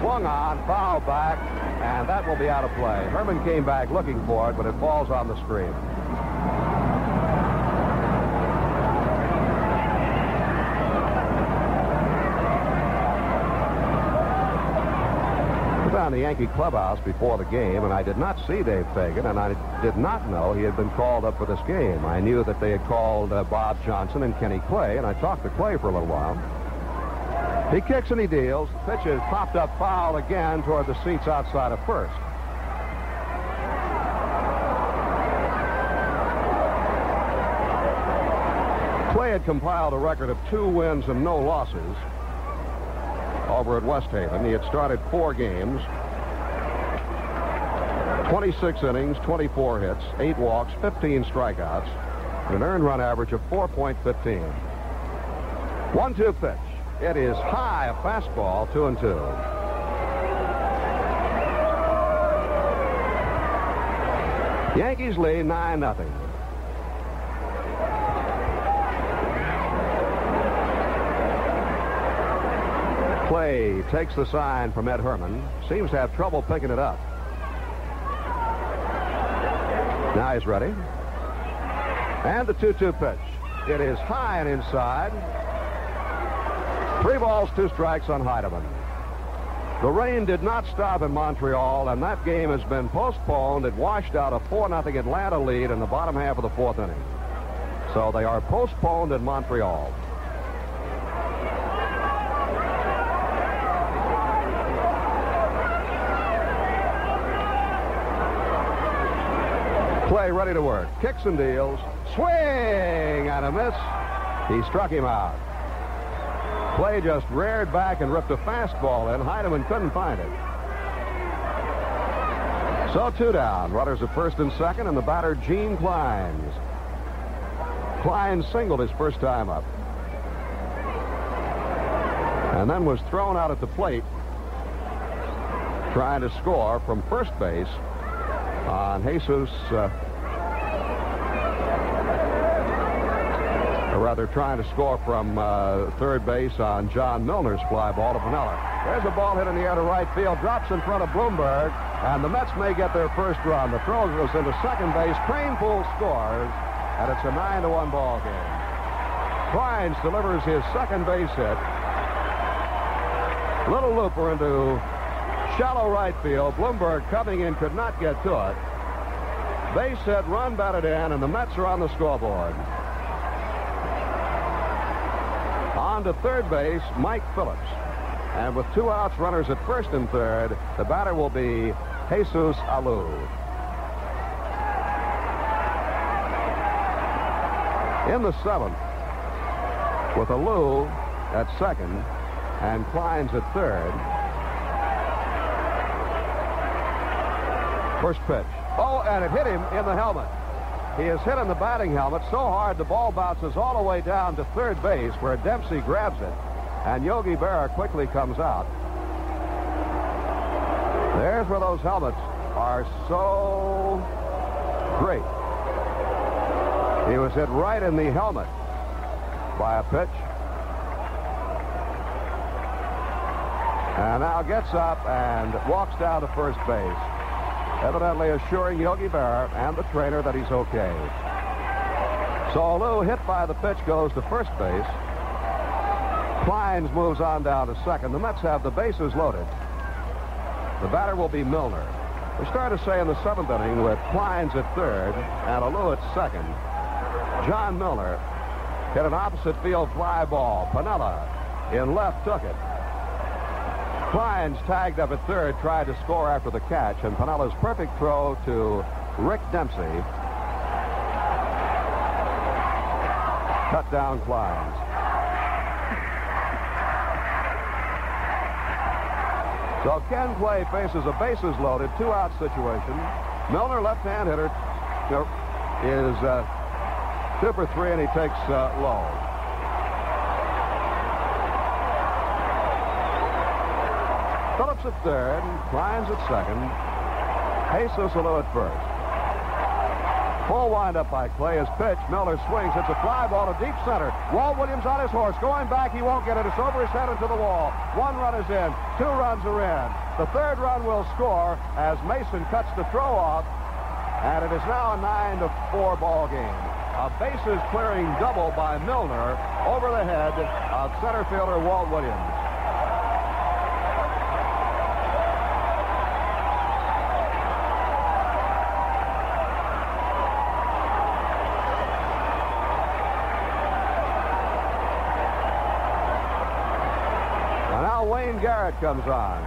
Swung on, foul back, and that will be out of play. Herrmann came back looking for it, but it falls on the screen. In the Yankee clubhouse before the game, and I did not see Dave Pagan, and I did not know he had been called up for this game. I knew that they had called uh, Bob Johnson and Kenny Clay, and I talked to Clay for a little while. He kicks and he deals. Pitch is popped up foul again toward the seats outside of first. Clay had compiled a record of two wins and no losses over at West Haven, He had started four games, 26 innings, 24 hits, 8 walks, 15 strikeouts, and an earned run average of 4.15. One-two pitch. It is high, a fastball, two and two. Yankees lead 9 nothing. Clay takes the sign from Ed Herrmann. Seems to have trouble picking it up. Now he's ready. And the 2-2 pitch. It is high and inside. Three balls, two strikes on Heidemann. The rain did not stop in Montreal, and that game has been postponed. It washed out a 4-0 Atlanta lead in the bottom half of the fourth inning. So they are postponed in Montreal. Clay ready to work. Kicks and deals. Swing and a miss. He struck him out. Clay just reared back and ripped a fastball in. Heidemann couldn't find it. So two down. Runners at first and second, and the batter, Gene Clines. Clines singled his first time up. And then was thrown out at the plate trying to score from first base on Jesus, uh, rather trying to score from uh, third base on John Milner's fly ball to Piniella. There's a ball hit in the air to right field, drops in front of Blomberg, and the Mets may get their first run. The throw goes into second base. Kranepool scores, and it's a 9 to 1 ball game. Clines delivers his second base hit. Little looper into shallow right field. Blomberg coming in could not get to it. Base hit, run batted in, and the Mets are on the scoreboard. On to third base, Mike Phillips. And with two outs, runners at first and third, the batter will be Jesus Alou. In the seventh, with Alou at second and Clines at third. First pitch. Oh, and it hit him in the helmet. He is hit in the batting helmet so hard the ball bounces all the way down to third base where Dempsey grabs it. And Yogi Berra quickly comes out. There's where those helmets are so great. He was hit right in the helmet by a pitch. And now gets up and walks down to first base, evidently assuring Yogi Berra and the trainer that he's okay. So Lou, hit by the pitch, goes to first base. Clines moves on down to second. The Mets have the bases loaded. The batter will be Milner. We start to say in the seventh inning with Clines at third and Alou at second. John Milner hit an opposite field fly ball. Piniella in left took it. Clines tagged up at third, tried to score after the catch, and Piniella's perfect throw to Rick Dempsey cut down Clines. So Ken Clay faces a bases loaded, two out situation. Milner, left-hand hitter, is uh, two for three, and he takes uh, low. Phillips at third, Clines at second, Jesus at first. Full windup by Clay is pitch. Milner swings. It's a fly ball to deep center. Walt Williams on his horse. Going back, he won't get it. It's over his head into the wall. One run is in. Two runs are in. The third run will score as Mason cuts the throw off. And it is now a 9 to 4 ball game. A bases clearing double by Milner over the head of center fielder Walt Williams. And now Comes on.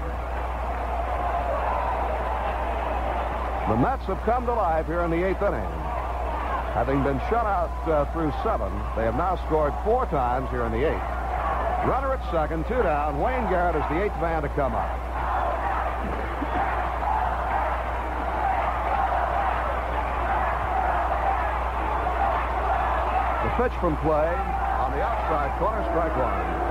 The Mets have come to life here in the eighth inning. Having been shut out uh, through seven, they have now scored four times here in the eighth. Runner at second, two down. Wayne Garrett is the eighth man to come up. The pitch from Clay on the outside corner, strike one.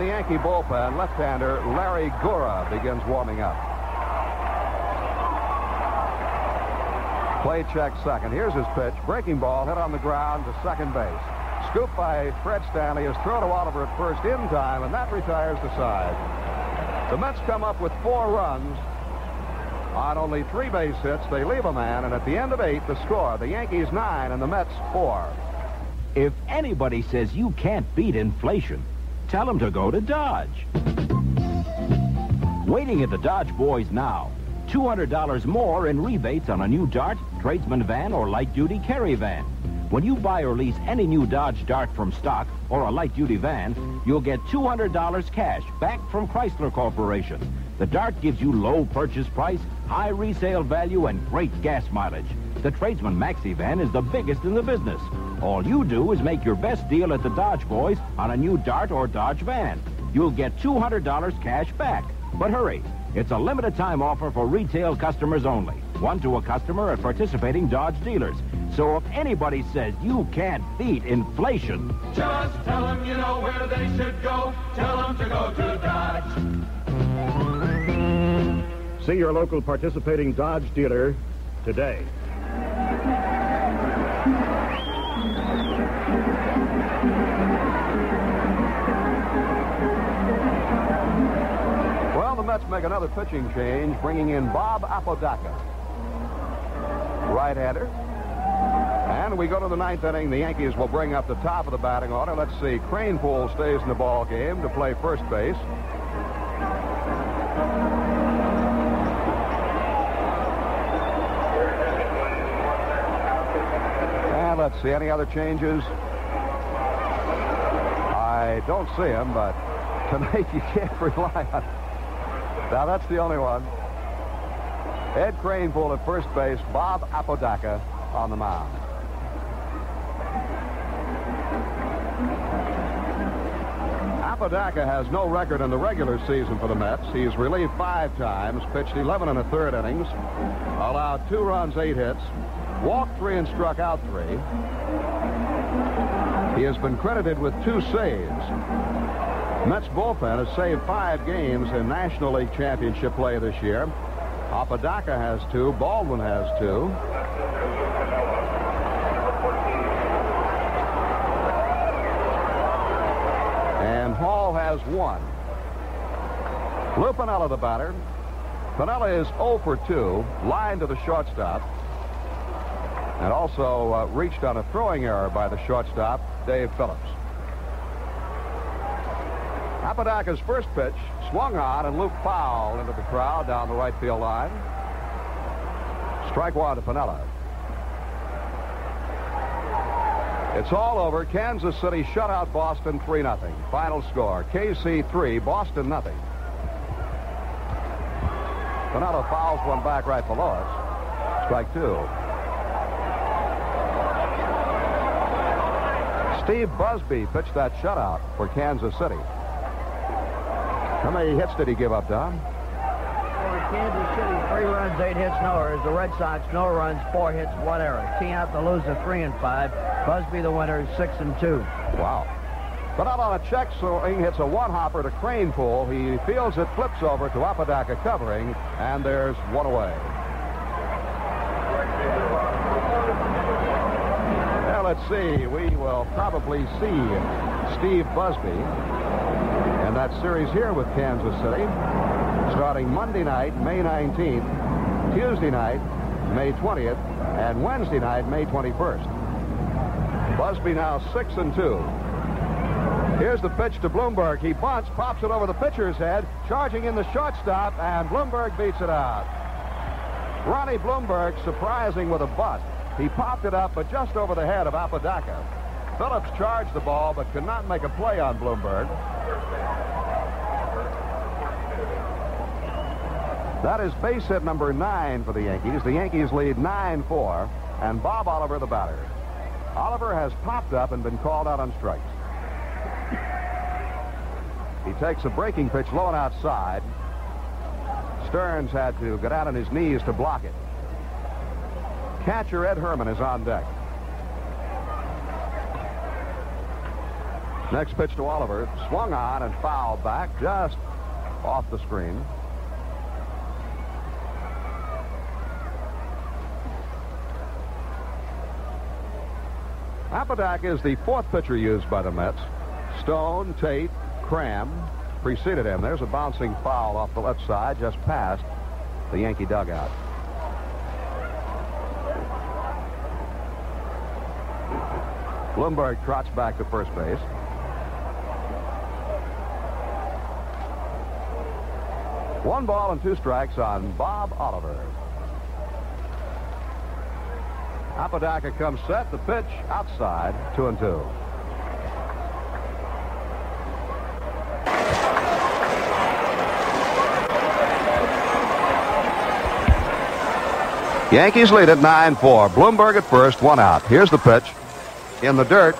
The Yankee bullpen, left-hander Larry Gura begins warming up. Play check second. Here's his pitch. Breaking ball hit on the ground to second base. Scoop by Fred Stanley is thrown to Oliver at first in time, and that retires the side. The Mets come up with four runs on only three base hits. They leave a man, and at the end of eight, the score: the Yankees nine and the Mets four. If anybody says you can't beat inflation, tell them to go to Dodge. Waiting at the Dodge Boys now. $200 more in rebates on a new Dart, tradesman van, or light-duty carry van. When you buy or lease any new Dodge Dart from stock or a light-duty van, you'll get $200 cash back from Chrysler Corporation. The Dart gives you low purchase price, high resale value, and great gas mileage. The Tradesman Maxi van is the biggest in the business. All you do is make your best deal at the Dodge Boys on a new Dart or Dodge van. You'll get $200 cash back. But hurry, it's a limited time offer for retail customers only. One to a customer at participating Dodge dealers. So if anybody says you can't beat inflation, Just tell them you know where they should go. Tell them to go to Dodge. See your local participating Dodge dealer today. Another pitching change, bringing in Bob Apodaca. Right-hander. And we go to the ninth inning. The Yankees will bring up the top of the batting order. Let's see. Kranepool stays in the ball game to play first base. And let's see. Any other changes? I don't see them, but tonight you can't rely on. Now that's the only one. Ed Kranepool at first base, Bob Apodaca on the mound. Apodaca has no record in the regular season for the Mets. He's relieved five times, pitched 11 and a third innings, allowed two runs, eight hits, walked three and struck out three. He has been credited with two saves. Mets bullpen has saved five games in National League Championship play this year. Apodaca has two. Baldwin has two. And Hall has one. Lou Piniella, the batter. Piniella is 0 for 2, lined to the shortstop. And also uh, reached on a throwing error by the shortstop, Dave Phillips. Apodaca's first pitch swung on and Luke foul into the crowd down the right field line. Strike one to Piniella. It's all over. Kansas City shut out Boston 3 0. Final score KC 3, Boston nothing. Piniella fouls one back right below us. Strike two. Steve Busby pitched that shutout for Kansas City. How many hits did he give up, Dom? For Kansas City, three runs, eight hits, no errors. The Red Sox, no runs, four hits, one error. King out the loser, three and five. Busby, the winner, six and two. Wow. But out on a check swing, hits a one-hopper to Kranepool. He feels it, flips over to Apodaca covering, and there's one away. Now, let's see. We will probably see Steve Busby in that series here with Kansas City, starting Monday night, May 19th, Tuesday night, May 20th, and Wednesday night, May 21st. Busby now six and two. Here's the pitch to Blomberg. He bunts, pops it over the pitcher's head, charging in the shortstop, and Blomberg beats it out. Ronnie Blomberg surprising with a bunt. He popped it up, but just over the head of Apodaca. Phillips charged the ball, but could not make a play on Blomberg. That is base hit number nine for the Yankees. The Yankees lead 9-4, and Bob Oliver the batter. Oliver has popped up and been called out on strikes. He takes a breaking pitch low and outside. Stearns had to get out on his knees to block it. Catcher Ed Herrmann is on deck. Next pitch to Oliver. Swung on and fouled back just off the screen. Apodaca is the fourth pitcher used by the Mets. Stone, Tate, Cram preceded him. There's a bouncing foul off the left side just past the Yankee dugout. Blomberg trots back to first base. One ball and two strikes on Bob Oliver. Apodaca comes set. The pitch outside, two and two. Yankees lead at 9-4. Blomberg at first, one out. Here's the pitch. In the dirt,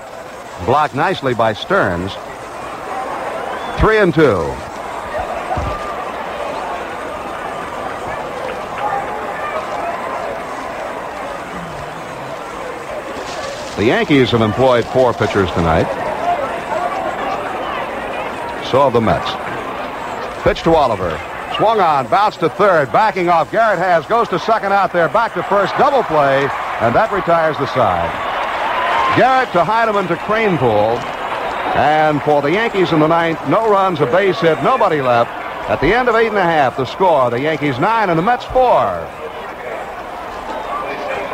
blocked nicely by Stearns. Three and two. The Yankees have employed four pitchers tonight. So have the Mets. Pitch to Oliver. Swung on, bounced to third, backing off. Garrett has, goes to second out there, back to first, double play, and that retires the side. Garrett to Heidemann to Kranepool. And for the Yankees in the ninth, no runs, a base hit, nobody left. At the end of eight and a half, the score, the Yankees nine and the Mets four.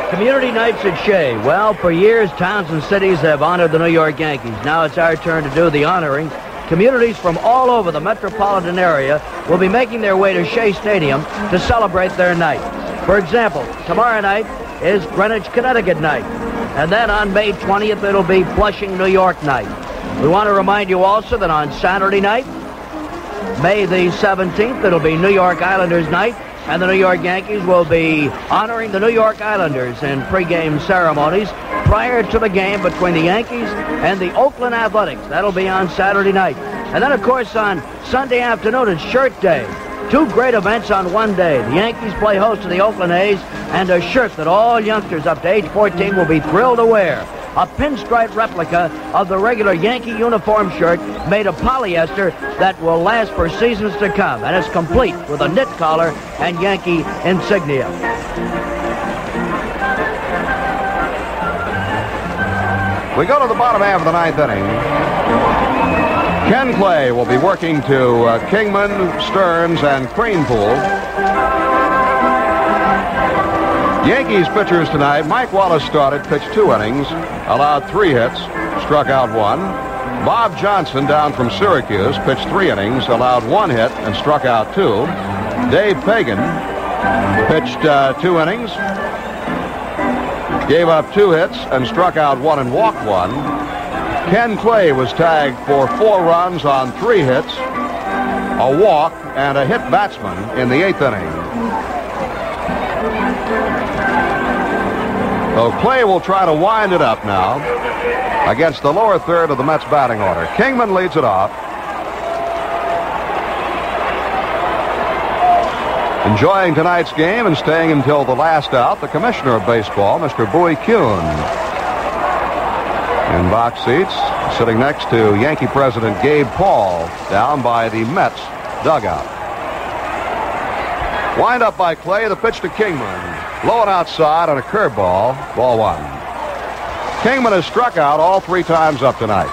Community nights at Shea. Well, for years, towns and cities have honored the New York Yankees. Now it's our turn to do the honoring. Communities from all over the metropolitan area will be making their way to Shea Stadium to celebrate their night. For example, tomorrow night is Greenwich, Connecticut night. And then on May 20th, it'll be Flushing, New York night. We want to remind you also that on Saturday night, May the 17th, it'll be New York Islanders night, and the New York Yankees will be honoring the New York Islanders in pregame ceremonies prior to the game between the Yankees and the Oakland Athletics. That'll be on Saturday night. And then, of course, on Sunday afternoon, it's Shirt Day. Two great events on one day. The Yankees play host to the Oakland A's, and a shirt that all youngsters up to age 14 will be thrilled to wear. A pinstripe replica of the regular Yankee uniform shirt made of polyester that will last for seasons to come. And it's complete with a knit collar and Yankee insignia. We go to the bottom half of the ninth inning. Ken Clay will be working to uh, Kingman, Stearns, and Kranepool. Yankees pitchers tonight. Mike Wallace started, pitched two innings, allowed three hits, struck out one. Bob Johnson, down from Syracuse, pitched three innings, allowed one hit, and struck out two. Dave Pagan pitched uh, two innings, gave up two hits, and struck out one and walked one. Ken Clay was tagged for four runs on three hits, a walk, and a hit batsman in the eighth inning. So Clay will try to wind it up now against the lower third of the Mets batting order. Kingman leads it off. Enjoying tonight's game and staying until the last out, the commissioner of baseball, Mr. Bowie Kuhn. In box seats, sitting next to Yankee President Gabe Paul, down by the Mets dugout. Wind up by Clay, the pitch to Kingman. Low and outside on a curveball, ball one. Kingman has struck out all three times up tonight.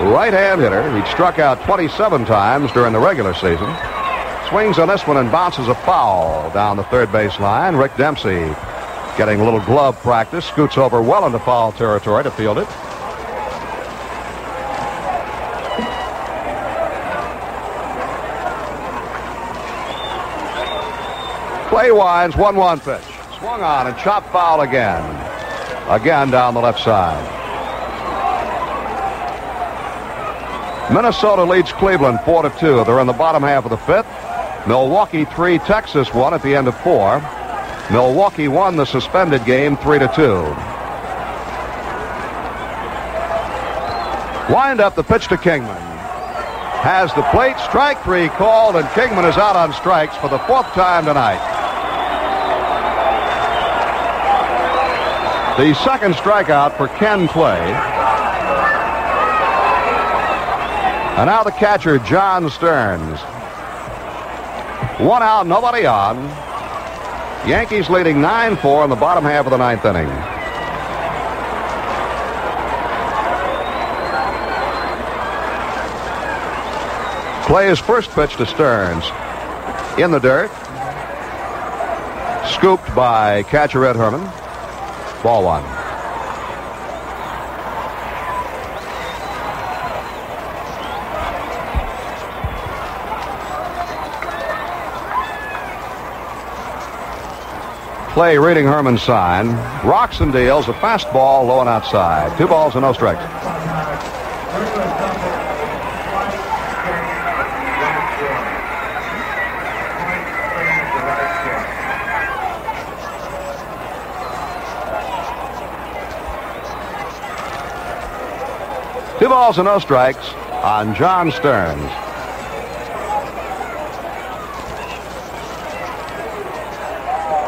Right-hand hitter, he struck out 27 times during the regular season. Swings on this one and bounces a foul down the third base line. Rick Dempsey getting a little glove practice, scoots over well into foul territory to field it. Clay winds, 1-1 pitch. Swung on and chopped foul again. Again down the left side. Minnesota leads Cleveland 4 to 2. They're in the bottom half of the fifth. Milwaukee 3, Texas 1 at the end of 4. Milwaukee won the suspended game 3 to 2. Wind up the pitch to Kingman. Has the plate strike three called, and Kingman is out on strikes for the fourth time tonight. The second strikeout for Ken Clay. And now the catcher, John Stearns. One out, nobody on. Yankees leading 9-4 in the bottom half of the ninth inning. Clay his first pitch to Stearns. In the dirt. Scooped by catcher Ed Herrmann. Ball one. Clay reading Herrmann's sign. Deals. A fastball low and outside. Two balls and no strikes. Balls and no strikes on John Stearns.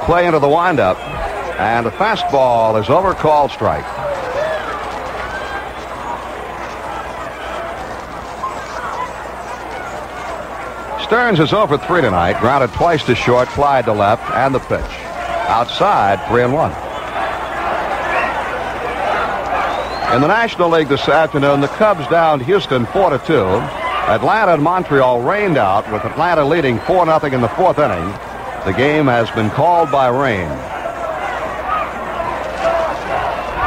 Clay into the windup, and the fastball is over, called strike. Stearns is over 3 tonight, grounded twice to short, fly to left, and the pitch. Outside, 3 and 1. In the National League this afternoon, the Cubs downed Houston 4 to 2. Atlanta and Montreal rained out, with Atlanta leading 4 0 in the fourth inning. The game has been called by rain.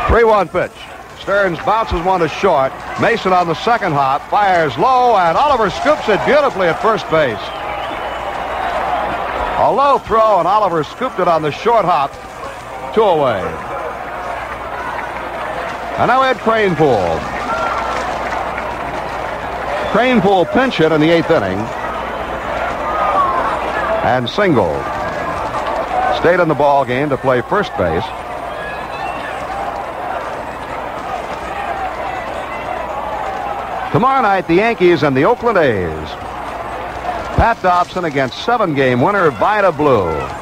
3 1 pitch. Stearns bounces one to short. Mason on the second hop fires low, and Oliver scoops it beautifully at first base. A low throw, and Oliver scooped it on the short hop. Two away. And now Ed Kranepool. Kranepool pinch hit in the eighth inning. And singled. Stayed in the ball game to play first base. Tomorrow night, the Yankees and the Oakland A's. Pat Dobson against seven-game winner Vida Blue.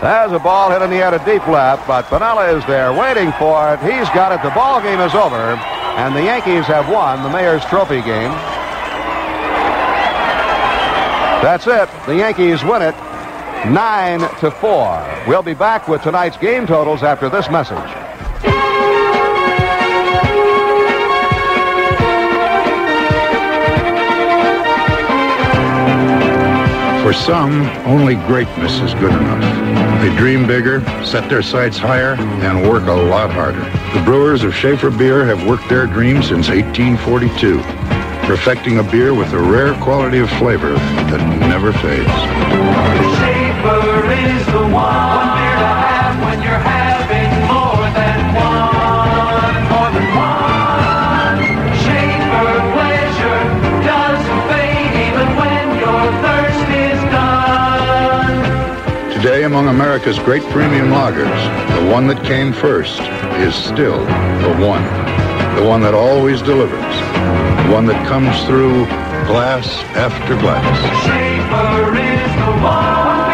There's a ball hit in the air to deep left, but Piniella is there waiting for it. He's got it. The ball game is over, and the Yankees have won the Mayor's Trophy game. That's it. The Yankees win it 9 to 4. We'll be back with tonight's game totals after this message. For some, only greatness is good enough. They dream bigger, set their sights higher, and work a lot harder. The brewers of Schaefer Beer have worked their dream since 1842, perfecting a beer with a rare quality of flavor that never fades. Schaefer is the one among America's great premium lagers, the one that came first is still the one. The one that always delivers. The one that comes through glass after glass. Schaefer is the one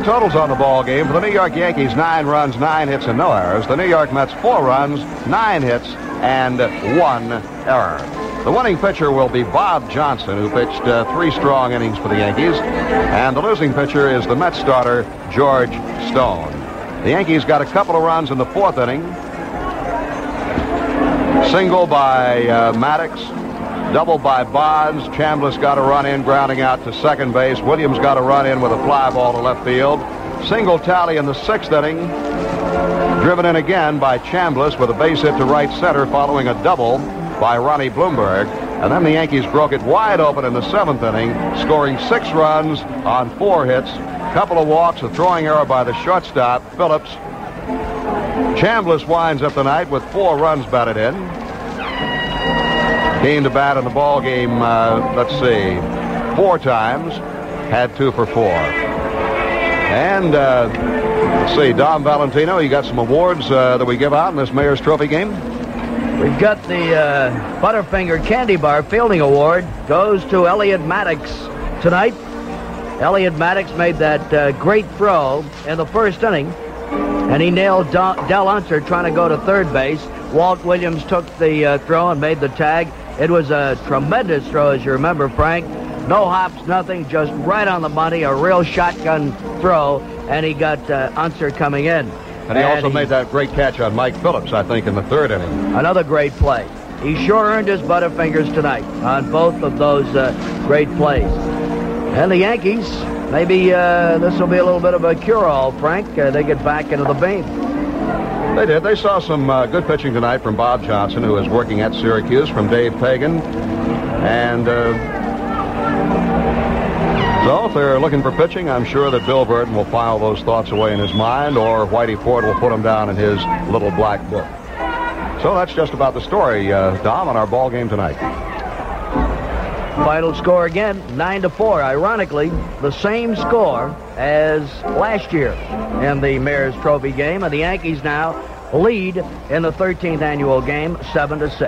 Are totals on the ball game. For the New York Yankees, nine runs, nine hits, and no errors. The New York Mets, four runs, nine hits, and one error. The winning pitcher will be Bob Johnson, who pitched uh, three strong innings for the Yankees. And the losing pitcher is the Mets starter, George Stone. The Yankees got a couple of runs in the fourth inning. Single by uh, Maddox, double by Bonds. Chambliss got a run in, grounding out to second base. Williams got a run in with a fly ball to left field. Single tally in the sixth inning. Driven in again by Chambliss with a base hit to right center following a double by Ronnie Blomberg. And then the Yankees broke it wide open in the seventh inning, scoring six runs on four hits, couple of walks, a throwing error by the shortstop, Phillips. Chambliss winds up the night with four runs batted in. Came to bat in the ball game, uh, let's see, four times. Had two for four. And uh, let's see, Dom Valentino, you got some awards uh, that we give out in this Mayor's Trophy game? We've got the uh, Butterfinger Candy Bar Fielding Award. Goes to Elliott Maddox tonight. Elliott Maddox made that uh, great throw in the first inning, and he nailed Del Unser trying to go to third base. Walt Williams took the uh, throw and made the tag. It was a tremendous throw, as you remember, Frank. No hops, nothing, just right on the money, a real shotgun throw, and he got uh, Unser coming in. And he also made that great catch on Mike Phillips, I think, in the third inning. Another great play. He sure earned his butterfingers tonight on both of those uh, great plays. And the Yankees, maybe uh, this will be a little bit of a cure-all, Frank. Uh, they get back into the game. They did. They saw some uh, good pitching tonight from Bob Johnson, who is working at Syracuse, from Dave Pagan. And uh, so if they're looking for pitching, I'm sure that Bill Virdon will file those thoughts away in his mind, or Whitey Ford will put them down in his little black book. So that's just about the story, uh, Dom, on our ball game tonight. Final score again, 9 to 4. Ironically, the same score as last year in the Mayor's Trophy game, and the Yankees now lead in the 13th annual game, 7 to 6.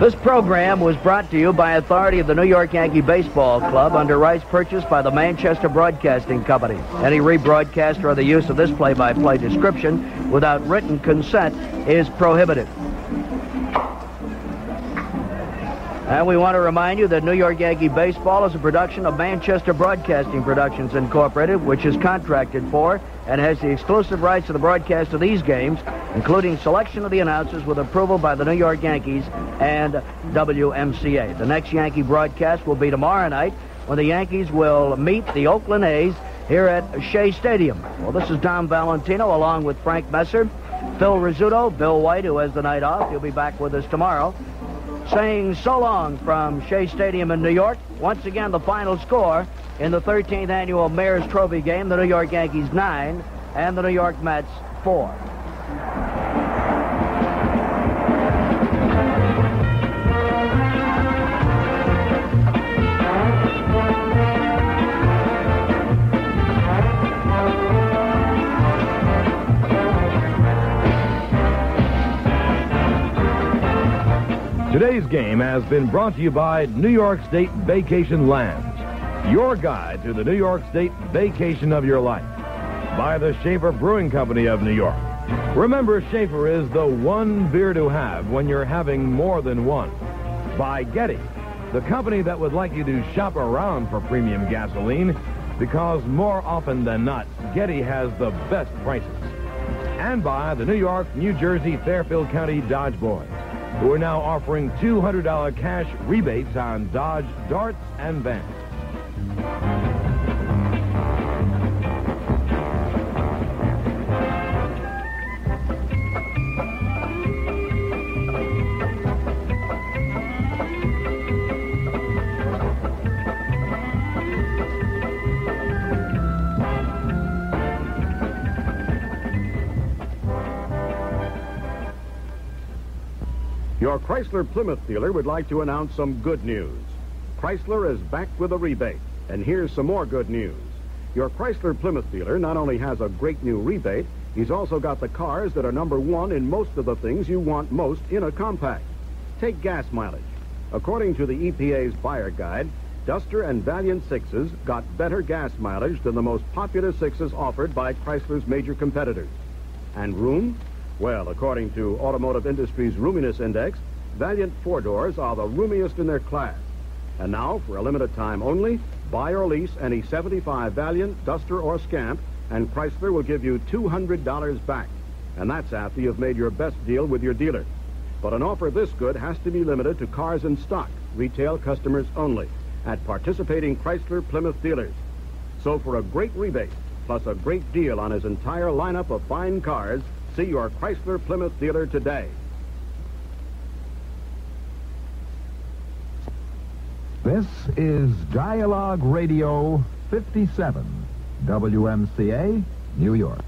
This program was brought to you by authority of the New York Yankee Baseball Club under rights purchased by the Manchester Broadcasting Company. Any rebroadcast or the use of this play-by-play description without written consent is prohibited. And we want to remind you that New York Yankee Baseball is a production of Manchester Broadcasting Productions Incorporated, which is contracted for and has the exclusive rights to the broadcast of these games, including selection of the announcers with approval by the New York Yankees and WMCA. The next Yankee broadcast will be tomorrow night when the Yankees will meet the Oakland A's here at Shea Stadium. Well, this is Dom Valentino along with Frank Messer, Phil Rizzuto, Bill White, who has the night off. He'll be back with us tomorrow saying so long from Shea Stadium in New York. Once again, the final score in the 13th annual Mayor's Trophy game, the New York Yankees 9 and the New York Mets 4. Today's game has been brought to you by New York State Vacation Lands, your guide to the New York State vacation of your life. By the Schaefer Brewing Company of New York. Remember, Schaefer is the one beer to have when you're having more than one. By Getty, the company that would like you to shop around for premium gasoline because more often than not, Getty has the best prices. And by the New York, New Jersey, Fairfield County Dodge Boys who are now offering $200 cash rebates on Dodge Darts and Vans. Your Chrysler Plymouth dealer would like to announce some good news. Chrysler is back with a rebate, and here's some more good news. Your Chrysler Plymouth dealer not only has a great new rebate, he's also got the cars that are number one in most of the things you want most in a compact. Take gas mileage. According to the EPA's buyer guide, Duster and Valiant Sixes got better gas mileage than the most popular sixes offered by Chrysler's major competitors. And room? Well, according to Automotive Industry's Roominess Index, Valiant four doors are the roomiest in their class. And now, for a limited time only, buy or lease any 75 Valiant, Duster, or Scamp, and Chrysler will give you $200 back. And that's after you've made your best deal with your dealer. But an offer this good has to be limited to cars in stock, retail customers only, at participating Chrysler Plymouth dealers. So for a great rebate, plus a great deal on his entire lineup of fine cars, see your Chrysler Plymouth dealer today. This is Dialogue Radio 57, WMCA, New York.